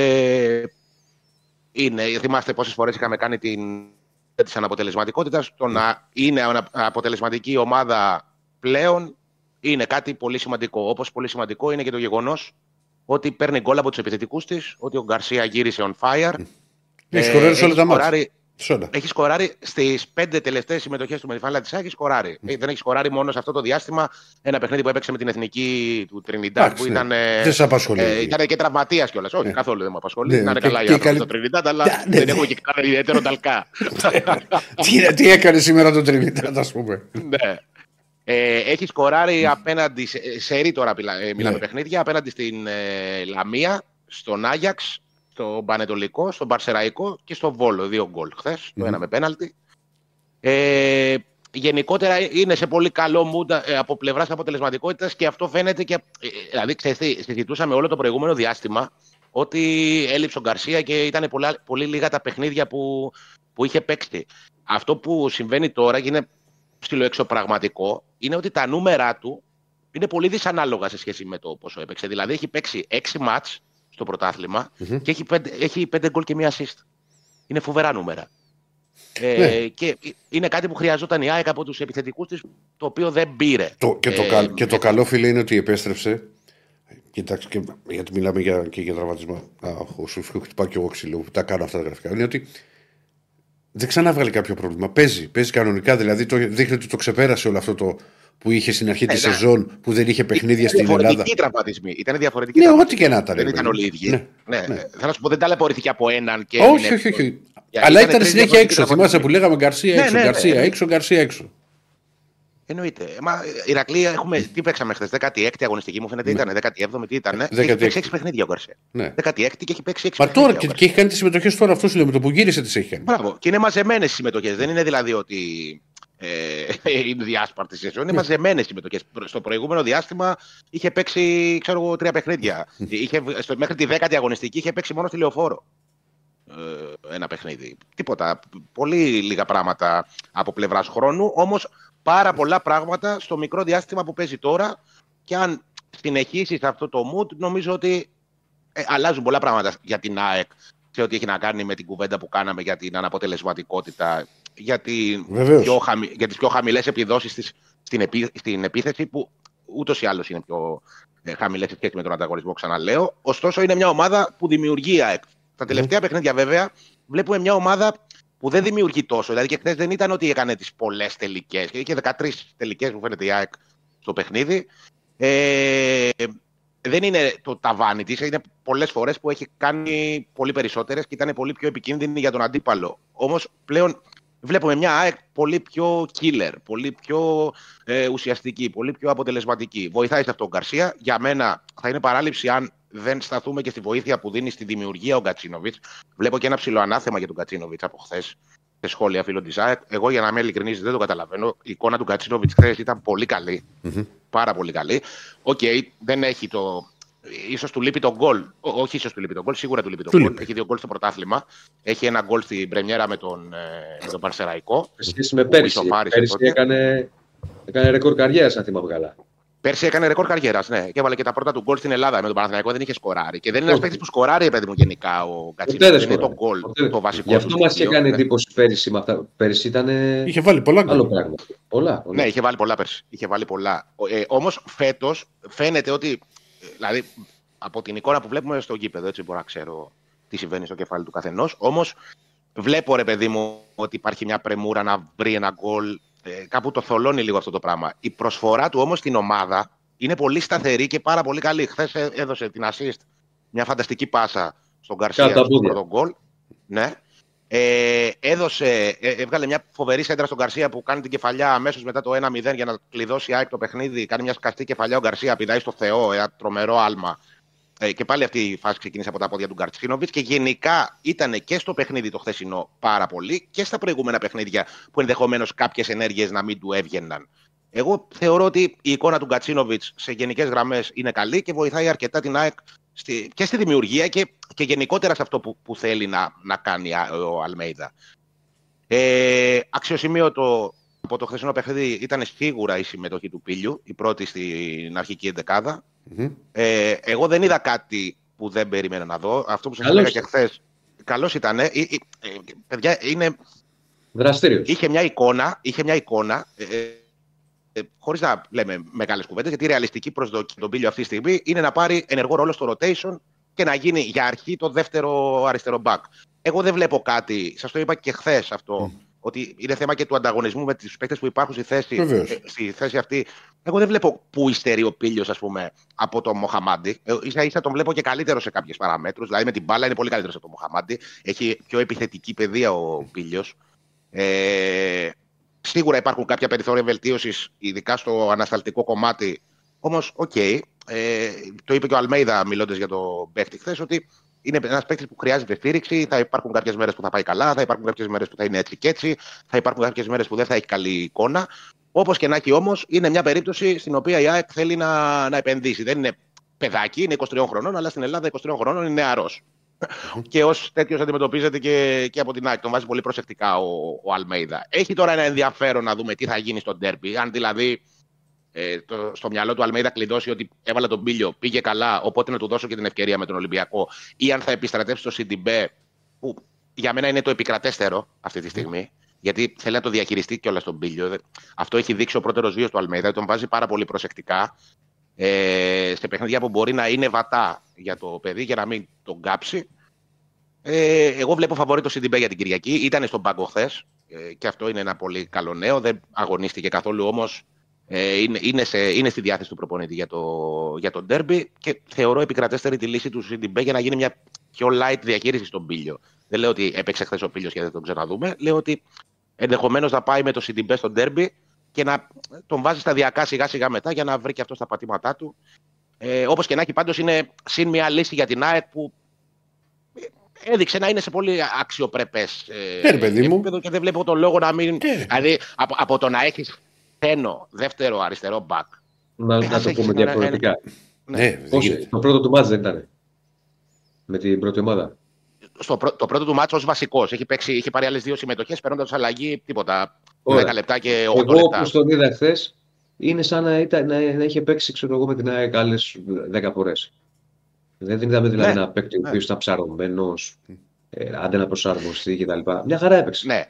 είναι, θυμάστε πόσες φορές είχαμε κάνει την της αναποτελεσματικότητας, το να είναι αποτελεσματική ομάδα πλέον είναι κάτι πολύ σημαντικό. Όπως πολύ σημαντικό είναι και το γεγονός ότι παίρνει γκολ από τους επιθετικούς της, ότι ο Γκαρσία γύρισε on fire. Έχει ε, όλα τα μάτια. Έχει σκοράρει στις πέντε τελευταίες συμμετοχές του με τη φάλα τη Έχει σκοράρει. Mm. Δεν έχει σκοράρει μόνο σε αυτό το διάστημα ένα παιχνίδι που έπαιξε με την εθνική του Τρινιντάρ. Που ναι. ήταν. Δεν σε απασχολεί. Ε, ήταν και τραυματίας κιόλας. Όχι, ναι. καθόλου δεν με απασχολεί. Ναι, ήταν και, καλά για το Τρινιντάρ, αλλά ναι, δεν έχω και κανένα ιδιαίτερο ταλκά. τι, τι έκανες σήμερα το Τρινιντάρ, ας πούμε; ναι. Ε, έχει σκοράρει απέναντι σε, σε ρί τώρα ε, μιλάμε παιχνίδια, απέναντι στην ε, Λαμία, στον Άγιαξ, στο Πανετολικό, στον Παρσεραϊκό και στο Βόλο. Δύο γκολ χθες, το ένα με πέναλτι. Ε, γενικότερα είναι σε πολύ καλό μούντα ε, από πλευράς αποτελεσματικότητας και αυτό φαίνεται και. Ε, δηλαδή, ξέρετε, συζητούσαμε όλο το προηγούμενο διάστημα ότι έλειψε ο Γκαρσία και ήταν πολλά, πολύ λίγα τα παιχνίδια που, που είχε παίξει. Αυτό που συμβαίνει τώρα και είναι ψηλοεξωπραγματικό είναι ότι τα νούμερα του είναι πολύ δυσανάλογα σε σχέση με το πόσο έπαιξε. Δηλαδή έχει παίξει 6 μάτς στο πρωταθλημα και έχει πέντε, έχει πέντε γκολ και μία assist. Είναι φοβερά νούμερα. Ε, ναι. και είναι κάτι που χρειαζόταν η ΑΕΚ από τους επιθετικούς της, το οποίο δεν πήρε. Το, και, το, ε, και το καλό φίλε είναι ότι επέστρεψε. Κοιτάξτε, και, γιατί μιλάμε για, και για τραυματισμό. Σου χτυπάω και εγώ ξύλο τα κάνω αυτά τα γραφικά. Είναι ότι δεν ξανά βγάλει κάποιο πρόβλημα. Παίζει, παίζει κανονικά. Δηλαδή το, δείχνει ότι το ξεπέρασε όλο αυτό το, που είχε στην αρχή τη ε, σεζόν που δεν είχε παιχνίδια στην Ελλάδα. Ήταν διαφορετικοί τραυματισμοί. Ήταν διαφορετικοί. Ναι, ό,τι και να ήταν. Δεν ήταν όλοι οι ίδιοι. Ναι, ναι. ναι. Θα να σου πω, δεν ταλαιπωρήθηκε από έναν και. Όχι, όχι, όχι. Αλλά ήταν συνέχεια έξω. Θυμάσαι που λέγαμε Γκαρσία ναι, έξω, ναι, Γκαρσία έξω, Γκαρσία έξω. Εννοείται. Μα η Ηρακλή, έχουμε, τι παίξαμε χθες, 16η αγωνιστική μου φαίνεται ήταν, 17η, τι ήταν. Έχει παίξει 6 παιχνίδια ο Γκαρσία. Ναι. 16η και έχει παίξει 6 Μα τώρα και, και έχει κάνει τις συμμετοχές τώρα, αυτός σου λέω με το που γύρισε τις έχει κάνει. Μπράβο. Και είναι μαζεμένες οι συμμετοχές. Δεν είναι δηλαδή ότι ε, είναι διάσπαρτη σεζόν. Είναι μαζεμένες συμμετοχές. Στο προηγούμενο διάστημα είχε παίξει, ξέρω εγώ, τρία παιχνίδια. είχε, στο, μέχρι τη δέκατη αγωνιστική είχε παίξει μόνο στη λεωφόρο. Ε, ένα παιχνίδι. Τίποτα. Πολύ λίγα πράγματα από πλευράς χρόνου. Όμως πάρα πολλά πράγματα στο μικρό διάστημα που παίζει τώρα. Και αν συνεχίσεις αυτό το mood, νομίζω ότι ε, αλλάζουν πολλά πράγματα για την ΑΕΚ σε ό,τι έχει να κάνει με την κουβέντα που κάναμε για την αναποτελεσματικότητα για, την πιο χαμη, για τις πιο χαμηλές επιδόσεις της στην, επί, στην επίθεση που ούτως ή άλλως είναι πιο ε, χαμηλές σε σχέση με τον ανταγωνισμό, ξαναλέω. Ωστόσο είναι μια ομάδα που δημιουργεί ΑΕΚ. Τα τελευταία mm. παιχνίδια βέβαια βλέπουμε μια ομάδα που δεν δημιουργεί τόσο. Δηλαδή και χθες δεν ήταν ότι έκανε τις πολλές τελικές. Είχε 13 τελικές που φαίνεται η ΑΕΚ στο παιχνίδι. Ε, δεν είναι το ταβάνι της. Είναι πολλές φορές που έχει κάνει πολύ περισσότερες και ήταν πολύ πιο επικίνδυνη για τον αντίπαλο. Όμως πλέον βλέπουμε μια ΑΕΚ πολύ πιο killer, πολύ πιο ε, ουσιαστική, πολύ πιο αποτελεσματική. Βοηθάει σε αυτό ο Γκαρσία. Για μένα θα είναι παράληψη αν δεν σταθούμε και στη βοήθεια που δίνει στη δημιουργία ο Γκατσίνοβιτς. Βλέπω και ένα ψιλοανάθεμα για τον Γκατσίνοβιτς από χθες σε σχόλια φίλων της ΑΕΚ. Εγώ, για να είμαι ειλικρινής, δεν το καταλαβαίνω. Η εικόνα του Γκατσίνοβιτς χθες ήταν πολύ Πάρα πολύ καλή. OK, okay, δεν έχει το ίσως του λείπει το γκολ. Όχι, ίσως του λείπει το γκολ, σίγουρα του λείπει το γκολ. Έχει δύο γκολ στο πρωτάθλημα. Έχει ένα γκολ στην Πρεμιέρα με τον, ε, με τον Παρσεραϊκό. Σε σχέση με πέρσι. Πέρσι έκανε, έκανε ρεκόρ καριέρας, αν θυμάμαι καλά. Πέρσι έκανε ρεκόρ καριέρας, ναι. Και έβαλε και τα πρώτα του γκολ στην Ελλάδα. Με τον Παναθηναϊκό δεν είχε σκοράρει. Και δεν είναι ένας παίκτης που σκοράρει, παιδί μου, γενικά ο Κατσίνο. Δεν είναι το γκολ το βασικό. Γι' αυτό μας είχε κάνει εντύπωση πέρσι με αυτά. Πέρσι ήταν. Είχε βάλει πολλά γκολ. Πολλά, πολλά. Ναι, είχε βάλει πολλά πέρσι. Είχε βάλει πολλά. Ε, Όμως φέτος φαίνεται ότι. Δηλαδή, από την εικόνα που βλέπουμε στο γήπεδο, έτσι μπορώ να ξέρω τι συμβαίνει στο κεφάλι του καθενός. Όμως βλέπω, ρε παιδί μου, ότι υπάρχει μια πρεμούρα να βρει ένα γκολ. Ε, κάπου το θολώνει λίγο αυτό το πράγμα. Η προσφορά του όμως στην ομάδα είναι πολύ σταθερή και πάρα πολύ καλή. Χθες έδωσε την assist μια φανταστική πάσα στον Καρσία στο πρώτο γκολ. Ναι. Ε, έδωσε, ε, έβγαλε μια φοβερή σέντρα στον Γκαρσία που κάνει την κεφαλιά αμέσως μετά το 1-0 για να κλειδώσει ΑΕΚ το παιχνίδι. Κάνει μια σκαστή κεφαλιά ο Γκαρσία, πηδάει στο Θεό, ένα τρομερό άλμα. Ε, και πάλι αυτή η φάση ξεκίνησε από τα πόδια του Γκαρτσίνοβιτς και γενικά ήταν και στο παιχνίδι το χθεσινό πάρα πολύ και στα προηγούμενα παιχνίδια που ενδεχομένως κάποιες ενέργειες να μην του έβγαιναν. Εγώ θεωρώ ότι η εικόνα του Γκατσίνοβιτ σε γενικές γραμμές είναι καλή και βοηθάει αρκετά την ΑΕΚ στη, και στη δημιουργία και, και γενικότερα σε αυτό που, που θέλει να, να κάνει ο Αλμέιδα. Ε, αξιοσημείωτο από το χθεσινό παιχνίδι ήταν σίγουρα η συμμετοχή του Πίλιου, η πρώτη στην αρχική Ε, εγώ δεν είδα κάτι που δεν περίμενα να δω. Αυτό που σας έλεγα και χθες. Καλός ήταν. Ε, ε, ε, παιδιά, είναι. Δραστήριος. Είχε μια εικόνα, είχε μια εικόνα ε, ε, χωρίς να λέμε μεγάλες κουβέντες, γιατί η ρεαλιστική προσδοκία τον Πίλιο αυτή τη στιγμή είναι να πάρει ενεργό ρόλο στο rotation και να γίνει για αρχή το δεύτερο αριστερό back. Εγώ δεν βλέπω κάτι, σας το είπα και χθες αυτό, ότι είναι θέμα και του ανταγωνισμού με του παίκτες που υπάρχουν στη θέση, ε, στη θέση αυτή. Εγώ δεν βλέπω πού υστερεί ο Πίλιο, ας πούμε, από τον Μοχαμάντι. Ε, ίσα ίσα τον βλέπω και καλύτερο σε κάποιες παραμέτρους. Δηλαδή με την μπάλα είναι πολύ καλύτερος από τον Μοχαμάντι. Έχει πιο επιθετική παιδεία ο Πίλιο. Ε, Σίγουρα υπάρχουν κάποια περιθώρια βελτίωσης, ειδικά στο ανασταλτικό κομμάτι. Όμως, OK, okay, ε, το είπε και ο Αλμέιδα μιλώντας για το παίχτη χθες, ότι είναι ένας παίκτης που χρειάζεται στήριξη. Θα υπάρχουν κάποιες μέρες που θα πάει καλά, θα υπάρχουν κάποιες μέρες που θα είναι έτσι και έτσι, θα υπάρχουν κάποιες μέρες που δεν θα έχει καλή εικόνα. Όπως και να έχει όμως, είναι μια περίπτωση στην οποία η ΑΕΚ θέλει να, να επενδύσει. Δεν είναι παιδάκι, είναι 23 χρονών, αλλά στην Ελλάδα 23 χρονών είναι νεαρός και ως τέτοιος αντιμετωπίζεται και, και από την ΑΕΚ. Τον βάζει πολύ προσεκτικά ο, ο Αλμέιδα. Έχει τώρα ένα ενδιαφέρον να δούμε τι θα γίνει στο ντέρμπι. Αν δηλαδή ε, το, στο μυαλό του Αλμέιδα κλειδώσει ότι έβαλε τον Πίλιο, πήγε καλά, οπότε να του δώσω και την ευκαιρία με τον Ολυμπιακό, ή αν θα επιστρατεύσει το Σιντιμπέ, που για μένα είναι το επικρατέστερο αυτή τη στιγμή. Γιατί θέλει να το διαχειριστεί κιόλας τον Πίλιο. Αυτό έχει δείξει ο πρώτερος βίος του Αλμέιδα. Τον βάζει πάρα πολύ προσεκτικά ε, σε παιχνίδια που μπορεί να είναι βατά για το παιδί για να μην τον κάψει. Ε, εγώ βλέπω φαβορή το Σιντιμπέ για την Κυριακή. Ήταν στον πάγκο χθες ε, και αυτό είναι ένα πολύ καλό νέο. Δεν αγωνίστηκε καθόλου όμως. Ε, είναι, είναι, είναι στη διάθεση του προπονητή για το, για το ντέρμπι και θεωρώ επικρατέστερη τη λύση του Σιντιμπέ για να γίνει μια πιο light διαχείριση στον πύλιο. Δεν λέω ότι έπαιξε χθες ο πύλιος και δεν τον ξαναδούμε. Λέω ότι ενδεχομένως να πάει με το Σιντιμπέ στο ντέρμπι και να τον βάζει σταδιακά σιγά σιγά μετά για να βρει και αυτό στα πατήματά του. Ε, Όπως και να έχει, πάντως είναι συν μια λύση για την ΑΕΚ που έδειξε να είναι σε πολύ αξιοπρεπές ε, επίπεδο και δεν βλέπω τον λόγο να μην. Δηλαδή από, από το να έχεις θένο δεύτερο αριστερό μπακ. Να, να το πούμε διαφορετικά. Ναι, ναι, Όχι, το πρώτο του μάτς δεν ήταν. Με την πρώτη ομάδα. Στο, το πρώτο του μάτσο ως βασικός. Έχει, παίξει, έχει πάρει άλλες δύο συμμετοχές, παίρνοντας αλλαγή τίποτα. Ωραία. 10 λεπτά και 8 Εγώ, λεπτά. Εγώ τον είδα χθες, είναι σαν να, ήταν, να, να είχε παίξει ξέρω εγώ, με την ΑΕΚ άλλες 10 φορές. Δεν είδαμε δηλαδή ναι. ένα παίκτη ο ναι. οποίος ήταν ψαρωμένος, ε, άντε να προσαρμοστεί κτλ. Μια χαρά έπαιξε. Ναι.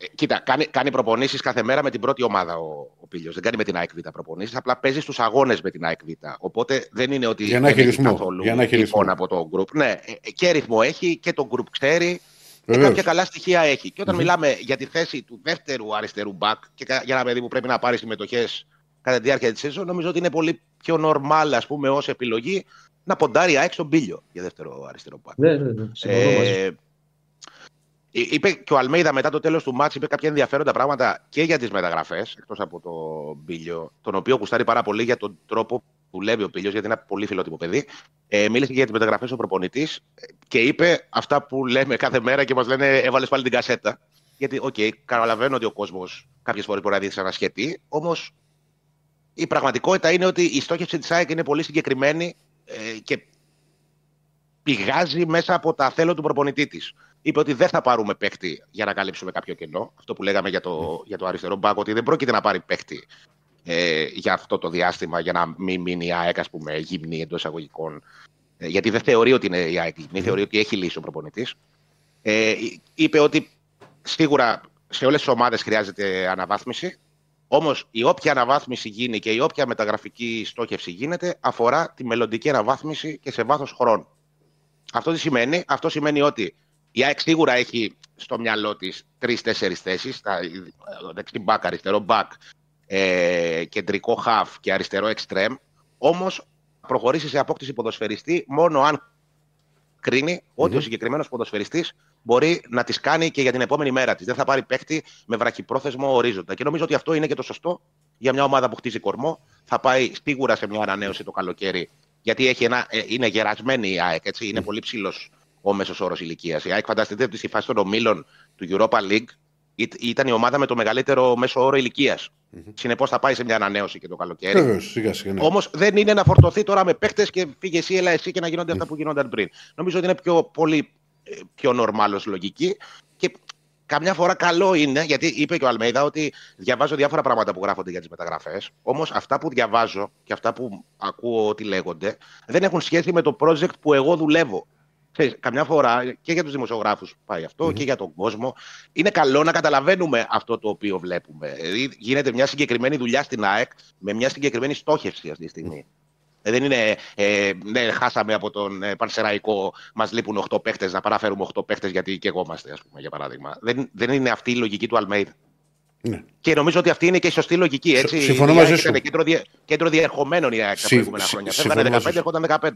Ε, κοίτα, κάνει, κάνει προπονήσεις κάθε μέρα με την πρώτη ομάδα ο, ο Πίλιο. Δεν κάνει με την ΑΕΚ Β προπονήσεις, απλά παίζει στους αγώνες με την ΑΕΚ Β. Οπότε δεν είναι ότι για να έχει ρυθμό. καθόλου για να έχει ρυθμό. από το group. Ναι, ε, και ρυθμό έχει και το group ξέρει. Και κάποια καλά στοιχεία έχει. Και όταν mm-hmm. μιλάμε για τη θέση του δεύτερου αριστερού μπακ και για ένα παιδί που πρέπει να πάρει συμμετοχές κατά τη διάρκεια της σεζόν, νομίζω ότι είναι πολύ πιο normal, ας πούμε, ως επιλογή να ποντάρει ΑΕΚ στον Πίλιο για δεύτερο αριστερό μπακ. Ναι, ναι, ναι. Ε, είπε και ο Αλμέιδα μετά το τέλος του μάτς είπε κάποια ενδιαφέροντα πράγματα και για τις μεταγραφές, εκτός από τον Πίλιο, τον οποίο γουστάρει πάρα πολύ για τον τρόπο που δουλεύει ο Πίλιο, γιατί είναι ένα πολύ φιλότιμο παιδί. Ε, μίλησε και για τις μεταγραφές ο προπονητής και είπε αυτά που λέμε κάθε μέρα και μας λένε έβαλες πάλι την κασέτα. Γιατί, OK, okay, καταλαβαίνω ότι ο κόσμος κάποιες φορές μπορεί να δει σαν ασχετή, όμως η πραγματικότητα είναι ότι η στόχευση της ΑΕΚ είναι πολύ συγκεκριμένη ε, και πηγάζει μέσα από τα θέλω του προπονητή της. Είπε ότι δεν θα πάρουμε παίχτη για να καλύψουμε κάποιο κενό. Αυτό που λέγαμε για το, για το αριστερό μπακ, ότι δεν πρόκειται να πάρει παίχτη ε, για αυτό το διάστημα, για να μην μείνει η ΑΕΚ, ας πούμε, γυμνή εντός εισαγωγικών. Ε, γιατί δεν θεωρεί ότι είναι η ΑΕΚ γυμνή, θεωρεί ότι έχει λύσει ο προπονητής. Ε, είπε ότι σίγουρα σε όλες τις ομάδες χρειάζεται αναβάθμιση. Όμως η όποια αναβάθμιση γίνει και η όποια μεταγραφική στόχευση γίνεται αφορά τη μελλοντική αναβάθμιση και σε βάθος χρόνου. Αυτό τι σημαίνει, αυτό σημαίνει ότι η ΑΕΚ σίγουρα έχει στο μυαλό της τρει-τέσσερι θέσεις. Δεξί μπακ, αριστερό μπακ, ε, κεντρικό χαφ και αριστερό εξτρέμ. Όμως προχωρήσει σε απόκτηση ποδοσφαιριστή μόνο αν κρίνει ότι ο συγκεκριμένος ποδοσφαιριστής μπορεί να τη κάνει και για την επόμενη μέρα της. Δεν θα πάρει παίκτη με βραχυπρόθεσμο ορίζοντα. Και νομίζω ότι αυτό είναι και το σωστό για μια ομάδα που χτίζει κορμό. Θα πάει σίγουρα σε μια ανανέωση το καλοκαίρι, γιατί έχει ένα, ε, είναι γερασμένη η ΑΕΚ. Έτσι, είναι πολύ ψηλός ο μέσος όρος ηλικίας. Η ΑΕΚ, φανταστείτε ότι στη φάση των ομίλων του Europa League ήταν η ομάδα με το μεγαλύτερο μέσο όρο ηλικίας. Mm-hmm. Συνεπώς θα πάει σε μια ανανέωση και το καλοκαίρι. Βεβαίως, σιγά σιγά. Ναι. Όμως δεν είναι να φορτωθεί τώρα με παίκτες και φύγε εσύ, έλα εσύ και να γίνονται αυτά που γίνονταν πριν. Νομίζω ότι είναι πιο, πολύ ε, πιο νορμάλος λογική και καμιά φορά καλό είναι, γιατί είπε και ο Αλμέιδα ότι διαβάζω διάφορα πράγματα που γράφονται για τις μεταγραφές. Όμως αυτά που διαβάζω και αυτά που ακούω ότι λέγονται δεν έχουν σχέση με το project που εγώ δουλεύω. Ξέρεις, καμιά φορά και για τους δημοσιογράφους πάει και για τον κόσμο. Είναι καλό να καταλαβαίνουμε αυτό το οποίο βλέπουμε. Δηλαδή, γίνεται μια συγκεκριμένη δουλειά στην ΑΕΚ με μια συγκεκριμένη στόχευση αυτή τη στιγμή. Ε, δεν είναι, ε, ναι, χάσαμε από τον ε, Πανσεραϊκό, μας λείπουν 8 παίχτε, να παραφέρουμε 8 παίχτε γιατί και εγώ είμαστε, ας πούμε, για παράδειγμα. Δεν, δεν είναι αυτή η λογική του Αλμέιδ. Ναι. Και νομίζω ότι αυτή είναι και η σωστή λογική. Έτσι. Συμφωνώ μαζί σου. Κέντρο, δια, κέντρο διερχομένων η ΑΕΚ τα προηγούμενα χρόνια. Φεύγανε 15, έρχονταν 15.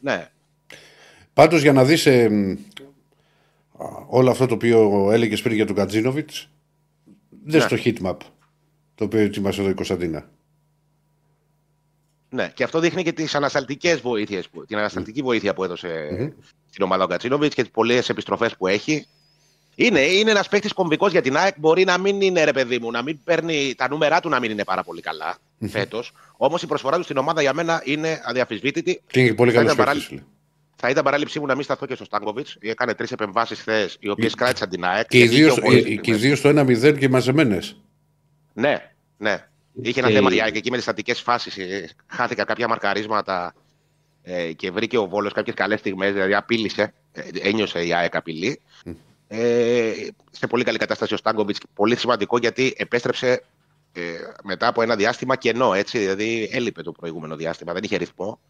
ναι. Πάντως για να δεις ε, όλο αυτό το οποίο έλεγες πριν για τον Κατζίνοβιτς, δεν ναι. στο heatmap το οποίο ετοίμασε εδώ η Κωνσταντίνα. Ναι, και αυτό δείχνει και τις ανασταλτικές βοήθειες, την ανασταλτική βοήθεια που έδωσε mm-hmm. στην ομάδα ο Κατσίνοβιτ και τις πολλές επιστροφές που έχει. Είναι, είναι ένας παίκτης κομβικός για την ΑΕΚ. Μπορεί να μην είναι ρε παιδί μου, να μην παίρνει τα νούμερά του να μην είναι πάρα πολύ καλά mm-hmm. φέτος. Όμως η προσφορά του στην ομάδα για μένα είναι αδιαφυσβήτητη. Και είναι πολύ καλός παίκτης. Θα ήταν παράληψή μου να μην σταθώ και στο Στάνκοβιτς. Έκανε τρεις επεμβάσεις χθες, οι οποίες κράτησαν την ΑΕΚ. Και οι δύο στο 1-0 και μαζεμένες. Ναι, ναι. Είχε ένα θέμα για εκεί με τις στατικές φάσεις. Ε, χάθηκαν κάποια μαρκαρίσματα ε, και βρήκε ο Βόλος κάποιες καλές στιγμές. Δηλαδή απείλησε, ε, ένιωσε η ΑΕΚ απειλή. Ε, σε πολύ καλή κατάσταση ο Στάνκοβιτς. Πολύ σημαντικό γιατί επέστρεψε ε, μετά από ένα διάστημα κενό. Έτσι, δηλαδή έλειπε το προηγούμενο διάστημα, δεν είχε ρυθμό.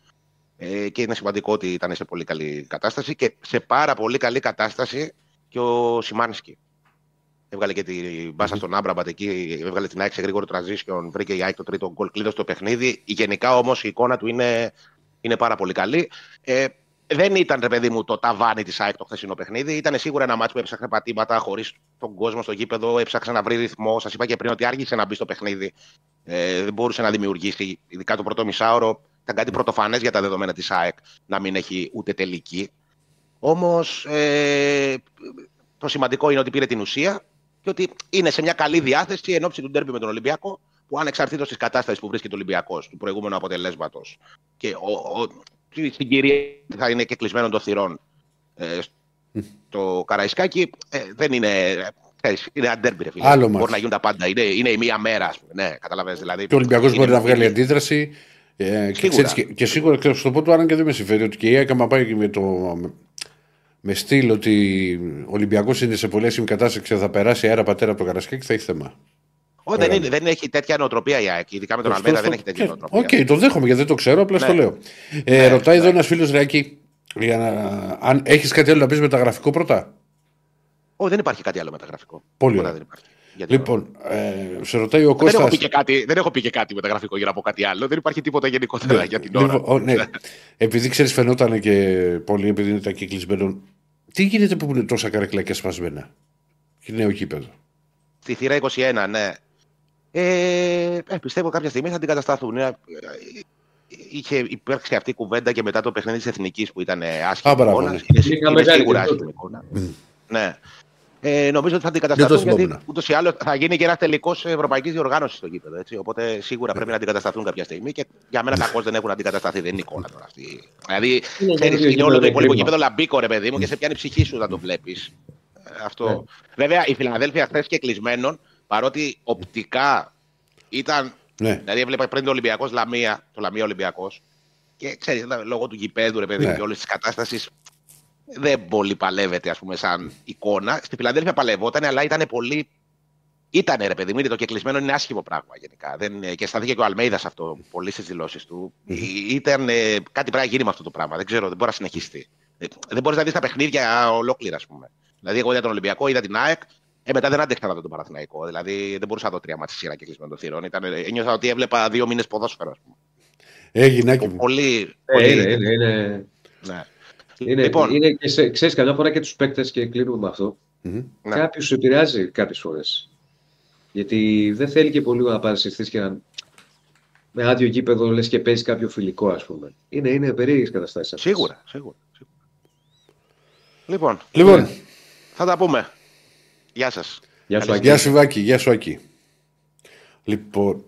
Ε, και είναι σημαντικό ότι ήταν σε πολύ καλή κατάσταση και σε πάρα πολύ καλή κατάσταση και ο Σιμάνσκι. Έβγαλε και την μπάσα στον Άμπραμπατ εκεί, έβγαλε την ΑΕΚ σε γρήγορο transition, βρήκε η ΑΕΚ το τρίτο γκολ, κλείδωσε το παιχνίδι. Γενικά όμως η εικόνα του είναι, είναι πάρα πολύ καλή. Ε, δεν ήταν, ρε παιδί μου, το ταβάνι της ΑΕΚ το χθεσινό παιχνίδι. Ήταν σίγουρα ένα μάτσο που έψαχνε πατήματα χωρίς τον κόσμο στο γήπεδο. Έψαξε να βρει ρυθμό. Σας είπα και πριν ότι άργησε να μπει στο παιχνίδι. Ε, δεν μπορούσε να δημιουργήσει, ειδικά το πρώτο μισάωρο. Ήταν κάτι πρωτοφανές για τα δεδομένα της ΑΕΚ να μην έχει ούτε τελική. Όμως ε, το σημαντικό είναι ότι πήρε την ουσία και ότι είναι σε μια καλή διάθεση εν ώψη του ντέρμπι με τον Ολυμπιακό, που ανεξαρτήτω τη κατάσταση που βρίσκεται ο Ολυμπιακός, του προηγούμενου αποτελέσματος και ο, ο, στην κυρία θα είναι και κλεισμένο των θυρών ε, στο Καραϊσκάκι, ε, δεν είναι. Ε, είναι ντέρμπι, φίλε. Άλλο μπορεί να γίνουν τα πάντα. Είναι, είναι η μία μέρα, ας πούμε. Ναι, καταλαβαίνεις, δηλαδή. Και ο Ολυμπιακός μπορεί να βγάλει αντίδραση. Ε, και, σίγουρα. και, και σίγουρα και στο πω του Άραν και δεν με συμφέρει ότι και η ΑΕΚ άμα πάει με το, με στυλ ότι ο Ολυμπιακός είναι σε πολύ άσχημη κατάσταση και θα περάσει αέρα πατέρα από το Καραϊσκάκι, θα έχει θέμα. Όχι, δεν, είναι, δεν έχει τέτοια νοοτροπία η ΑΕΚ. Ειδικά με τον Αλμέιδα δεν έχει τέτοια νοοτροπία. Οκ, okay, το δέχομαι γιατί δεν το ξέρω, απλά ναι. το λέω. Ε, ναι, ρωτάει ναι. εδώ ένας φίλος ρε Άκη, για να... αν έχεις κάτι άλλο να πεις μεταγραφικό πρώτα; Όχι, δεν υπάρχει κάτι άλλο μεταγραφικό. Πολύ ωραία. Λοιπόν, ε, σε ρωτάει ο Κώστας... Δεν έχω, πει και κάτι, δεν έχω πει και κάτι μεταγραφικό για να πω κάτι άλλο. Δεν υπάρχει τίποτα γενικότερα ναι, για την ώρα. Λοιπόν, ναι. επειδή ξέρεις, φαινόταν και πολύ, επειδή είναι τα κυκλισμένο. Τι γίνεται που είναι τόσα καρεκλά και σπασμένα; Και νέο κήπεδο. Στη θύρα 21, ναι. Ε, ε, πιστεύω κάποια στιγμή θα αντικατασταθούν. Ε, είχε υπάρξει αυτή η κουβέντα και μετά το παιχνίδι της Εθνικής που ήταν άσχημη. Α, είναι, είναι σίγουρα άσχημη εικόνα. Ναι. Ε, νομίζω ότι θα αντικατασταθούν γιατί ούτως ή άλλως θα γίνει και ένας τελικός ευρωπαϊκής διοργάνωσης στο γήπεδο. Έτσι. Οπότε σίγουρα πρέπει να αντικατασταθούν κάποια στιγμή και για μένα τα δεν έχουν αντικατασταθεί. Δεν είναι εικόνα τώρα αυτή. Δηλαδή, ξέρεις, είναι όλο το υπόλοιπο γήπεδο λαμπίκο, ρε παιδί μου, και σε πιάνει ψυχή σου να το βλέπεις. Ε, αυτό. Ναι. Βέβαια, η Φιλανδέλφια χθε και κλεισμένων, παρότι οπτικά ήταν. Ναι. Δηλαδή, έβλεπα πριν το Ολυμπιακός Λαμία, το Λαμία Ολυμπιακός. Και ξέρεις, λόγω του γηπέδου, ρε παιδί μου, ναι. και όλης της κατάστασης δεν πολύ παλεύεται, ας πούμε, σαν εικόνα. Στη Φιλανδέλφια παλευόταν, αλλά ήταν πολύ. Ήταν ρε παιδί μου, το κεκλεισμένο είναι άσχημο πράγμα γενικά. Δεν, και στάθηκε και ο Αλμέιδας αυτό πολύ στις δηλώσεις του. Mm-hmm. Ήταν ε, κάτι πρέπει να γίνει με αυτό το πράγμα. Δεν ξέρω, δεν μπορεί να συνεχιστεί. Ε, δεν μπορείς να δεις τα παιχνίδια ολόκληρα, ας πούμε. Δηλαδή, εγώ είδα τον Ολυμπιακό, είδα την ΑΕΚ, ε, μετά δεν άντεχα να δω τον Παραθυναϊκό. Δηλαδή, δεν μπορούσα να δω τρία μάτια σειρά και κλεισμένο των θηρών. Ήταν, ένιωθα ότι έβλεπα δύο μήνες ποδόσφαιρο, ας πούμε. Έγινε Πολύ. Ε, πολύ... Είναι, είναι, είναι. Ναι. Είναι, Λοιπόν. είναι και σε, ξέρεις, καμιά φορά και τους παίκτες και κλείνουμε με αυτό. Μμμ. Ναι. Κάποιους σου επηρεάζει κάποιες φορές. Γιατί δεν θέλει και πολύ να παρασυρθείς και να... Με άδειο γήπεδο λες και παίζεις κάποιο φιλικό, ας πούμε. Είναι, είναι περίεργες καταστάσεις αυτές. Σίγουρα, σίγουρα. σίγουρα. Λοιπόν, Λοιπόν, θα τα πούμε. Γεια σας. Γεια σου, Καλή Αγγέλη. γεια σου Βάκη, γεια σου Άκη. Λοιπόν.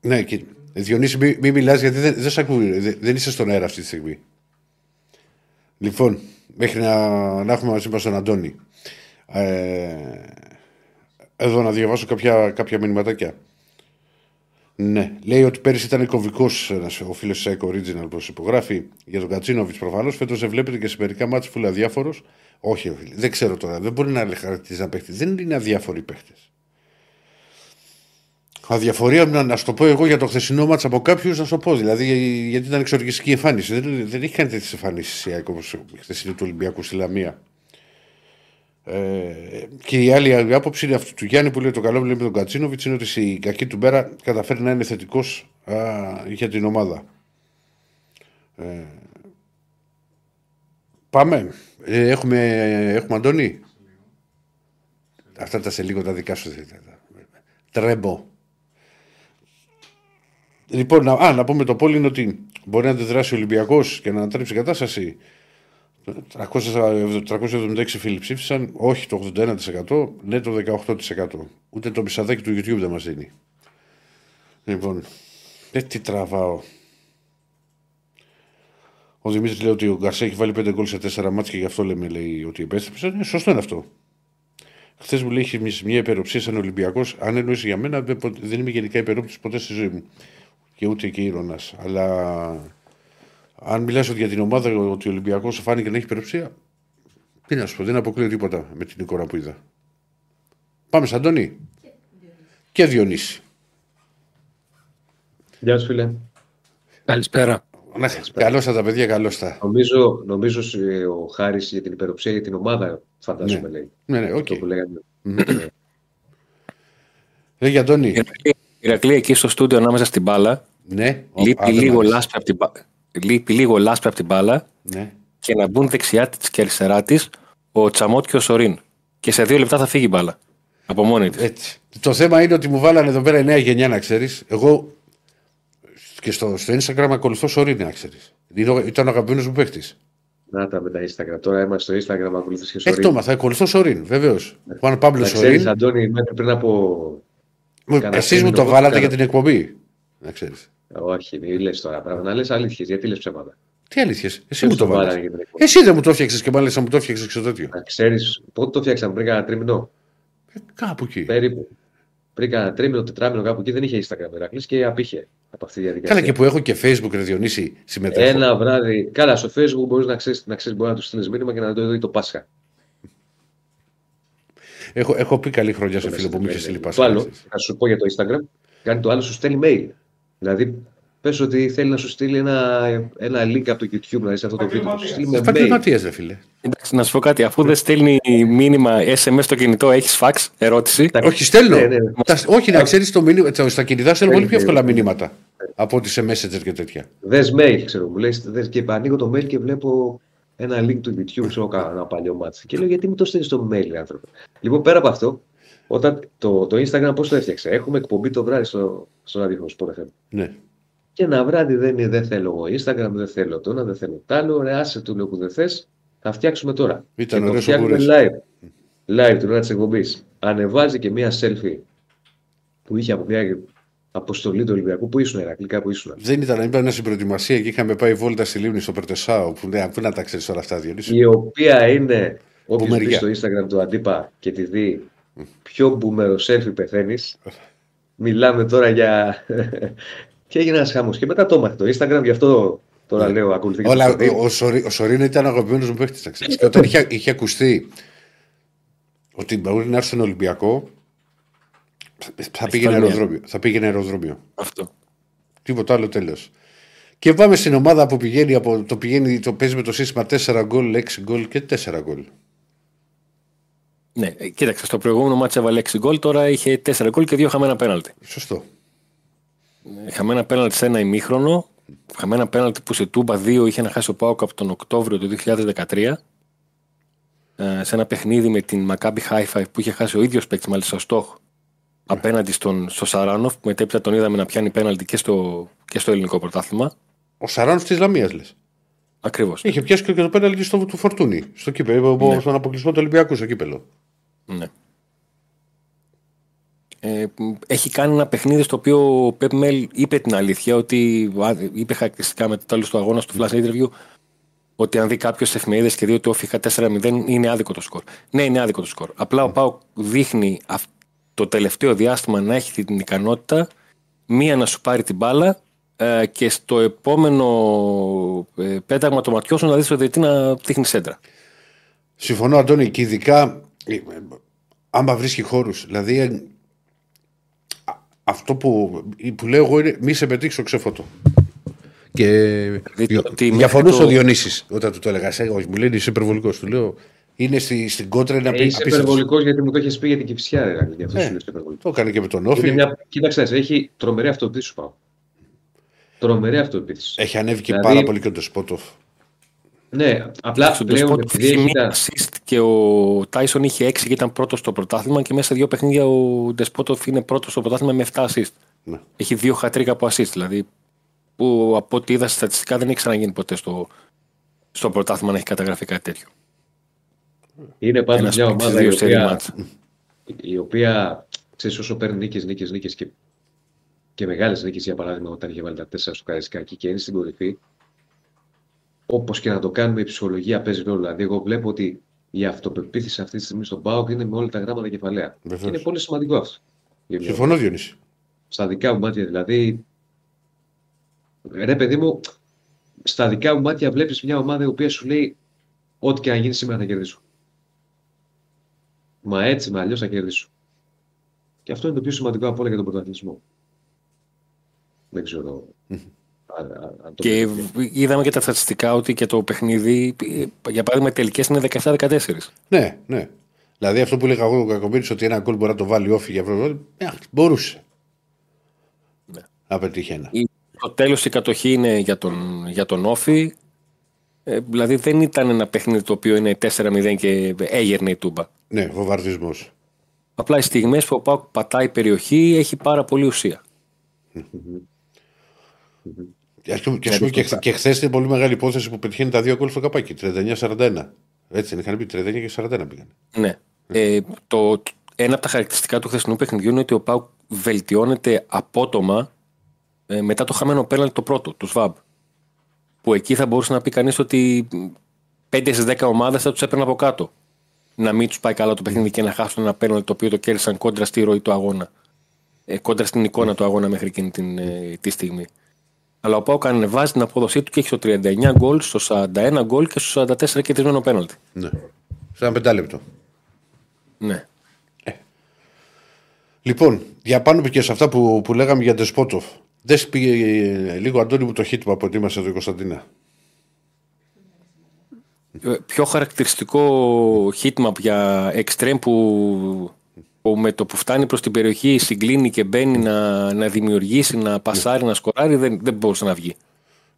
Ναι, και, Διονύση, μην μη μιλάς γιατί δεν, δεν, σ' ακούει, δεν, δεν είσαι στον αέρα αυτή τη στιγμή. Λοιπόν, μέχρι να, να έχουμε μαζί μας τον Αντώνη. Ε, εδώ να διαβάσω κάποια, κάποια μηνυματάκια. Ναι, λέει ότι πέρυσι ήταν κομβικός ο φίλος της Eco Original που υπογράφει για τον Κατσίνοβιτς προφανώς. Φέτος δεν βλέπετε και σε μερικά μάτια που είναι αδιάφορος. Όχι, ρε φίλε, δεν ξέρω τώρα. Δεν μπορεί να χαρακτηρίζει ένα παίχτης. Δεν είναι αδιάφοροι παίχτες. Αδιαφορία, να, να σου το πω εγώ για το χθεσινό μάτσα από κάποιους, να σου το πω. Δηλαδή, γιατί ήταν εξοργιστική εμφάνιση. Δεν, δεν έχει κάνει τέτοιες εμφανίσεις η ΑΕΚ όπως η χθεσινή του Ολυμπιακού στη Λαμία. Ε, και η άλλη άποψη είναι αυτή του Γιάννη που λέει το καλό που λέει με τον Κατσίνοβιτς είναι ότι η κακή του μέρα καταφέρει να είναι θετικός για την ομάδα. Ε, πάμε. Ε, έχουμε, έχουμε Αντώνη; Αυτά τα σε λίγο τα δικά σου. Τρέμπο. Λοιπόν, να, α, να πούμε το πόλι είναι ότι μπορεί να αντιδράσει ο Ολυμπιακός και να ανατρέψει η κατάσταση. 300 376 φίλοι ψήφισαν, όχι το 81%, ναι το 18%. Ούτε το πισαδάκι του YouTube δεν μας δίνει. Λοιπόν, ε, τι τραβάω. Ο Δημήτρης λέει ότι ο Γκαρσέ έχει βάλει 5 γκολ σε 4 μάτια και γι' αυτό λέμε λέει, ότι επέστρεψε. Ναι, σωστό είναι αυτό. Χθες μου λέει είχε μια υπεροψία σαν Ολυμπιακός. Αν εννοήσει για μένα, δεν, πο- δεν είμαι γενικά υπερόπτης ποτέ στη ζωή μου. Και ούτε και ήρωνα. Αλλά αν μιλάς ότι για την ομάδα ότι ο Ολυμπιακός φάνηκε να έχει υπεροψία, τι να σου πω, δεν αποκλείω τίποτα με την εικόνα που είδα. Πάμε σαν Αντώνη. Και Διονύση. Γεια σου, φίλε. Καλησπέρα. Να, καλώς τα παιδιά, καλώς τα. Νομίζω, νομίζω σε- ο Χάρης για την υπεροψία για την ομάδα, φαντάζομαι, λέει. Ναι, ναι, οκ. Αυτό που λέγανε. Λέγε Αντώνη. Ηρακλή, Ηρακλή, εκεί στο στούντιο ανάμεσα στην μπάλα, Ναι. λείπει, Α, δεν λίγο μ' άρεσε. λάσπη από την, μπα- λείπει λίγο λάσπη από την μπάλα Ναι. και να μπουν δεξιά της και αριστερά της ο Τσαμότ και ο Σορίν. Και σε δύο λεπτά θα φύγει η μπάλα. Από μόνη της. Έτσι. Το θέμα είναι ότι μου βάλανε εδώ πέρα η νέα γενιά, να ξέρεις. Εγώ και στο, στο Instagram ακολουθώ Σωρίνη, να ξέρεις. Ήταν ο αγαπημένος μου παίχτη. Να τα με τα Instagram. Τώρα είμαστε στο Instagram, ακολουθείς και στο Έχει το έμαθα, ακολουθώ Σωρίν, βεβαίως. Juan Pablo Να ξέρεις, Σωρίν. Αντώνη, μέχρι πριν από... κανένα Εσείς μου τρίμηνο το εγώ βάλατε έκανα. για την εκπομπή. Να ξέρεις. Όχι, μην λες τώρα πράγματα. Να λες αλήθειες, γιατί λες ψέματα. Τι αλήθεια. Εσύ Ποιος μου το βάλανε βάλατε. για την εκπομπή. Εσύ δεν μου το έφτιαξες και μάλιστα μου το έφτιαξες και τέτοιο. Να ξέρεις, πότε το φτιάξαμε, πριν κανένα τρίμηνο. Ε, κάπου εκεί. Περίπου. Πριν κανένα τρίμηνο, τετράμινο, κάπου εκεί δεν είχε Instagram Ηρακλής και απήχε από αυτή τη διαδικασία. Καλά και που έχω και Facebook, ρε Διονύση, συμμετέχω. Ένα βράδυ. Καλά, στο Facebook μπορείς να ξέρεις, να ξέρεις, μπορεί να του στείλεις μήνυμα και να το δει το Πάσχα. Έχω, έχω πει καλή χρονιά σε Το φίλο που μου είχε μεσημέρι. στείλει Το άλλο, πασχάλη. θα σου πω για το Instagram, κάνει το άλλο, σου στέλνει mail. Δηλαδή, πες ότι θέλει να σου στείλει ένα, ένα link από το YouTube να δει αυτό το βίντεο. Θα Σου στείλει με mail. Επαγγελματία, ρε φίλε. Εντάξει, να σου πω κάτι. Αφού δεν στέλνει μήνυμα SMS στο κινητό, έχεις fax, ερώτηση. Τα- Όχι, στέλνω. Ναι, ναι, ναι. Τα- όχι, να ξέρεις το μήνυμα. τα- Στα κινητά στέλνω πολύ πιο Στέλνει, εύκολα ναι. μηνύματα από ότι σε Messenger και τέτοια. Δες mail, ξέρω μου. Λες, δες, και ανοίγω το mail και βλέπω ένα link του YouTube, ξέρω κάνω ένα παλιό μάτι. Και λέω, γιατί μου το στέλνεις στο mail, άνθρωπο. Λοιπόν, πέρα από αυτό, όταν το, το Instagram πώς το έφτιαξε; Έχουμε εκπομπή το βράδυ στο, στο ραδιόφωνο Sport FM. Ναι. Και ένα βράδυ δεν, είναι, δεν θέλω εγώ Instagram, δεν θέλω το ένα, δεν θέλω το άλλο. Ρε, άσε του λέω που δεν θες. Θα φτιάξουμε τώρα. Ήταν και το ωραίος ο φτιάχνουμε Μπούρες. live. Live την ώρα της εκπομπής. Ανεβάζει και μία selfie που είχε από μια αποστολή του Ολυμπιακού. Πού ήσουν, Ερακλή, κάπου ήσουν; Δεν ήταν, ήταν στην προετοιμασία και είχαμε πάει βόλτα στη Λίμνη στο Περτεσάο. Που, ναι, πού να τα ξέρεις όλα αυτά, Διονύση. Η οποία είναι, όποιος μπει Μπουμεριά. στο Instagram του Αντίπα και τη δει πιο μπούμερος selfie πεθαίνεις. Μιλάμε τώρα για. και έγινε ένας χαμός. Και μετά το έμαθε το Instagram, γι' αυτό τώρα λέω ακολουθεί. και το Όλα, εκπομπή. ο, ο, Σωρή- ο Σωρίνα ήταν αγαπημένος μου παίχτη, να ξέρεις. και όταν είχε, είχε ακουστεί ότι μπορεί να έρθει στον Ολυμπιακό, θα, θα πήγαινε Ισπανία. αεροδρόμιο. Θα πήγαινε αεροδρόμιο. Αυτό. Τίποτα άλλο τέλος. Και πάμε στην ομάδα που πηγαίνει από, το, πηγαίνει, το παίζει με το σύστημα 4 γκολ, 6 γκολ και 4 γκολ. Ναι, ε, κοίταξε, στο προηγούμενο μάτσα έβαλε 6 γκολ, τώρα είχε 4 γκολ και 2 χαμένα πέναλτι. Σωστό. Ε, Χαμένα πέναλτι σε ένα ημίχρονο χαμένα πέναλτι που σε Τούμπα 2 είχε να χάσει ο Πάοκ από τον Οκτώβριο του 2013 ε, σε ένα παιχνίδι με την Maccabi Haifa που είχε χάσει ο ίδιος παίκτης μάλιστα στόχ απέναντι στον, στο Σαράνοφ που μετέπειτα τον είδαμε να πιάνει πέναλτι και στο, και στο ελληνικό πρωτάθλημα. Ο Σαράνοφ της Λαμίας λες. Ακριβώς. Είχε πιάσει και το πέναλτι στο του Φορτούνη. Στο κύπελο, ναι. στον αποκλεισμό του Ολυμπιακού στο κύπελο. Ναι. Ε, έχει κάνει ένα παιχνίδι στο οποίο ο Πεπ Μέλ είπε την αλήθεια ότι είπε χαρακτηριστικά με το τέλος του αγώνα του Flash Interview ότι αν δει κάποιος στι εφημερίδες και δει ότι ο Φιχα 4-0 είναι άδικο το σκορ. Ναι, είναι άδικο το σκορ. Απλά ο Πάο δείχνει το τελευταίο διάστημα να έχει την ικανότητα μία να σου πάρει την μπάλα ε, και στο επόμενο ε, πέταγμα το ματιό σου να δεις ότι να δείχνει σέντρα. Συμφωνώ, Αντώνη, και ειδικά ε, άμα βρίσκει χώρους. Δηλαδή, αυτό που, που λέω εγώ είναι μη σε πετύχει ξεφωτό. Και διαφωνούσε το... ο Διονύσης όταν του το έλεγα. Όχι, μου λένε είσαι υπερβολικός. Του λέω είναι στη, στην κόντρα να πει. Είσαι υπερβολικός γιατί μου το έχεις πει για την κυφσιά. Δηλαδή, αυτός ε, το έκανε και με τον Όφη. Μια... Κοίταξε, έχει τρομερή αυτοεπίθεση σου πάω. Τρομερή αυτοεπίθεση. Έχει ανέβει και δηλαδή... πάρα πολύ και ο Ντεσπότοφ. Ναι, απλά στον Ντεσπότοφ είχε μία assist και ο Τάισον είχε 6 και ήταν πρώτος στο πρωτάθλημα και μέσα σε δύο παιχνίδια ο Ντεσπότοφ είναι πρώτος στο πρωτάθλημα με 7 assist. Ναι. Έχει δύο χατρίκα από assist. Δηλαδή που από ό,τι είδα στατιστικά δεν έχει ξαναγίνει ποτέ στο, στο πρωτάθλημα να έχει καταγραφεί κάτι τέτοιο. Είναι πάντω μια ομάδα η οποία, η οποία ξέρεις όσο παίρνει νίκες, νίκες, νίκες και, και μεγάλες νίκες για παράδειγμα όταν είχε βάλει τα τέσσερα στο Καραϊσκάκι και είναι στην κορυφή. Όπως και να το κάνουμε, η ψυχολογία παίζει ρόλο. Δηλαδή, εγώ βλέπω ότι η αυτοπεποίθηση αυτή τη στιγμή στον Πάοκ είναι με όλα τα γράμματα κεφαλαία. Και είναι πολύ σημαντικό αυτό. Συμφωνώ, Διονύση. Στα δικά μου μάτια δηλαδή. Ρε παιδί μου, στα δικά μου μάτια βλέπεις μια ομάδα η οποία σου λέει Ό,τι και αν γίνει σήμερα θα κερδίσω. Μα έτσι, με αλλιώς θα κερδίσω. Και αυτό είναι το πιο σημαντικό από όλα για τον πρωταθλητισμό. Δεν ξέρω. Και είδαμε και τα στατιστικά ότι και το παιχνίδι, για παράδειγμα, οι τελικές είναι 17-14. Ναι, ναι. Δηλαδή αυτό που έλεγα εγώ ο Κακομίρη ότι ένα γκολ μπορεί να το βάλει όφη για αυτό. Ε, μπορούσε. Ναι. Να πετύχει ένα. Το τέλος η κατοχή είναι για τον, για τον όφη. Ε, δηλαδή δεν ήταν ένα παιχνίδι το οποίο είναι 4-0 και έγερνε η τούμπα. Ναι, βομβαρδισμός. Απλά οι στιγμές που ο Πάουκ πατάει περιοχή έχει πάρα πολύ ουσία. Και, και, πούμε, και, και χθες είναι πολύ μεγάλη υπόθεση που πετυχαίνει τα δύο γκολ στο καπάκι. 39-41. Έτσι δεν είχαν πει 39 και 41 πήγαν. Ναι. Ε, το, ένα από τα χαρακτηριστικά του χθεσινού παιχνιδιού είναι ότι ο Πάουκ βελτιώνεται απότομα ε, μετά το χαμένο πέναλτι το πρώτο, του ΣΒΑΜ. Που εκεί θα μπορούσε να πει κανείς ότι 5 στις 10 ομάδες θα τους έπαιρνε από κάτω να μην τους πάει καλά το παιχνίδι και να χάσουν ένα πέναλτι το οποίο το κέρδισαν κόντρα στη ροή του αγώνα. Ε, κόντρα στην εικόνα του αγώνα μέχρι εκείνη την, ε, τη στιγμή. Αλλά ο Πάουκ ανεβάζει την απόδοσή του και έχει στο 39 γκολ, στο 41 γκολ και στο 44 κερδισμένο πέναλτι. Ναι. Σε ένα πεντάλεπτο. Ναι. Ε. Λοιπόν, για πάνω και σε αυτά που, που λέγαμε για Ντεσπότοφ. Δεν πήγε ε, λίγο Αντώνη μου το χίτμα που ετοίμασε εδώ η Κωνσταντίνα. Ε, πιο χαρακτηριστικό hitmap για extreme που, που με το που φτάνει προς την περιοχή συγκλίνει και μπαίνει να, να δημιουργήσει, να πασάρει, να σκοράρει δεν, δεν μπορούσε να βγει.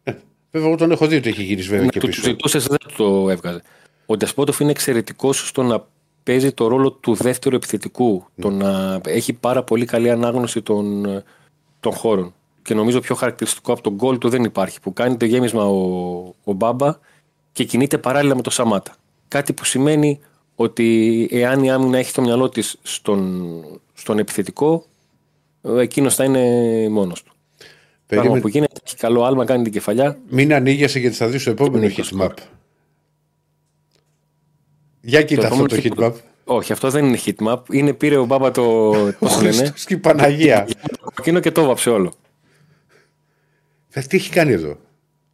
Ε, βέβαια εγώ τον έχω δει ότι έχει γυρίσει βέβαια και πίσω. Του ζητούσε δεν το έβγαζε. Ο Ντεσπότοφ είναι εξαιρετικός στο να παίζει το ρόλο του δεύτερου επιθετικού. Το να έχει πάρα πολύ καλή ανάγνωση των, των χώρων. Και νομίζω πιο χαρακτηριστικό από τον γκολ του δεν υπάρχει. Που κάνει το γέμισμα ο, ο Μπάμπα και κινείται παράλληλα με το Σαμάτα. Κάτι που σημαίνει ότι εάν η άμυνα έχει το μυαλό της στον, στον επιθετικό, εκείνος θα είναι μόνος του. Περίμενε... Πράγμα που γίνεται, έχει καλό άλμα, κάνει την κεφαλιά. Μην ανοίγεσαι γιατί θα δεις το επόμενο heat map. Για κοίτα αυτό το heat map. Όχι, αυτό δεν είναι heat map. Είναι πήρε ο Μπάμπα το. Πώς λένε; Και Παναγία. Εκείνο και το βάψε όλο. Τι έχει κάνει εδώ;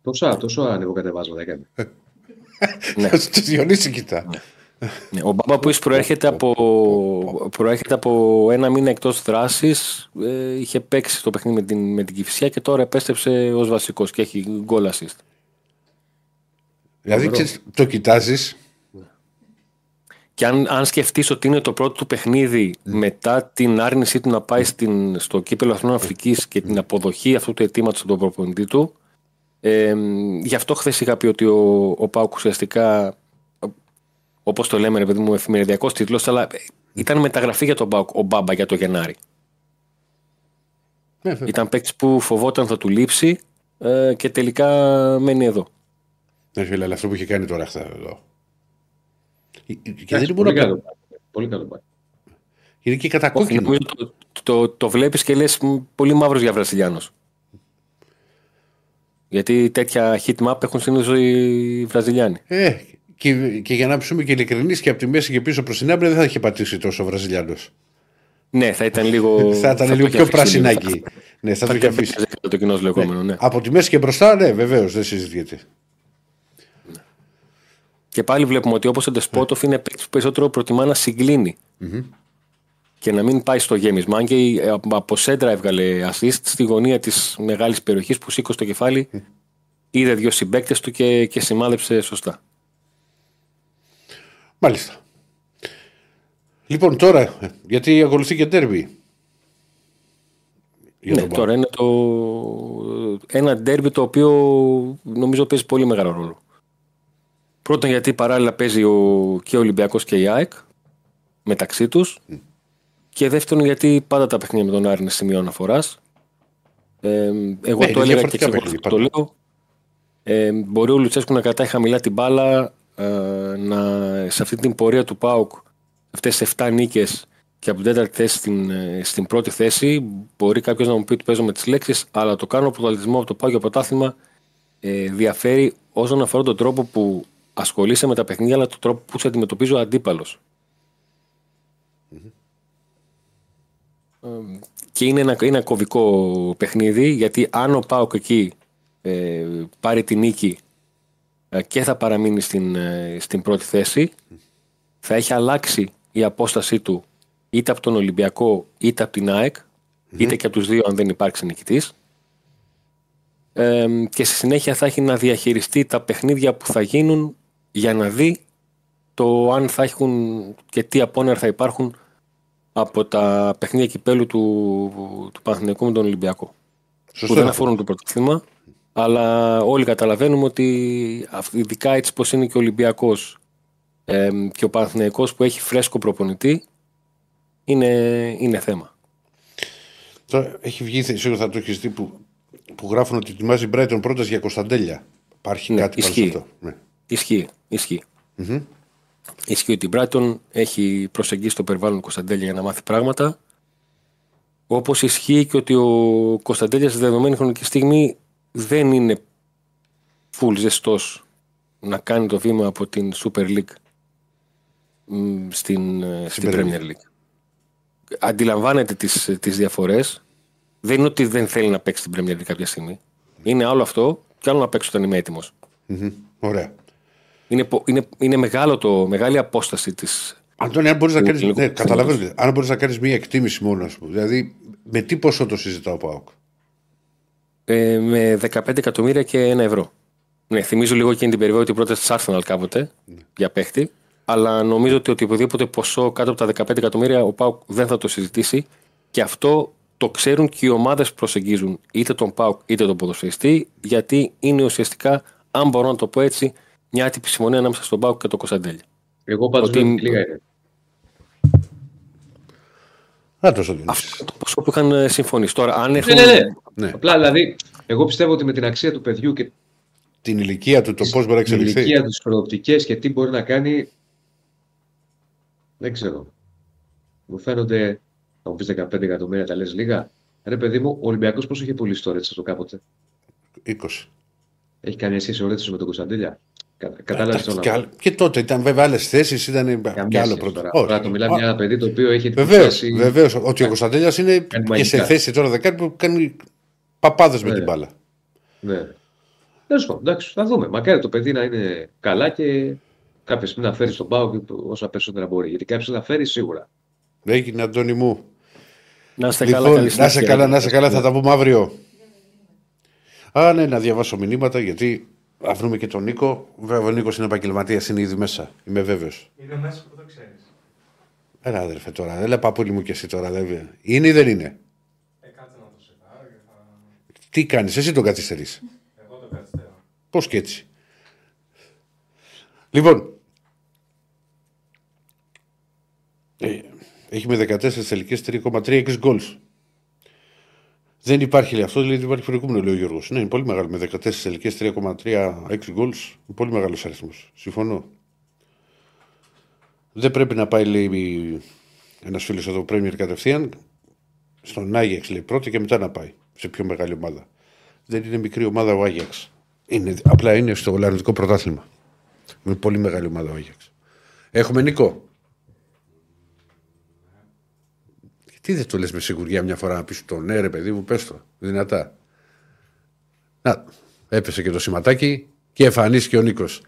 Τόσο, τόσο ανεβοκατεβάσματα έκανε. ναι. Θα Διονύση κοιτά. Ναι, ο Μπάμπα προέρχεται από, προέρχεται από ένα μήνα εκτός δράσης ε, είχε παίξει το παιχνίδι με την, με την Κυφσιά και τώρα επέστρεψε ως βασικός και έχει γκολ assist. Δηλαδή το κοιτάζεις. Και αν, αν σκεφτείς ότι είναι το πρώτο του παιχνίδι μετά την άρνησή του να πάει στην, στο κύπελο Αθηνών Αφρικής και την αποδοχή αυτού του αιτήματος από τον προπονητή του Ε, γι' αυτό χθες είχα πει ότι ο, ο Πάουκ ουσιαστικά, όπως το λέμε, ρε παιδί μου, εφημεριδιακός τίτλος, αλλά ήταν μεταγραφή για τον Πάουκ, ο Μπάμπα για το Γενάρη. Ναι, βέβαια. Ήταν παίκτης που φοβόταν θα του λείψει ε, και τελικά μένει εδώ. Ναι, φίλε, αλλά αυτό που είχε κάνει τώρα χθες εδώ. Και δεν Εντάξει, μπορώ πολύ να καλό. Πολύ καλό πάει. Είναι και Όχι, κατακόκκινο. νομίζω το, το, το βλέπεις και λες πολύ μαύρος για Βραζιλιάνος. Γιατί τέτοια hit map έχουν συνήθως οι Βραζιλιάνοι. Ε, και, και για να ψούμε και ειλικρινείς και από τη μέση και πίσω προς την άκρη δεν θα είχε πατήσει τόσο ο Βραζιλιάνος. Ναι, θα ήταν λίγο. θα ήταν το λίγο είχε πιο αφήσει πρασινάκι. λίγο. ναι, θα Θα το το είχε αφήσει. είχε το κοινό λεγόμενο, ναι. Από τη μέση και μπροστά, ναι, βεβαίως, δεν συζητιέται. Και πάλι βλέπουμε ότι όπως ο Ντεσπότοφ είναι παίκτης που περισσότερο προτιμά να συγκλίνει. Και να μην πάει στο γέμισμα. Αν και από- από σέντρα έβγαλε assist στη γωνία της μεγάλης περιοχής που σήκωσε το κεφάλι, είδε δύο συμπαίκτες του και, και σημάδεψε σωστά. Μάλιστα. Λοιπόν, τώρα, ε, γιατί ακολουθεί και τέρμπι. Για Ναι, τον τώρα είναι το ένα ντέρμπι το οποίο νομίζω παίζει πολύ μεγάλο ρόλο. Πρώτον γιατί παράλληλα παίζει ο, και ο Ολυμπιακός και η ΑΕΚ μεταξύ τους και δεύτερον γιατί πάντα τα παιχνίδια με τον Άρη είναι σημείο αναφοράς. Ε, εγώ Ναι, το είναι έλεγα και διαφορετικά σε παιχνίδια, το λέω. Ε, μπορεί ο Λουτσέσκου να κρατάει χαμηλά την μπάλα ε, να, σε αυτή την πορεία του ΠΑΟΚ αυτές τις 7 νίκες και από την τέταρτη θέση στην, ε, στην πρώτη θέση μπορεί κάποιος να μου πει ότι παίζω με τις λέξεις αλλά το κάνω πρωταθλητισμό από το ΠΑΟΚ για πρωτάθλημα ε, διαφέρει όσον αφορά τον τρόπο που ασχολείσαι με τα παιχνίδια αλλά τον τρόπο που σε αντιμετωπίζει ο αντίπαλος. Ε, και είναι ένα, είναι ένα κομβικό παιχνίδι γιατί αν ο Πάοκ εκεί ε, πάρει τη νίκη ε, και θα παραμείνει στην, ε, στην πρώτη θέση θα έχει αλλάξει η απόστασή του είτε από τον Ολυμπιακό είτε από την ΑΕΚ είτε και από τους δύο αν δεν υπάρξει νικητής ε, και στη συνέχεια θα έχει να διαχειριστεί τα παιχνίδια που θα γίνουν για να δει το αν θα έχουν και τι απόνερα θα υπάρχουν από τα παιχνίδια κυπέλου του, του Παναθηναϊκού με τον Ολυμπιακό. Που Σωστό. δεν αφορούν το πρωτάθλημα, αλλά όλοι καταλαβαίνουμε ότι αυ- ειδικά έτσι πως είναι και ο Ολυμπιακός ε, και ο Παναθηναϊκός που έχει φρέσκο προπονητή είναι, είναι θέμα. Τώρα έχει βγει, σίγουρα θα το έχεις δει που, που γράφουν ότι ετοιμάζει η Brighton πρόταση για Κωνσταντέλια. Υπάρχει Ναι, κάτι πάνω σε ισχύει. αυτό. Ναι. Ισχύει, ισχύει. Ισχύει ότι η Brighton έχει προσεγγίσει το περιβάλλον του Κωνσταντέλια για να μάθει πράγματα. Όπως ισχύει και ότι ο Κωνσταντέλιας στη δεδομένη χρονική στιγμή δεν είναι full ζεστός να κάνει το βήμα από την Super League μ, στην, ε, στην Premier Premier League. Αντιλαμβάνεται τις, τις διαφορές. Δεν είναι ότι δεν θέλει να παίξει στην Premier League κάποια στιγμή. Είναι άλλο αυτό και άλλο να παίξει όταν είμαι έτοιμος. Μμμ. Ωραία. Είναι, πο- είναι, είναι μεγάλο το, μεγάλη απόσταση της Αντώνη, αν μπορείς να Του κάνεις. ελληνικού Ναι, πρωταθλήματος. καταλαβαίνω. Αν μπορείς να κάνεις μια εκτίμηση μόνο, ας πούμε. Δηλαδή, με τι ποσό το συζητάω, Πάοκ. Ε, με 15 εκατομμύρια και ένα ευρώ. Ναι, θυμίζω λίγο εκείνη την περίοδο ότι πρώτα της Arsenal κάποτε για παίχτη. Αλλά νομίζω ότι οτιδήποτε ποσό κάτω από τα 15 εκατομμύρια ο Πάουκ δεν θα το συζητήσει και αυτό το ξέρουν και οι ομάδες που προσεγγίζουν είτε τον Πάουκ είτε τον ποδοσφαιριστή, γιατί είναι ουσιαστικά, αν μπορώ να το πω έτσι, μια άτυπη συμφωνία ανάμεσα στον Πάουκ και τον Κωνσταντέλια. Εγώ πάντως Ότι- βλέπω ότι λίγα είναι. Να το σου Αυτό είναι το ποσό που είχαν ε, συμφωνήσει. Τώρα, αν Ναι, έχουν. ναι, ναι. Ναι. Απλά δηλαδή, εγώ πιστεύω ότι με την αξία του παιδιού και Την ηλικία του, το πώς μπορεί να την εξελιχθεί. ηλικία του, τι προοπτικές και τι μπορεί να κάνει. Δεν ξέρω. Μου φαίνονται. Θα μου πεις 15 εκατομμύρια, τα λες λίγα. Ρε παιδί μου, ο Ολυμπιακός πόσο είχε πουλήσει το Ρέτσο κάποτε; 20. Έχει καμία σχέση ο Ρέτσος με τον Κωνσταντέλια. Κατάλαβες Εντάξει, τον και, άλλο- και τότε ήταν βέβαια άλλες θέσεις, ήταν Καμία και άλλο σχέση πρώτο. Τώρα, Όχι. τώρα το μιλάμε Α, για ένα παιδί το οποίο έχει Βεβαίως, εντυπωσιάσει- βεβαίως. Ότι ο Κωνσταντέλιας είναι Κάνει και σε μαγικά. θέση τώρα δεκάρι που κάνει παπάδες με Ναι. την μπάλα. Ναι. Τέλος πάντων, εντάξει, θα δούμε. Μακάρι το παιδί να είναι καλά και κάποια στιγμή να φέρει στον πάο όσα περισσότερα μπορεί. Γιατί κάποια στιγμή να φέρει σίγουρα. Έγινε, Αντώνη μου. Να είστε καλά, Λοιπόν, καλή να σε συνέχεια. καλά, να σε καλά, θα τα πούμε αύριο. Α, ναι, να διαβάσω μηνύματα γιατί θα βρούμε και τον Νίκο. Βέβαια, ο Νίκος είναι επαγγελματίας, είναι ήδη μέσα. Είμαι βέβαιος. Είναι μέσα που το ξέρεις. Έλα, αδερφέ τώρα, δεν λέει παππούλη μου και εσύ τώρα. Δεν... Είναι ή δεν είναι; Ε, κάτσε να το σετάρω και θα. Τι κάνεις, εσύ τον καθυστερείς; Εγώ το καθυστερώ. Πώς και έτσι. Λοιπόν. ε, έχει με 14 τελικέ 3,3 6 goals. Δεν υπάρχει λέει, αυτός, δηλαδή δεν υπάρχει προηγούμενο, λέει ο Γιώργος. Ναι, είναι πολύ μεγάλο. Με 14 τελικέ 3,3 6 goals. Είναι πολύ μεγάλος αριθμός. Συμφωνώ. Δεν πρέπει να πάει, λέει, ένας φίλος εδώ Πρέμιερ κατευθείαν στον Άγιαξ, λέει πρώτη και μετά να πάει σε πιο μεγάλη ομάδα. Δεν είναι μικρή ομάδα ο Άγιαξ. Είναι, απλά είναι στο Ολλανδικό πρωτάθλημα. Είναι πολύ μεγάλη ομάδα ο Άγιαξ. Έχουμε Νικό. Τι δεν το λες με σιγουριά μια φορά να πεις το ναι ρε παιδί μου, πες το, δυνατά. Να, έπεσε και το σηματάκι και εμφανίστηκε ο Νίκος.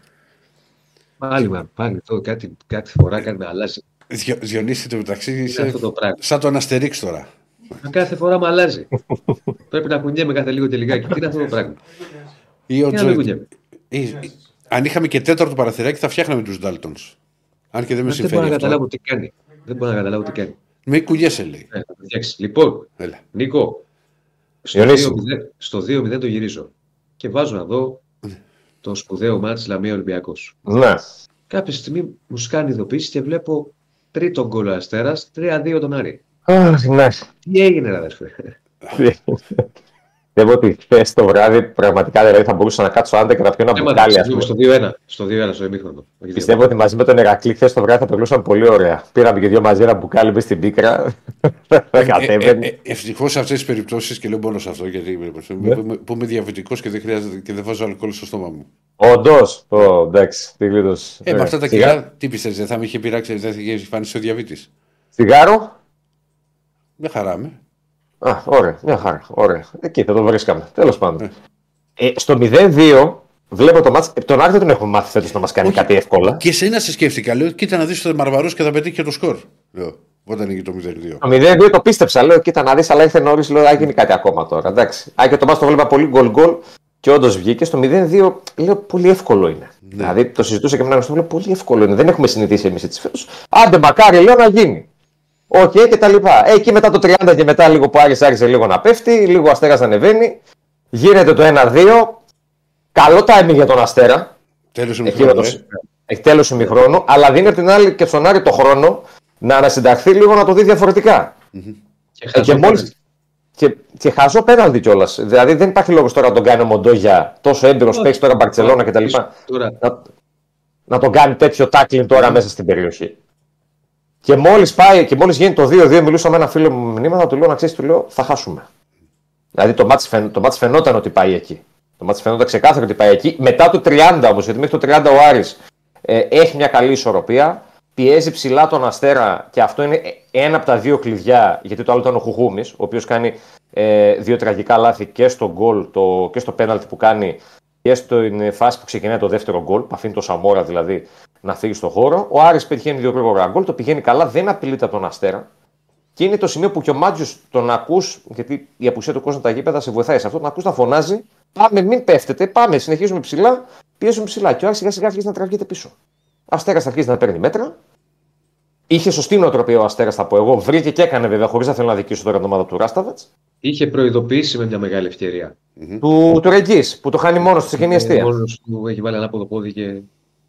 Πάλι, μα, πάλι εδώ κάτι, κάτι φορά κάτι με αλλάζει. Διο, Διονύση το μεταξύ Είναι είσαι αυτό το πράγμα. σαν τον Αστερίξ τώρα. Μα κάθε φορά με αλλάζει. Πρέπει να κουνιέμαι κάθε λίγο και λιγάκι. Τι είναι αυτό το πράγμα; Ή ο Τι να Τζο- μην κουνιέμαι; Ή- ή- Αν είχαμε και τέταρτο παραθυράκι θα φτιάχναμε τους Ντάλτονς. Αν και δεν με Δεν μπορώ συμφέρει να αυτό. καταλάβω τι κάνει. Δεν μπορώ να καταλάβω τι κάνει. Με κουνιέσαι λέει. Ε, θα το φτιάξεις. Λοιπόν, Έλα. Νίκο, στο Διονύση. 2-0 στο 2-0 το γυρίζω. Και βάζω να δω το σπουδαίο μάτς Λαμία Ολυμπιακός. Ναι. Κάποια στιγμή μου σκάνει ειδοποίηση και βλέπω τρίτο γκολ ο Αστέρας, 3-2 τον Άρη. Αχ, ναι. Τι έγινε, ρε αδερφέ. Πιστεύω ότι χθες το βράδυ πραγματικά δηλαδή, θα μπορούσα να κάτσω άντε και να πιω ένα Έμαθα, μπουκάλι. ας συγγνώμη, πούμε. στο 2-1. Στο 2-1, στο ημίχρονο. Όχι Πιστεύω δύο. ότι μαζί με τον Ερακλή χθες το βράδυ θα περνούσαν πολύ ωραία. Πήραμε και δύο μαζί ένα μπουκάλι μες στην πίκρα. Δεν Ε, κατέβαινε. Ευτυχώς σε αυτές τις περιπτώσεις και λέω μόνο σε αυτό γιατί Ναι. που είμαι- που είμαι διαβητικός και δεν χρειάζεται και δεν βάζω αλκοόλ στο στόμα μου. Όντως. Εντάξει, τι γλίτωσε. Ε, με αυτά τα Σιγά- κιλά, τι πιστεύεις, δεν θα με είχε πειράξει, δεν θα είχε εμφανίσει ο διαβήτης. Σιγάρο. Μια χαρά με. Α, ωραία, μια χαρά. Ωραία. Εκεί θα το βρίσκαμε. Τέλος πάντων. Ε, στο 0-2 βλέπω το ματς. ε, Τον Άρη δεν τον έχουμε μάθει φέτος να μας κάνει Όχι. κάτι εύκολα. Και σε ένα σε σκέφτηκα, λέω, κοίτα να δεις το Μαρβαρό και θα πετύχει και το σκορ. Λέω, όταν έγινε το 0-2. Το 0-2 το πίστεψα. Λέω, κοίτα να δεις, αλλά ήρθε νωρίς. Λέω, θα γίνει κάτι ακόμα τώρα. Εντάξει. Α, και το ματς το βλέπα πολύ γκολ γκολ και όντως βγήκε. Στο 0-2 λέω, πολύ εύκολο είναι. Δηλαδή το συζητούσα και με έναν γνωστό, λέω, πολύ εύκολο είναι. Δεν έχουμε συνηθίσει εμείς έτσι φέτος. Άντε, μακάρι, λέω να γίνει. Οκ, και τα λοιπά. Ε, εκεί μετά το 30 και μετά λίγο που Άρης άρχισε λίγο να πέφτει, λίγο ο Αστέρας να ανεβαίνει. Γίνεται το 1-2. Καλό timing για τον Αστέρα. Τέλος Εκεί ημιχρόνου, το... ε. Έχει τέλος ημιχρόνου, αλλά δίνει απ' την άλλη και στον Άρη το χρόνο να ανασυνταχθεί λίγο να το δει διαφορετικά. Και Ε, χάζω και, μόλις... πέναλτι. και, και χαζό πέναλτι κιόλας. Δηλαδή δεν υπάρχει λόγος τώρα να τον κάνει ο Μοντόγια τόσο έμπειρος Όχι. παίξει τώρα Μπαρσελόνα κτλ. Τώρα, Να, να τον κάνει τέτοιο τάκλιν τώρα μέσα στην περιοχή. Και μόλις πάει και μόλις γίνει το 2-2, μιλούσα με ένα φίλο μου μηνύματα, του λέω να ξέρεις, του λέω θα χάσουμε. Δηλαδή το μάτς, φαινο- το μάτς φαινόταν ότι πάει εκεί. Το μάτς φαινόταν ξεκάθαρο ότι πάει εκεί. Μετά το 30 όμως, γιατί μέχρι το 30 ο Άρης ε, έχει μια καλή ισορροπία. Πιέζει ψηλά τον Αστέρα και αυτό είναι ένα από τα δύο κλειδιά, γιατί το άλλο ήταν ο Χουχούμη, ο οποίος κάνει ε, δύο τραγικά λάθη και στο γκολ το, και στο πέναλτι που κάνει και στην φάση που ξεκινάει το δεύτερο γκολ, που αφήνει το Σαμόρα δηλαδή να φύγει στο χώρο. Ο Άρης πετυχαίνει δύο γρήγορα γκολ, το πηγαίνει καλά, δεν απειλείται από τον Αστέρα. Και είναι το σημείο που και ο Μάτζιος τον ακούς, γιατί η απουσία του κόσμου τα γήπεδα σε βοηθάει σε αυτό, τον ακούς να φωνάζει: Πάμε, μην πέφτετε, πάμε, συνεχίζουμε ψηλά, πιέζουμε ψηλά. Και ο Άρης σιγά σιγά αρχίζει να τραβιέται πίσω. Ο Αστέρας αρχίζει να παίρνει μέτρα. Είχε σωστή νοοτροπία ο Αστέρας, θα πω εγώ. Βρήκε και έκανε βέβαια, χωρίς να θέλω να δικήσω τώρα την ομάδα του Ράσταβατ. Είχε προειδοποιήσει με μια μεγάλη ευκαιρία. Του, του Ρεγκή, που το χάνει μόνος στη κοινή αιστεία. Μόνος που έχει βάλει ανάποδο πόδι και.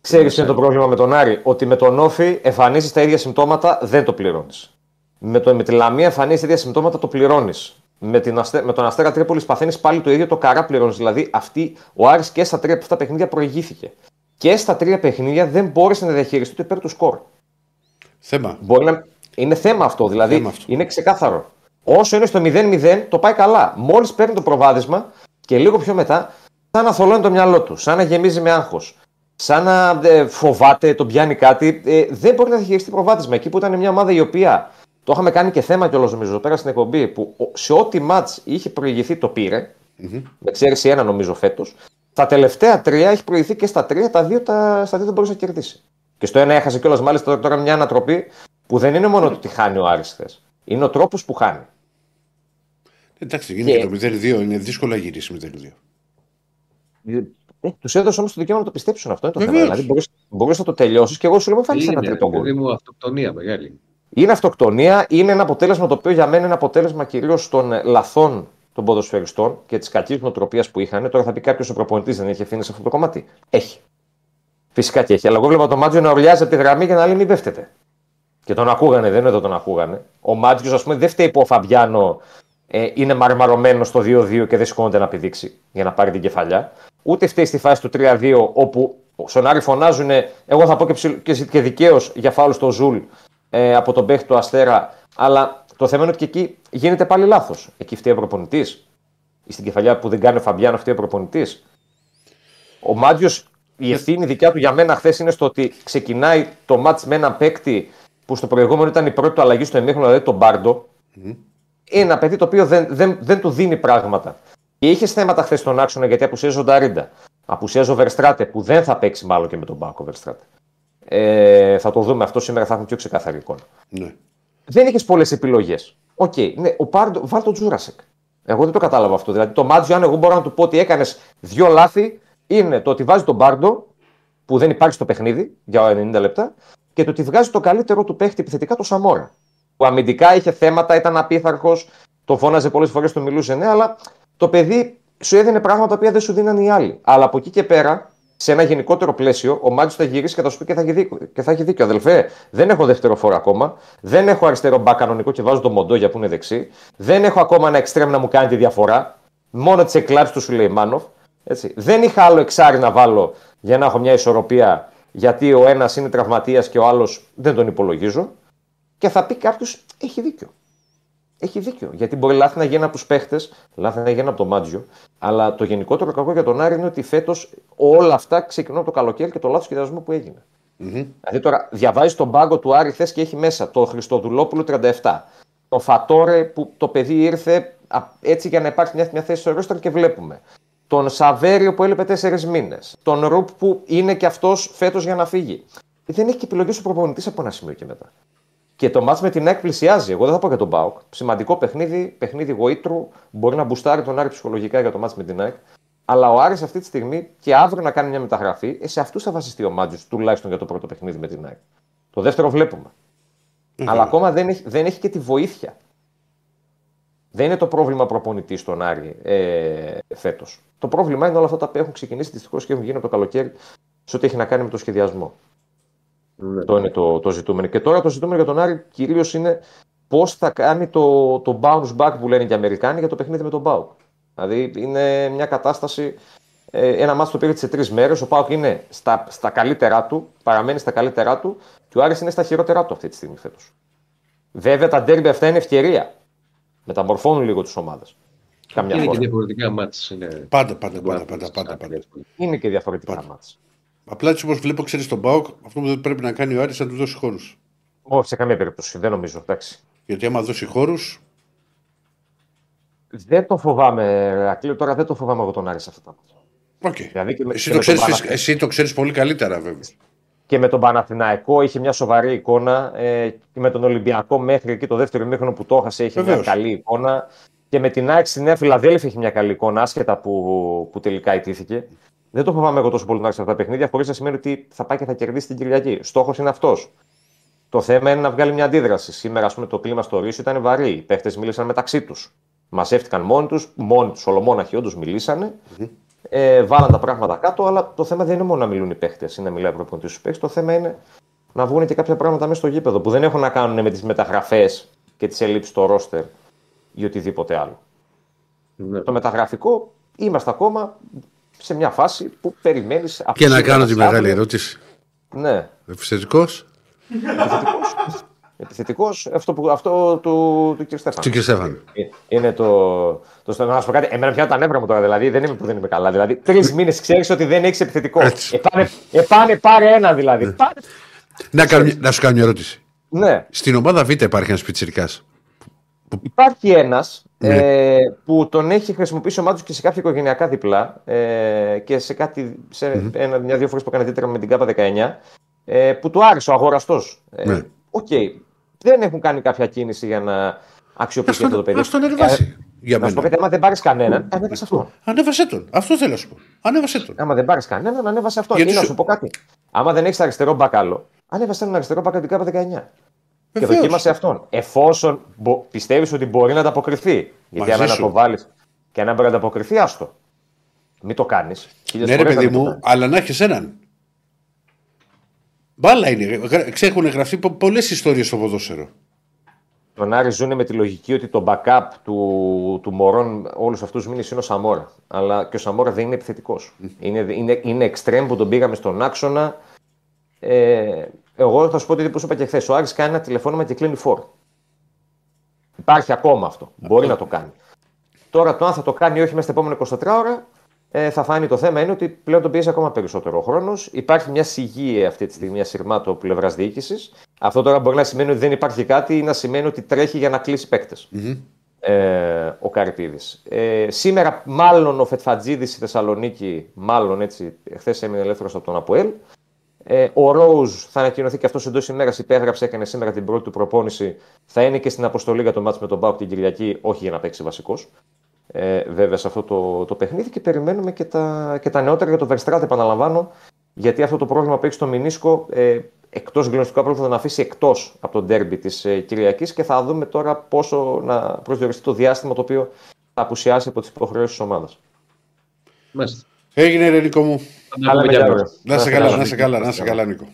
Ξέρεις ποιο είναι το πρόβλημα με τον Άρη; Ότι με τον Όφη εμφανίζεις τα ίδια συμπτώματα, δεν το πληρώνεις. Με, το, με τη Λαμία εμφανίζεις τα ίδια συμπτώματα, το πληρώνεις. Με, την Αστε, με τον Αστέρα Τρίπολης παθαίνεις πάλι το ίδιο, το καρά πληρώνεις. Δηλαδή, αυτή, ο Άρης και στα τρία από αυτά τα παιχνίδια προηγήθηκε. Και στα τρία παιχνίδια δεν μπόρεσε να διαχειριστεί το υπέρ του σκορ. Θέμα. Μπορεί να... Είναι θέμα αυτό, δηλαδή Θέμα αυτό. είναι ξεκάθαρο. Όσο είναι στο 0-0, το πάει καλά. Μόλις παίρνει το προβάδισμα και λίγο πιο μετά, σαν να θολώνει το μυαλό του, σαν να γεμίζει με άγχος, σαν να ε, φοβάται, τον πιάνει κάτι. Ε, δεν μπορεί να διαχειριστεί προβάδισμα. Εκεί που ήταν μια ομάδα η οποία το είχαμε κάνει και θέμα κιόλας νομίζω πέρα στην εκπομπή, που ο- σε ό,τι ματ είχε προηγηθεί το πήρε. Με εξαίρεση ένα νομίζω φέτος. Τα τελευταία τρία έχει προηγηθεί και στα τρία, τα δύο, τα, στα δύο δεν μπορούσε να κερδίσεις. Και στο ένα έχασε κιόλας μάλιστα τώρα μια ανατροπή που δεν είναι μόνο το ότι χάνει ο Άρης χθες. Είναι ο τρόπος που χάνει. Εντάξει, γίνεται Και- το 0-2, είναι δύσκολο να γυρίσει 0-2. Ε, τους έδωσε όμως το δικαίωμα να το πιστέψουν αυτό. Είναι το θέμα. Βεβαίως. Δηλαδή μπορείς, μπορείς να το τελειώσεις και εγώ σου λέω: Μην φάνει ένα Είναι, τρίτο γκολ. παιδί μου, αυτοκτονία μεγάλη. Είναι αυτοκτονία, είναι ένα αποτέλεσμα το οποίο για μένα είναι αποτέλεσμα κυρίως των ε, λαθών των ποδοσφαιριστών και της κακής νοοτροπίας που είχαν. Τώρα θα πει κάποιος ο προπονητής δεν έχει ευθύνη σε αυτό το κομμάτι. Έχει. Φυσικά και έχει. Αλλά εγώ βλέπα τον Μάτζιο να ορλιάζει από τη γραμμή για να λέει μην πέφτετε. Και τον ακούγανε, δεν είναι εδώ τον ακούγανε. Ο Μάτζιος, ας πούμε, δεν φταίει που ο Φαμπιάνο ε, είναι μαρμαρωμένο στο 2-2 και δεν σηκώνεται να πηδήξει για να πάρει την κεφαλιά. Ούτε φταίει στη φάση του 3-2 όπου στον Άρη φωνάζουν, εγώ θα πω και, ψιλ, και, και δικαίως για φάουλ στο Ζουλ ε, από τον παίχτη του Αστέρα. Αλλά το θέμα είναι ότι και εκεί γίνεται πάλι λάθος. Εκεί φταίει ο προπονητής. Στην κεφαλιά που δεν κάνει ο Φαμπιάνο φταίει ο προπονητής. Ο Μάτζιος, η ευθύνη δικιά του για μένα χθες είναι στο ότι ξεκινάει το ματς με έναν παίκτη που στο προηγούμενο ήταν η πρώτη του αλλαγή στο ημίχρονο, δηλαδή τον Πάρντο. Mm. Ένα παιδί το οποίο δεν, δεν, δεν του δίνει πράγματα. Και είχες θέματα χθες στον άξονα γιατί απουσίαζε ο Νταρίντα. Απουσίαζε ο Βερστράτε που δεν θα παίξει μάλλον και με τον Μπάκο Βερστράτε. Ε, θα το δούμε αυτό σήμερα, θα έχουμε πιο ξεκάθαρη εικόνα. Ναι. Δεν είχες πολλές επιλογές. OK, okay, ναι, ο Πάρντο, βάλ τον Τζούρασεκ. Εγώ δεν το κατάλαβα αυτό. Δηλαδή το Μάντζιο, αν εγώ μπορώ να του πω ότι έκανες δύο λάθη, είναι το ότι βάζει τον Πάρντο, που δεν υπάρχει στο παιχνίδι για 90 λεπτά, και το ότι βγάζει το καλύτερο του παίχτη επιθετικά, το Σαμόρα. Που αμυντικά είχε θέματα, ήταν απίθαρχος, το φώναζε πολλές φορές, το μιλούσε, ναι, αλλά το παιδί σου έδινε πράγματα που δεν σου δίνανε οι άλλοι. Αλλά από εκεί και πέρα, σε ένα γενικότερο πλαίσιο, ο Μάτζο θα γυρίσει και θα σου πει και θα έχει δίκιο. Και θα έχει δίκιο. Αδελφέ, δεν έχω δεύτερο φόρο ακόμα. Δεν έχω αριστερό μπακ κανονικό και βάζω το Μοντόγια που είναι δεξί. Δεν έχω ακόμα ένα εξτρέμ να μου κάνει τη διαφορά. Μόνο τις εκλάψεις του Σουλεϊμάνοφ. Έτσι. Δεν είχα άλλο εξάρι να βάλω για να έχω μια ισορροπία γιατί ο ένας είναι τραυματίας και ο άλλος δεν τον υπολογίζω. Και θα πει κάποιος, έχει δίκιο. Έχει δίκιο. Γιατί μπορεί λάθη να γίνει από τους παίχτες, λάθη να γίνει από το Μάτζιο. Αλλά το γενικότερο κακό για τον Άρη είναι ότι φέτος όλα αυτά ξεκινούν από το καλοκαίρι και το λάθος σχεδιασμό που έγινε. Mm-hmm. Δηλαδή τώρα διαβάζεις τον πάγκο του Άρη θες και έχει μέσα το Χριστοδουλόπουλο 37. Το Φατόρε που το παιδί ήρθε έτσι για να υπάρχει μια, μια θέση στο ρόστρο και βλέπουμε. Τον Σαβέριο που έλειπε τέσσερις μήνες. Τον Ρουπ που είναι και αυτός φέτος για να φύγει. Δεν έχει και επιλογή ο προπονητής από ένα σημείο και μετά. Και το μάτς με την ΑΕΚ πλησιάζει. Εγώ δεν θα πω για τον Μπάουκ. Σημαντικό παιχνίδι, παιχνίδι γοήτρου. Μπορεί να μπουστάρει τον Άρη ψυχολογικά για το μάτς με την ΑΕΚ. Αλλά ο Άρης αυτή τη στιγμή και αύριο να κάνει μια μεταγραφή, ε, σε αυτούς θα βασιστεί ο Μάτζο τουλάχιστον για το πρώτο παιχνίδι με την ΑΕΚ. Το δεύτερο βλέπουμε. Αλλά ακόμα δεν έχει, δεν έχει και τη βοήθεια. Δεν είναι το πρόβλημα προπονητής στον Άρη ε, φέτος. Το πρόβλημα είναι όλα αυτά τα που έχουν ξεκινήσει δυστυχώς και έχουν γίνει από το καλοκαίρι σε ό,τι έχει να κάνει με το σχεδιασμό. Ναι. Αυτό είναι το, το ζητούμενο. Και τώρα το ζητούμενο για τον Άρη κυρίως είναι πώς θα κάνει το, το bounce back που λένε και οι Αμερικάνοι για το παιχνίδι με τον Πάουκ. Δηλαδή είναι μια κατάσταση, ε, ένα μάτι το πήρε σε τρεις μέρες. Ο Πάουκ είναι στα, στα καλύτερά του, παραμένει στα καλύτερά του και ο Άρης είναι στα χειρότερά του αυτή τη στιγμή φέτος. Βέβαια τα ντέρμπι αυτά είναι ευκαιρία. Μεταμορφώνουν λίγο τις ομάδες. Καμιά είναι φορά. και διαφορετικά μάτς. Είναι... Πάντα, πάντα, πάντα, πάντα, πάντα, πάντα. Είναι και διαφορετικά μάτς. Απλά έτσι όπως βλέπω, ξέρεις τον Μπάουκ, αυτό που δεν πρέπει να κάνει ο Άρης να τους δώσει χώρους. Όχι, σε καμία περίπτωση. Δεν νομίζω. Εντάξει. Γιατί άμα δώσει χώρου. Δεν το φοβάμαι, Ακλείο. Τώρα δεν το φοβάμαι εγώ τον Άρη σε αυτά τα okay. δηλαδή εσύ, το ξέρεις, Παναθ... εσύ το ξέρεις πολύ καλύτερα, βέβαια. Και με τον Παναθηναϊκό είχε μια σοβαρή εικόνα. Ε, και με τον Ολυμπιακό μέχρι εκεί το δεύτερο μήχρονο που το έχασε είχε Βεβαίως. μια καλή εικόνα. Και με την ΑΕΚ στη Νέα Φιλαδέλφια είχε μια καλή εικόνα, άσχετα που, που τελικά ιτήθηκε. Δεν το φοβάμαι εγώ τόσο πολύ να σε αυτά τα παιχνίδια, χωρίς να σημαίνει ότι θα πάει και θα κερδίσει την Κυριακή. Στόχος είναι αυτός. Το θέμα είναι να βγάλει μια αντίδραση. Σήμερα, ας πούμε, το κλίμα στο Ρήσο ήταν βαρύ. Οι παίχτες μίλησαν μεταξύ τους. Μαζεύτηκαν μόνοι τους, μόνοι τους, ολομόναχοι όντως μιλήσανε. Mm-hmm. Ε, βάλαν τα πράγματα κάτω, αλλά το θέμα δεν είναι μόνο να μιλούν οι παίχτες ή να μιλάει ο προπονητής στους παίχτες. Το θέμα είναι να βγουν και κάποια πράγματα μέσα στο γήπεδο που δεν έχουν να κάνουν με τις μεταγραφές και τις ελλείψεις στο ρόστερ ή οτιδήποτε άλλο. Mm-hmm. Το μεταγραφικό είμαστε ακόμα σε μια φάση που περιμένεις. Και να κάνω τη μεγάλη ερώτηση. Ναι. Επιθετικός; Επιθετικός, αυτό, που, αυτό του, του κ. Στέφανου. Του κ. Στέφανου. Ε, είναι το. το να σου πω κάτι. Εμένα πια τα νεύρα μου τώρα, δηλαδή δεν είμαι που δεν είμαι καλά. Δηλαδή τρεις μήνες ξέρεις ότι δεν έχεις επιθετικό. Επάνε, επάνε πάρε ένα δηλαδή. Ναι. Να, κάνω, να σου κάνω μια ερώτηση. Ναι. Στην ομάδα Β υπάρχει ένας πιτσυρικά. Υπάρχει ένας ναι. ε, που τον έχει χρησιμοποιήσει ο Μάτσο και σε κάποια οικογενειακά διπλά ε, και σε, κάτι, σε mm-hmm. ένα, μια-δύο φορές που έκανε τέτοια με την ΚΑΠΑ 19 ε, που του άρεσε ο αγοραστός. Ε, ναι. OK. Okay. Δεν έχουν κάνει κάποια κίνηση για να αξιοποιήσει αυτό το παιδί. Να τον ανεβάσει. Για να σου πω κάτι, άμα δεν πάρεις κανέναν, ανέβασε αυτόν. Ανέβασε τον. Αυτό θέλω να σου πω. Ανέβασε τον. Άμα δεν πάρεις κανέναν, ανέβασε αυτόν. Ή να σου πω κάτι. Άμα δεν έχεις αριστερό μπακ άλλο, ανέβασε έναν αριστερό μπακ από την ΚΑΠΑ 19. Και δοκίμασε αυτόν. Εφόσον μπο... πιστεύεις ότι μπορεί να ανταποκριθεί. Γιατί αν το βάλεις Και αν μπορεί να ανταποκριθεί, άστο. Μην το κάνεις. Ναι, ρε παιδί μου, αλλά να έχεις έναν. Μπάλα είναι. Έχουν γραφτεί πολλές ιστορίες στο ποδόσφαιρο. Τον Άρη ζουν με τη λογική ότι το backup του, του Μωρών όλους αυτούς τους μήνες είναι ο Σαμόρα. Αλλά και ο Σαμόρα δεν είναι επιθετικός. Είναι, είναι, είναι extreme που τον πήγαμε στον άξονα. Ε, εγώ θα σου πω ότι όπω είπα και χθες, ο Άρης κάνει ένα τηλεφώνημα και κλείνει φόρ. Υπάρχει ακόμα αυτό. Μπορεί να το κάνει. Τώρα το αν θα το κάνει ή όχι μέσα στα επόμενα 24 ώρα ε, θα φάνει το θέμα είναι ότι πλέον τον πιέζει ακόμα περισσότερο ο χρόνος. Υπάρχει μια σιγή αυτή τη στιγμή, μια σειρμάτο πλευράς διοίκησης. Αυτό τώρα μπορεί να σημαίνει ότι δεν υπάρχει κάτι ή να σημαίνει ότι τρέχει για να κλείσει Ε, ο Καρυπίδης. Ε, σήμερα, μάλλον ο Φετφατζίδης στη Θεσσαλονίκη, μάλλον έτσι, χθες έμεινε ελεύθερος από τον Αποέλ. Ε, ο Ρόουζ θα ανακοινωθεί και αυτός εντός ημέρας. Υπέγραψε, έκανε σήμερα την πρώτη του προπόνηση. Θα είναι και στην αποστολή για το μάτι με τον Μπάουκ την Κυριακή, όχι για να παίξει βασικός ε, βέβαια σε αυτό το, το παιχνίδι και περιμένουμε και τα, και τα νεότερα για το Verstraete επαναλαμβάνω γιατί αυτό το πρόβλημα που έχει στο Μινίσκο ε, εκτός γνωστικού πρόβλημα θα τον αφήσει εκτός από τον τέρμπι της ε, Κυριακής και θα δούμε τώρα πόσο να προσδιοριστεί το διάστημα το οποίο θα απουσιάσει από τις υποχρεώσεις της ομάδας. Έγινε ρε Νίκο μου. Να σε καλά, να σε καλά, να σε καλά Νίκο.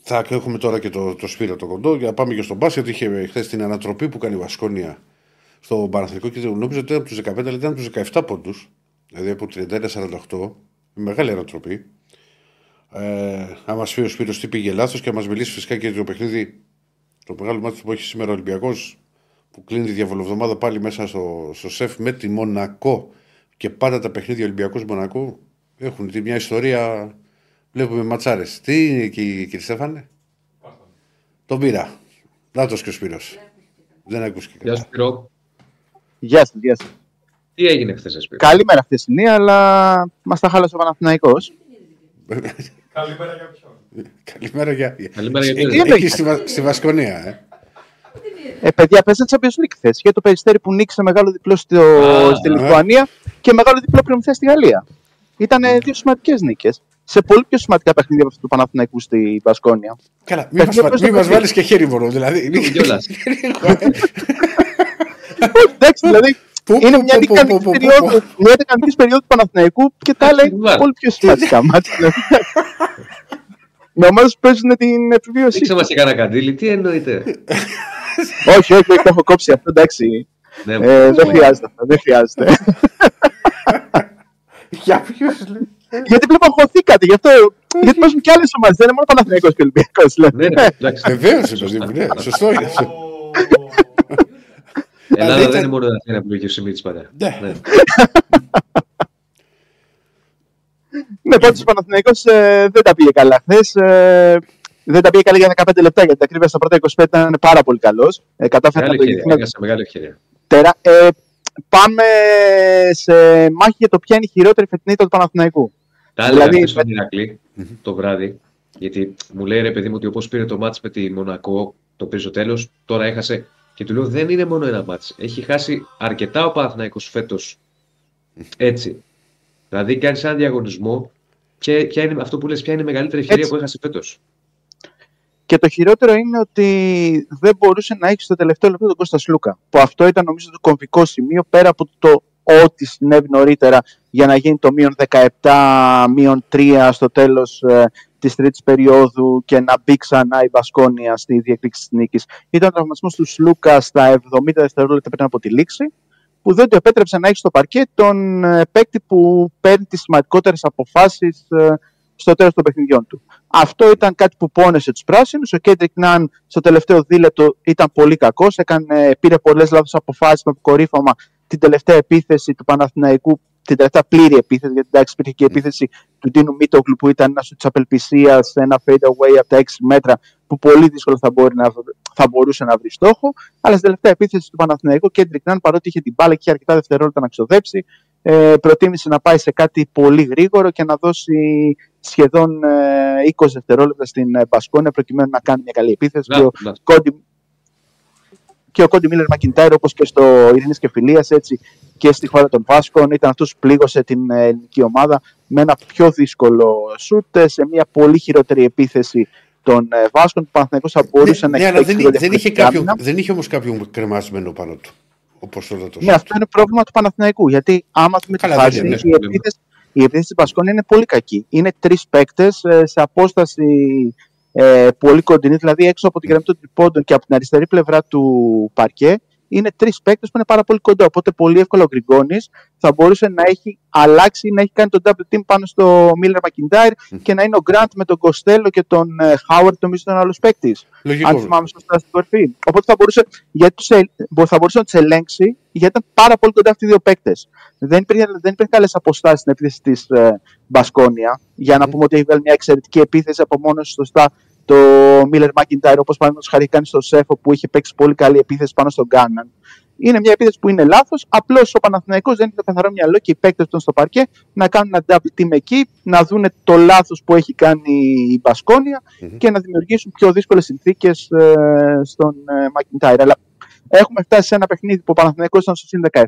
Θα έχουμε τώρα και το, το Σπύρο το κοντό για να πάμε και στον μπάσκετ. Είχε χθες την ανατροπή που κάνει η Βασκόνια στο Παναθηνικό και νόμιζα ότι ήταν από τους 15, αλλά ήταν από τους 17 πόντους. Δηλαδή από 31-48. Μεγάλη ανατροπή. Ε, αν μα πει ο Σπύρος τι πήγε λάθος και να μα μιλήσει φυσικά και για το παιχνίδι, το μεγάλο μάτι που έχει σήμερα ο Ολυμπιακός, που κλείνει τη διαβολοβδομάδα πάλι μέσα στο, στο σεφ με τη Μονακό και πάντα τα παιχνίδια Ολυμπιακός Μονακό έχουν τη μια ιστορία. Βλέπουμε ματσάρες. Τι είναι εκεί, κύριε Στέφανε, Τον πήρα. Λάθο και ο Σπύρος. Δεν ακούστηκε. Γεια σου, Σπύρο. Γεια σα, γεια σα. Τι έγινε χθες, Σπύρο; Καλημέρα χθεσινή, αλλά μας τα χάλασε ο Παναθυναϊκό. Καλημέρα για ποιον; Καλημέρα για. Καλημέρα για ποιον; Εκεί στη, στη Βασκονία, ε. Ε, παιδιά, παίζανε Champions League χθε. Για το περιστέρι που νίκησε μεγάλο διπλό στο, στη Λιθουανία και μεγάλο διπλό προμηθεία στη Γαλλία. Ήταν δύο σημαντικές νίκες. Σε πολύ πιο σημαντικά παιχνίδια από αυτό του Παναθηναϊκού στη Βασκόνια. Καλά, μην μας βάλεις και χέρι μόνο. Δηλαδή. Εντάξει, δηλαδή είναι μια ικανική περίοδο του Παναθηναϊκού και τα άλλα είναι πολύ πιο σημαντικά μάτια. Με ομάδες που παίζουν την επιβίωση. Δείξε μας και κανένα καντήλι, τι εννοείται. όχι, όχι, όχι, το έχω κόψει αυτό, εντάξει. Ναι, ε, δεν χρειάζεται αυτό, δεν χρειάζεται. Για ποιου Γιατί πλέον αγχωθήκατε, γι' αυτό. Γιατί παίζουν και άλλες ομάδες, δεν είναι μόνο Παναθηναϊκός και Ολυμπιακός. Βεβαίως, ναι, σωστό είναι αυτό. Ελλάδα ήταν... δεν είναι μόνο ένα επιλογή σημείο τη πάντα. Ναι. ναι. Ναι, πάντω ο Παναθηναϊκός ε, δεν τα πήγε καλά χθες. Ε, δεν τα πήγε καλά για 15 λεπτά γιατί ακρίβεια στα πρώτα 25 ήταν πάρα πολύ καλός. Ε, κατάφερε να το γίνει. Μεγάλη ευκαιρία. Τερα, ε, πάμε σε μάχη για το ποια είναι η χειρότερη φετινή του Παναθηναϊκού. Τα δηλαδή, στον Ηρακλή το βράδυ. Γιατί μου λέει ρε παιδί μου ότι όπως πήρε το μάτς με τη Μονακό, το πήρε στο τέλος, τώρα έχασε και του λέω δεν είναι μόνο ένα μάτς. Έχει χάσει αρκετά ο Παναθηναϊκός φέτος έτσι. Δηλαδή κάνει ένα διαγωνισμό και ποια είναι, αυτό που λες, ποια είναι η μεγαλύτερη ευκαιρία που έχασες φέτος; Και το χειρότερο είναι ότι δεν μπορούσε να έχεις στο τελευταίο λεπτό τον Κώστας Λούκα. Που αυτό ήταν νομίζω το κομβικό σημείο πέρα από το ό,τι συνέβη νωρίτερα για να γίνει το μείον 17, μείον 3 στο τέλος ε, της τρίτης περίοδου και να μπει ξανά η Βασκόνια στη διεκδίκηση της νίκης. Ήταν ο τραυματισμός του Σλούκα στα 70 δευτερόλεπτα πριν από τη λήξη, που δεν του επέτρεψε να έχει στο παρκέ τον ε, παίκτη που παίρνει τις σημαντικότερες αποφάσεις ε, στο τέλος των παιχνιδιών του. Αυτό ήταν κάτι που πόνεσε τους πράσινους. Ο Κέντρικ Ναν στο τελευταίο δίλεπτο ήταν πολύ κακός. Πήρε πολλές λάθος αποφάσεις με αποκορύφωμα την τελευταία επίθεση του Παναθηναϊκού την τελευταία πλήρη επίθεση, γιατί εντάξει υπήρχε και η επίθεση του Ντίνου Μίτογλου που ήταν ένας σου τη απελπισίας, ένα fade away από τα 6 μέτρα που πολύ δύσκολα θα, μπορεί να, θα μπορούσε να βρει στόχο. Αλλά στην τελευταία επίθεση του Παναθηναϊκού, Κέντρικ Νάν, παρότι είχε την μπάλα και είχε αρκετά δευτερόλεπτα να ξοδέψει, ε, προτίμησε να πάει σε κάτι πολύ γρήγορο και να δώσει σχεδόν ε, 20 δευτερόλεπτα στην ε, Μπασκόνια προκειμένου να κάνει μια καλή επίθεση. Να, και, ο Κόντι, και ο Κόντι Μίλλερ Μακιντάιρ, όπως και στο Ειρήνη και Φιλίας, έτσι και στη χώρα των Βάσκων. Ήταν αυτός που πλήγωσε την ε, ελληνική ομάδα με ένα πιο δύσκολο σούτ σε μια πολύ χειρότερη επίθεση των ε, Βάσκων. Του Παναθηναϊκός θα μπορούσε ναι, να ναι, αλλά δεν, δεν, είχε κάποιον, δεν είχε όμως κάποιον κρεμασμένο πάνω του. Όπως τώρα το Ναι, αυτό είναι πρόβλημα του Παναθηναϊκού. Γιατί άμα δούμε τη Καλά, φάση, δεν η είναι πρόβλημα. επίθεση, η επίθεση της Μπασκόνια είναι πολύ κακή. Είναι τρεις παίκτες σε απόσταση ε, πολύ κοντινή, δηλαδή έξω από την γραμμή των τριπώντων και από την αριστερή πλευρά του παρκέ. Είναι τρεις παίκτες που είναι πάρα πολύ κοντά. Οπότε πολύ εύκολα ο Γκριγκόνη θα μπορούσε να έχει αλλάξει, να έχει κάνει τον double team πάνω στο Μίλλερ Μακιντάιρ και να είναι ο Γκραντ με τον Κοστέλο και τον Χάουαρτ, νομίζω ήταν άλλος παίκτης Λογικό. αν θυμάμαι σωστά στην κορφή. Οπότε θα μπορούσε, γιατί τους, ε- μπο- θα μπορούσε να τους ελέγξει, γιατί ήταν πάρα πολύ κοντά αυτοί οι δύο παίκτες. Δεν υπήρχε, δεν υπήρχε καλές αποστάσεις στην επίθεση της ε, Μπασκόνια. Για να πούμε ότι έχει βγάλει μια εξαιρετική επίθεση από μόνος του σωστά το Μίλλερ Μάκιντάιρ, όπως παραδείγματος χάρη κάνει στο Σέφο που είχε παίξει πολύ καλή επίθεση πάνω στον Γκάναν. Είναι μια επίθεση που είναι λάθος. Απλώς ο Παναθηναϊκός δεν έχει το καθαρό μυαλό και οι παίκτες του στο παρκέ να κάνουν ένα double team εκεί, να δουν το λάθος που έχει κάνει η μπασκονια Μμμ. και να δημιουργήσουν πιο δύσκολες συνθήκες στον ε, Μακιντάιρ. Αλλά έχουμε φτάσει σε ένα παιχνίδι που ο Παναθηναϊκός ήταν στο συν 17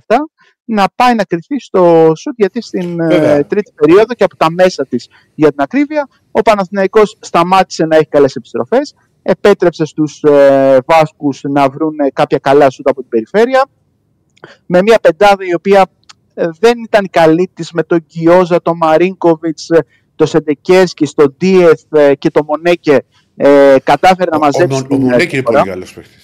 να πάει να κρυφτεί στο σουτ γιατί στην ε, Βέβαια. τρίτη περίοδο και από τα μέσα της για την ακρίβεια ο Παναθηναϊκός σταμάτησε να έχει καλές επιστροφές επέτρεψε στους ε, Βάσκους να βρουν ε, κάποια καλά σουτ από την περιφέρεια με μια πεντάδα η οποία ε, δεν ήταν η καλή της με τον Κιόζα, τον Μαρίνκοβιτς, ε, το Σεντεκέσκι, στον Ντίεθ ε, και το Μονέκε ε, κατάφερε να Ο- μαζέψει Ο, ο, την, ε, Μονέκη είναι διαφορά. πολύ καλός παίχτη.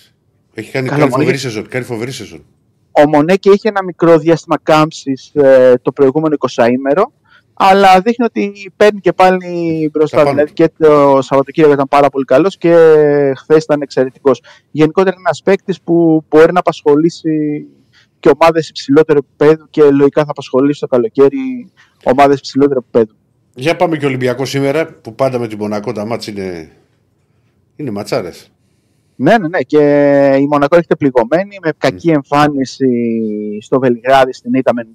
Έχει κάνει, Καλά, κάνει Μονέκη. φοβερή σεζόν. Κάνει φοβερή σεζόν. Ο Μονέκε είχε ένα μικρό διάστημα κάμψης ε, το προηγούμενο 20ήμερο, αλλά δείχνει ότι παίρνει και πάλι μπροστά. Τα πάνω Δηλαδή του. και το Σαββατοκύριακο ήταν πάρα πολύ καλός και χθες ήταν εξαιρετικός. Γενικότερα είναι ένας παίκτης που μπορεί να απασχολήσει και ομάδες υψηλότερου επίπεδου και λογικά θα απασχολήσει το καλοκαίρι ομάδες υψηλότερου επίπεδου. Για πάμε και Ολυμπιακός σήμερα που πάντα με την Μονακό τα μάτς είναι, είναι ματσάρες. Ναι, ναι, ναι. Και η Μονακό έρχεται πληγωμένη με κακή εμφάνιση στο Βελιγράδι στην ήττα με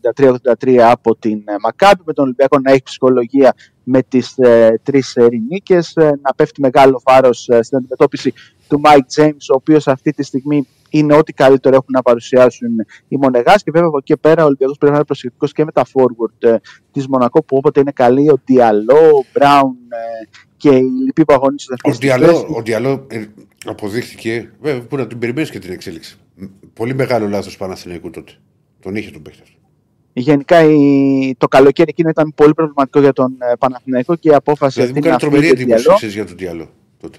93-83 από την ε, Μακάμπη. Με τον Ολυμπιακό να έχει ψυχολογία με τις ε, τρεις νίκε. να πέφτει μεγάλο βάρος στην αντιμετώπιση του Mike James, ο οποίος αυτή τη στιγμή είναι ό,τι καλύτερο έχουν να παρουσιάσουν οι Μονεγάς. Και βέβαια από εκεί και πέρα ο Ολυμπιακός πρέπει να είναι προσεκτικός και με τα forward ε, της Μονακό που όποτε είναι καλή, ο Διαλό, ο Μπράουν ε, και οι λοιποί που αγωνίζονται Ο αυτές τις Διαλό, θέσεις. ο Διαλό ε, αποδείχθηκε. Βέβαια, που να την περιμένεις και την εξέλιξη. Μ, Πολύ μεγάλο λάθος Παναθηναϊκού τότε. Τον είχε τον παίχτη. αυτό. Γενικά η... το καλοκαίρι εκείνο ήταν πολύ προβληματικό για τον ε, Παναθηναϊκό και η απόφαση Δηλαδή μου αυτή κάνει να τρομερή φύγει ο εντύπωση Διαλό. ξέρεις, για τον Διαλό τότε.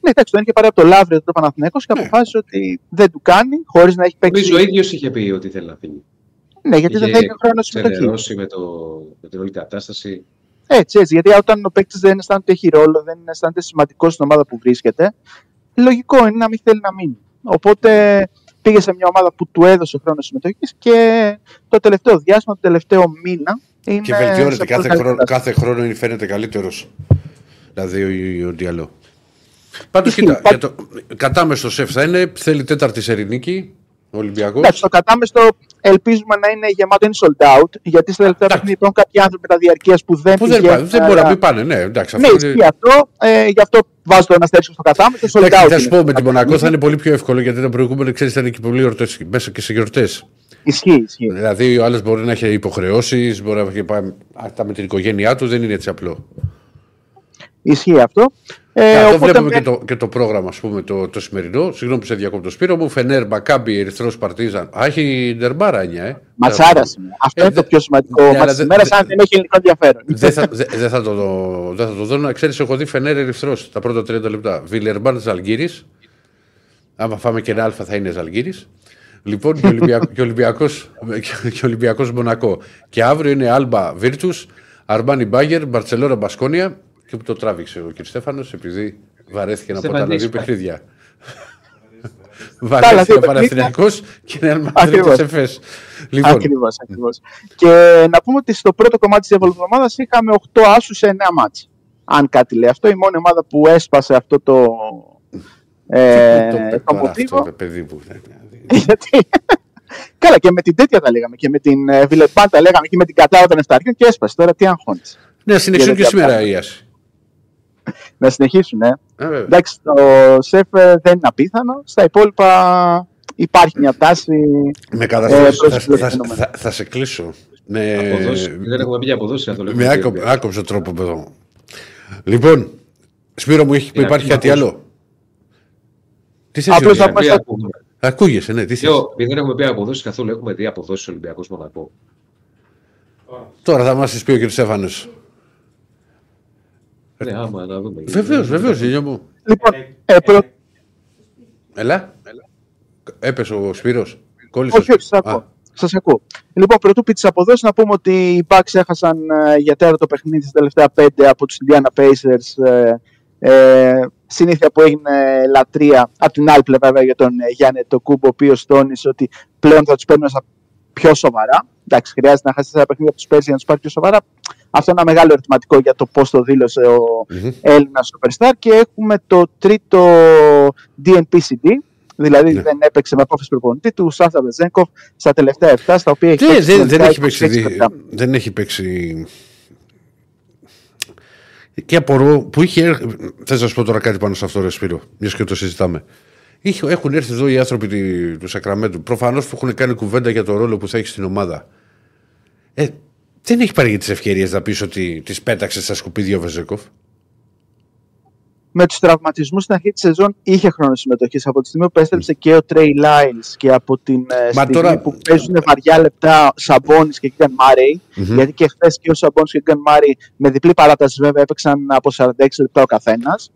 Ναι, εντάξει, τον είχε πάρει από το Λαύριο το Παναθηναϊκός και Ναι. αποφάσισε ότι δεν του κάνει χωρίς να έχει παίξει. Νομίζω ο ίδιος είχε πει ότι θέλει να φύγει. Ναι, γιατί δεν Είχε θέλει χρόνο συμμετοχή. ξενερώσει με, το, με την όλη κατάσταση. Έτσι, έτσι. Γιατί όταν ο παίκτης δεν αισθάνεται ότι έχει ρόλο, δεν αισθάνεται σημαντικό στην ομάδα που βρίσκεται, λογικό είναι να μην θέλει να μείνει. Οπότε πήγε σε μια ομάδα που του έδωσε χρόνο συμμετοχής και το τελευταίο διάστημα, το τελευταίο μήνα. Είναι Και βελτιώνεται σε κάθε πολύ καλή χρόνο, κατάσταση. κάθε χρόνο φαίνεται καλύτερος. Δηλαδή ο, ο Διαλό. Πάντως Ισχύει, κοίτα, πα- για το, κατάμεστος σεφ θα είναι, θέλει τέταρτη σερινίκη ο Ολυμπιακός. Εντάξει, το κατάμεστο ελπίζουμε να είναι γεμάτο, είναι sold out. Γιατί στα τελευταία Εντάξει. παιχνίδια υπάρχουν κάποιοι άνθρωποι τα διαρκείας που δεν Που δεν, πηγαίνουν, πάνε, δεν μπορεί να αλλά- μην πάνε, ναι, εντάξει. Ναι, Αυτό ισχύει είναι... αυτό. Ε, γι' αυτό βάζω το ένα αστέρισιο στο κατάμετρο. Sold Εντάξει, out. θα σου είναι. πω με την Μονακό θα είναι πολύ πιο εύκολο γιατί τα προηγούμενα ξέρεις ήταν και πολύ γιορτές μέσα και σε γιορτές. Ισχύει, ισχύει. Δηλαδή ο άλλος μπορεί να έχει υποχρεώσεις, μπορεί να έχει πάει αυτά με την οικογένειά του, δεν είναι έτσι απλό. Ισχύει αυτό. Ε, Ε, αυτό οπότε βλέπουμε με- και το, και το πρόγραμμα, ας πούμε, το, το σημερινό. Συγγνώμη που σε διακόπτω Σπύρο μου. Φενέρ, Μπακάμπι, Ερυθρός Παρτίζαν. Α, έχει ντερμπάρα 9, ε. Ματσάρα είναι. Αυτό Ε, είναι το δε- πιο σημαντικό ναι, μάτι αλλά της δε- ημέρας, δε- αν δεν έχει ελληνικό ενδιαφέρον. Δεν θα, δε, δεν θα, το δω, δεν θα το δω. Να ξέρεις, έχω δει Φενέρ Ερυθρός τα πρώτα 30 λεπτά. Βιλερμπάν Ζαλγκύρη. Άμα φάμε και ένα Α θα είναι Ζαλγκύρη. Λοιπόν, και Ολυμπιακό- και Ολυμπιακός, και Ολυμπιακός Μονακό. Και αύριο είναι Άλμπα Βίρτους, Αρμάνι Μπάγκερ, Μπαρσελόνα Μπασκόνια. Και που το τράβηξε ο κ. Στέφανος, επειδή βαρέθηκε να πω τα άλλα δύο Στεφανής, παιχνίδια. δύο Βαρέθηκε ο παιχνίδια. Παναθηναϊκός και Ρεάλ Μαδρίτης Ακριβώς. Εφές. Λοιπόν, Ακριβώς, ακριβώς. Και να πούμε ότι στο πρώτο κομμάτι της διαβολής εβδομάδας είχαμε 8 άσους σε 9 μάτς. Αν κάτι λέει αυτό, η μόνη ομάδα που έσπασε αυτό το, ε, το το πε- τώρα μοτίβο. αυτό, παιδί μου. γιατί... Καλά, και με την τέτοια τα λέγαμε. Και με την ε, Βιλεπάν τα λέγαμε και με την Κατάρα των Εφταριών και έσπασε. Τώρα τι αγχώνεις. Ναι, συνεχίζουν και Για σήμερα δεκαεπτά. η Άση. Να συνεχίσουν, ε. Ε, βέβαια. Εντάξει, το σεφ ε, δεν είναι απίθανο. Στα υπόλοιπα υπάρχει μια τάση. Με καταστάσεις. προς θα, το θα, φαινόμενο. θα, θα σε κλείσω. Με, Αποδόσεις. Δεν έχουμε πει για αποδόσεις αυτό. με άκο, άκοψε τρόπο εδώ. Λοιπόν, Σπύρο μου, έχει, Για υπάρχει να κάτι ακούσω. άλλο; Τι θες Απλώς Γιώργη; θα- Τι ακούμε. Ακούγεσαι, ναι, τι θες. Λέω, επειδή δεν έχουμε πει αποδόσεις καθόλου, έχουμε δει αποδόσεις Ολυμπιακό Μονακό. Τώρα θα μας πει ο κ. Στέφανος. Ναι, άμα να δούμε. Βεβαίως, βεβαίως, γιο μου. Λοιπόν, ε, προ... Ελά. Έπεσε ο Σπύρος. Κόλλησες. όχι, όχι, σας ακούω. Σας ακούω. Λοιπόν, πρωτού πει τις αποδόσεις, να πούμε ότι οι Bucks έχασαν ε, για τέρα το παιχνίδι στα τελευταία πέντε από τους Indiana Pacers. Ε, ε, συνήθεια που έγινε λατρεία από την άλλη πλευρά βέβαια, για τον ε, Γιάννη το Κούμπο, ο οποίος τόνισε ότι πλέον θα τους παίρνουν στα πιο σοβαρά. Εντάξει, χρειάζεται να χάσει ένα παιχνίδι από τους Pacers για να τους πάρει πιο σοβαρά. Αυτό είναι ένα μεγάλο ερωτηματικό για το πώς το δήλωσε ο Μμμ. Έλληνας Superstar. Και έχουμε το τρίτο DNPCD, δηλαδή Ναι. δεν έπαιξε με απόφαση προπονητή του Σάθα Βεζέγκοφ στα τελευταία 7, στα οποία έχει Δεν, παίξει δεν, δεν, συνολικά έχει παίξει, 26 δι- λεπτά. δεν έχει παίξει. Και απορώ που είχε. έρ- Θες να σου πω τώρα κάτι πάνω σε αυτό, ρε Σπύρο, μιας και το συζητάμε. Είχε, έχουν έρθει εδώ οι άνθρωποι τη- του Σακραμέντου. Προφανώς που έχουν κάνει κουβέντα για το ρόλο που θα έχει στην ομάδα. Ε, δεν έχει πάρει τις ευκαιρίες να πεις ότι τις πέταξε στα σκουπίδια ο Βεζέκοφ. με τους τραυματισμούς στην αρχή της σεζόν είχε χρόνο συμμετοχής. Από τη στιγμή που έστρεψε και ο Τρέι Lyles και από την ε, Μα στιγμή τώρα- που παίζουν βαριά λεπτά Σαμπόνι και Κίγκαν Μάρεϊ, γιατί και χθες και ο Σαμπόνι και ο Κίγκαν Μάρεϊ με διπλή παράταση βέβαια έπαιξαν από 46 λεπτά ο καθένας.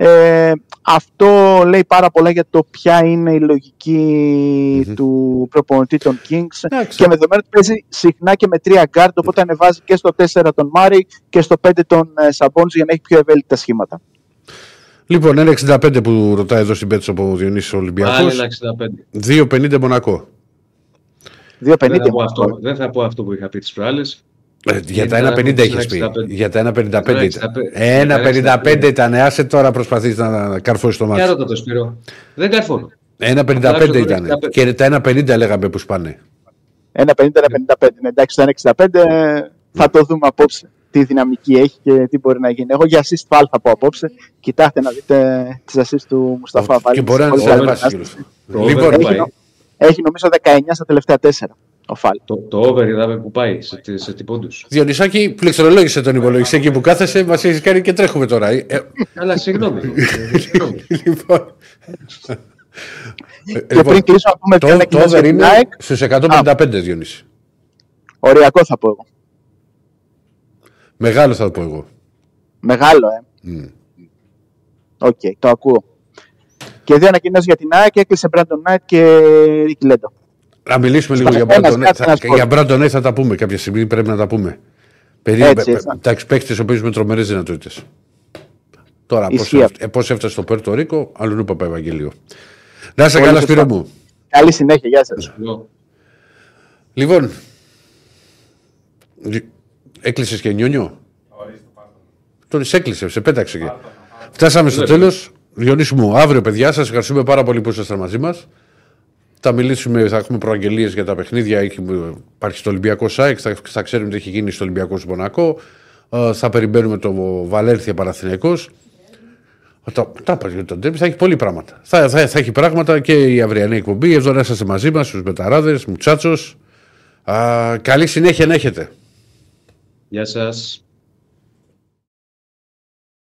Ε, αυτό λέει πάρα πολλά για το ποια είναι η λογικη του προπονητή των Kings Εντάξει. και με δεδομένο ότι παίζει συχνά και με τρία γκαρντ οπότε ανεβάζει και στο 4 τον Μάρεϊ και στο 5 τον ε, Σαμπόνις για να έχει πιο ευέλικτα σχήματα. Λοιπόν, 1,65 που ρωτάει εδώ στην Betshop ο Διονύσης Ολυμπιακός. Πάλι ένα 65. 2,50 Μονακό. 2,50 Δεν θα, πω μόνο. αυτό, δεν θα πω αυτό που είχα πει τις προάλλες. Ε, για Είναι τα ένα 1,50 έχεις πει. 1,65. Για τα 1,55 Ένα ήταν. 1,65. 1,55 ήταν. Άσε τώρα προσπαθείς να καρφώσεις το Για μάτι. ρώτα το Σπύρο. Δεν καρφώνω. 1,55 Αλλάξω ήταν. το 65. Και τα 1,50 λέγαμε που σπάνε. 1,50-1,55. Ναι, εντάξει, το 1,65 ε, θα το δούμε απόψε. Τι δυναμική έχει και τι μπορεί να γίνει. Εγώ για assist φάλ θα πω απόψε. Κοιτάξτε να δείτε τις assist του Μουσταφά Φάλ. Και μπορεί να Πολύ είναι καλή ανεβάσει κατάσταση. κιόλας. Το Λοιπόν, over Έχει, πάει. νο- έχει νομίζω 19 στα τελευταία 4 ο Φάλ. Το, το over είδαμε που πάει σε, τι- σε τι πόντους. Διονυσάκη, πληκτρολόγησε τον υπολογιστή εκεί που κάθεσαι. Μας έχει κάνει και τρέχουμε τώρα. Ε, ε, Αλλά συγγνώμη. Συγγνώμη. λοιπόν. Ε, Και λοιπόν, πριν κλείσω να πούμε ποια το, είναι το κοινό over για την είναι ΑΕΚ. στους 155 Διονύση. Οριακό θα πω εγώ. Μεγάλο θα το πω εγώ. Μεγάλο, ε. Μμ. Οκ, το ακούω. Και δύο ανακοινώσεις για την ΑΕΚ. Έκλεισε Brandon Knight και Ricky Ledo. Να μιλήσουμε λίγο για Ένας Brandon. κάτι, Θα, ένας για Brandon θα τα πούμε κάποια στιγμή. Πρέπει να τα πούμε. Περί, Έτσι, έτσι. εντάξει, παίχτης ο οποίος με τρομερές δυνατότητες. Τώρα, Ισχύει πώς έφτασε στο Πουέρτο Ρίκο, αλλού Παπα Ευαγγελίο. Να είσαι Πολύ καλά, σωστά. Σπύρο μου. Καλή συνέχεια, γεια σας. Εγώ. Λοιπόν, έκλεισες και νιόνιο; Ορίστε πάρτε. Τον έκλεισες, σε πέταξε. και. Φτάσαμε στο τέλος. Διονύση μου, αύριο παιδιά, σας ευχαριστούμε πάρα πολύ που ήσασταν μαζί μας. Θα μιλήσουμε, θα έχουμε προαγγελίες για τα παιχνίδια. Έχει, υπάρχει στο Ολυμπιακό ΣΑΕΚ, θα, θα ξέρουμε τι έχει γίνει στο Ολυμπιακό Μονακό. Ε, θα περιμένουμε το Βαλέρθια Παναθηναϊκός. Τα, τα είπα για τον Ντέρμπι, θα έχει πολλοί πράγματα. Θα, θα, θα έχει πράγματα και η αυριανή εκπομπή. Εδώ να είσαστε μαζί μας, στους Μεταράδες, Μουτσάτσος. Καλή συνέχεια να έχετε. Γεια σας.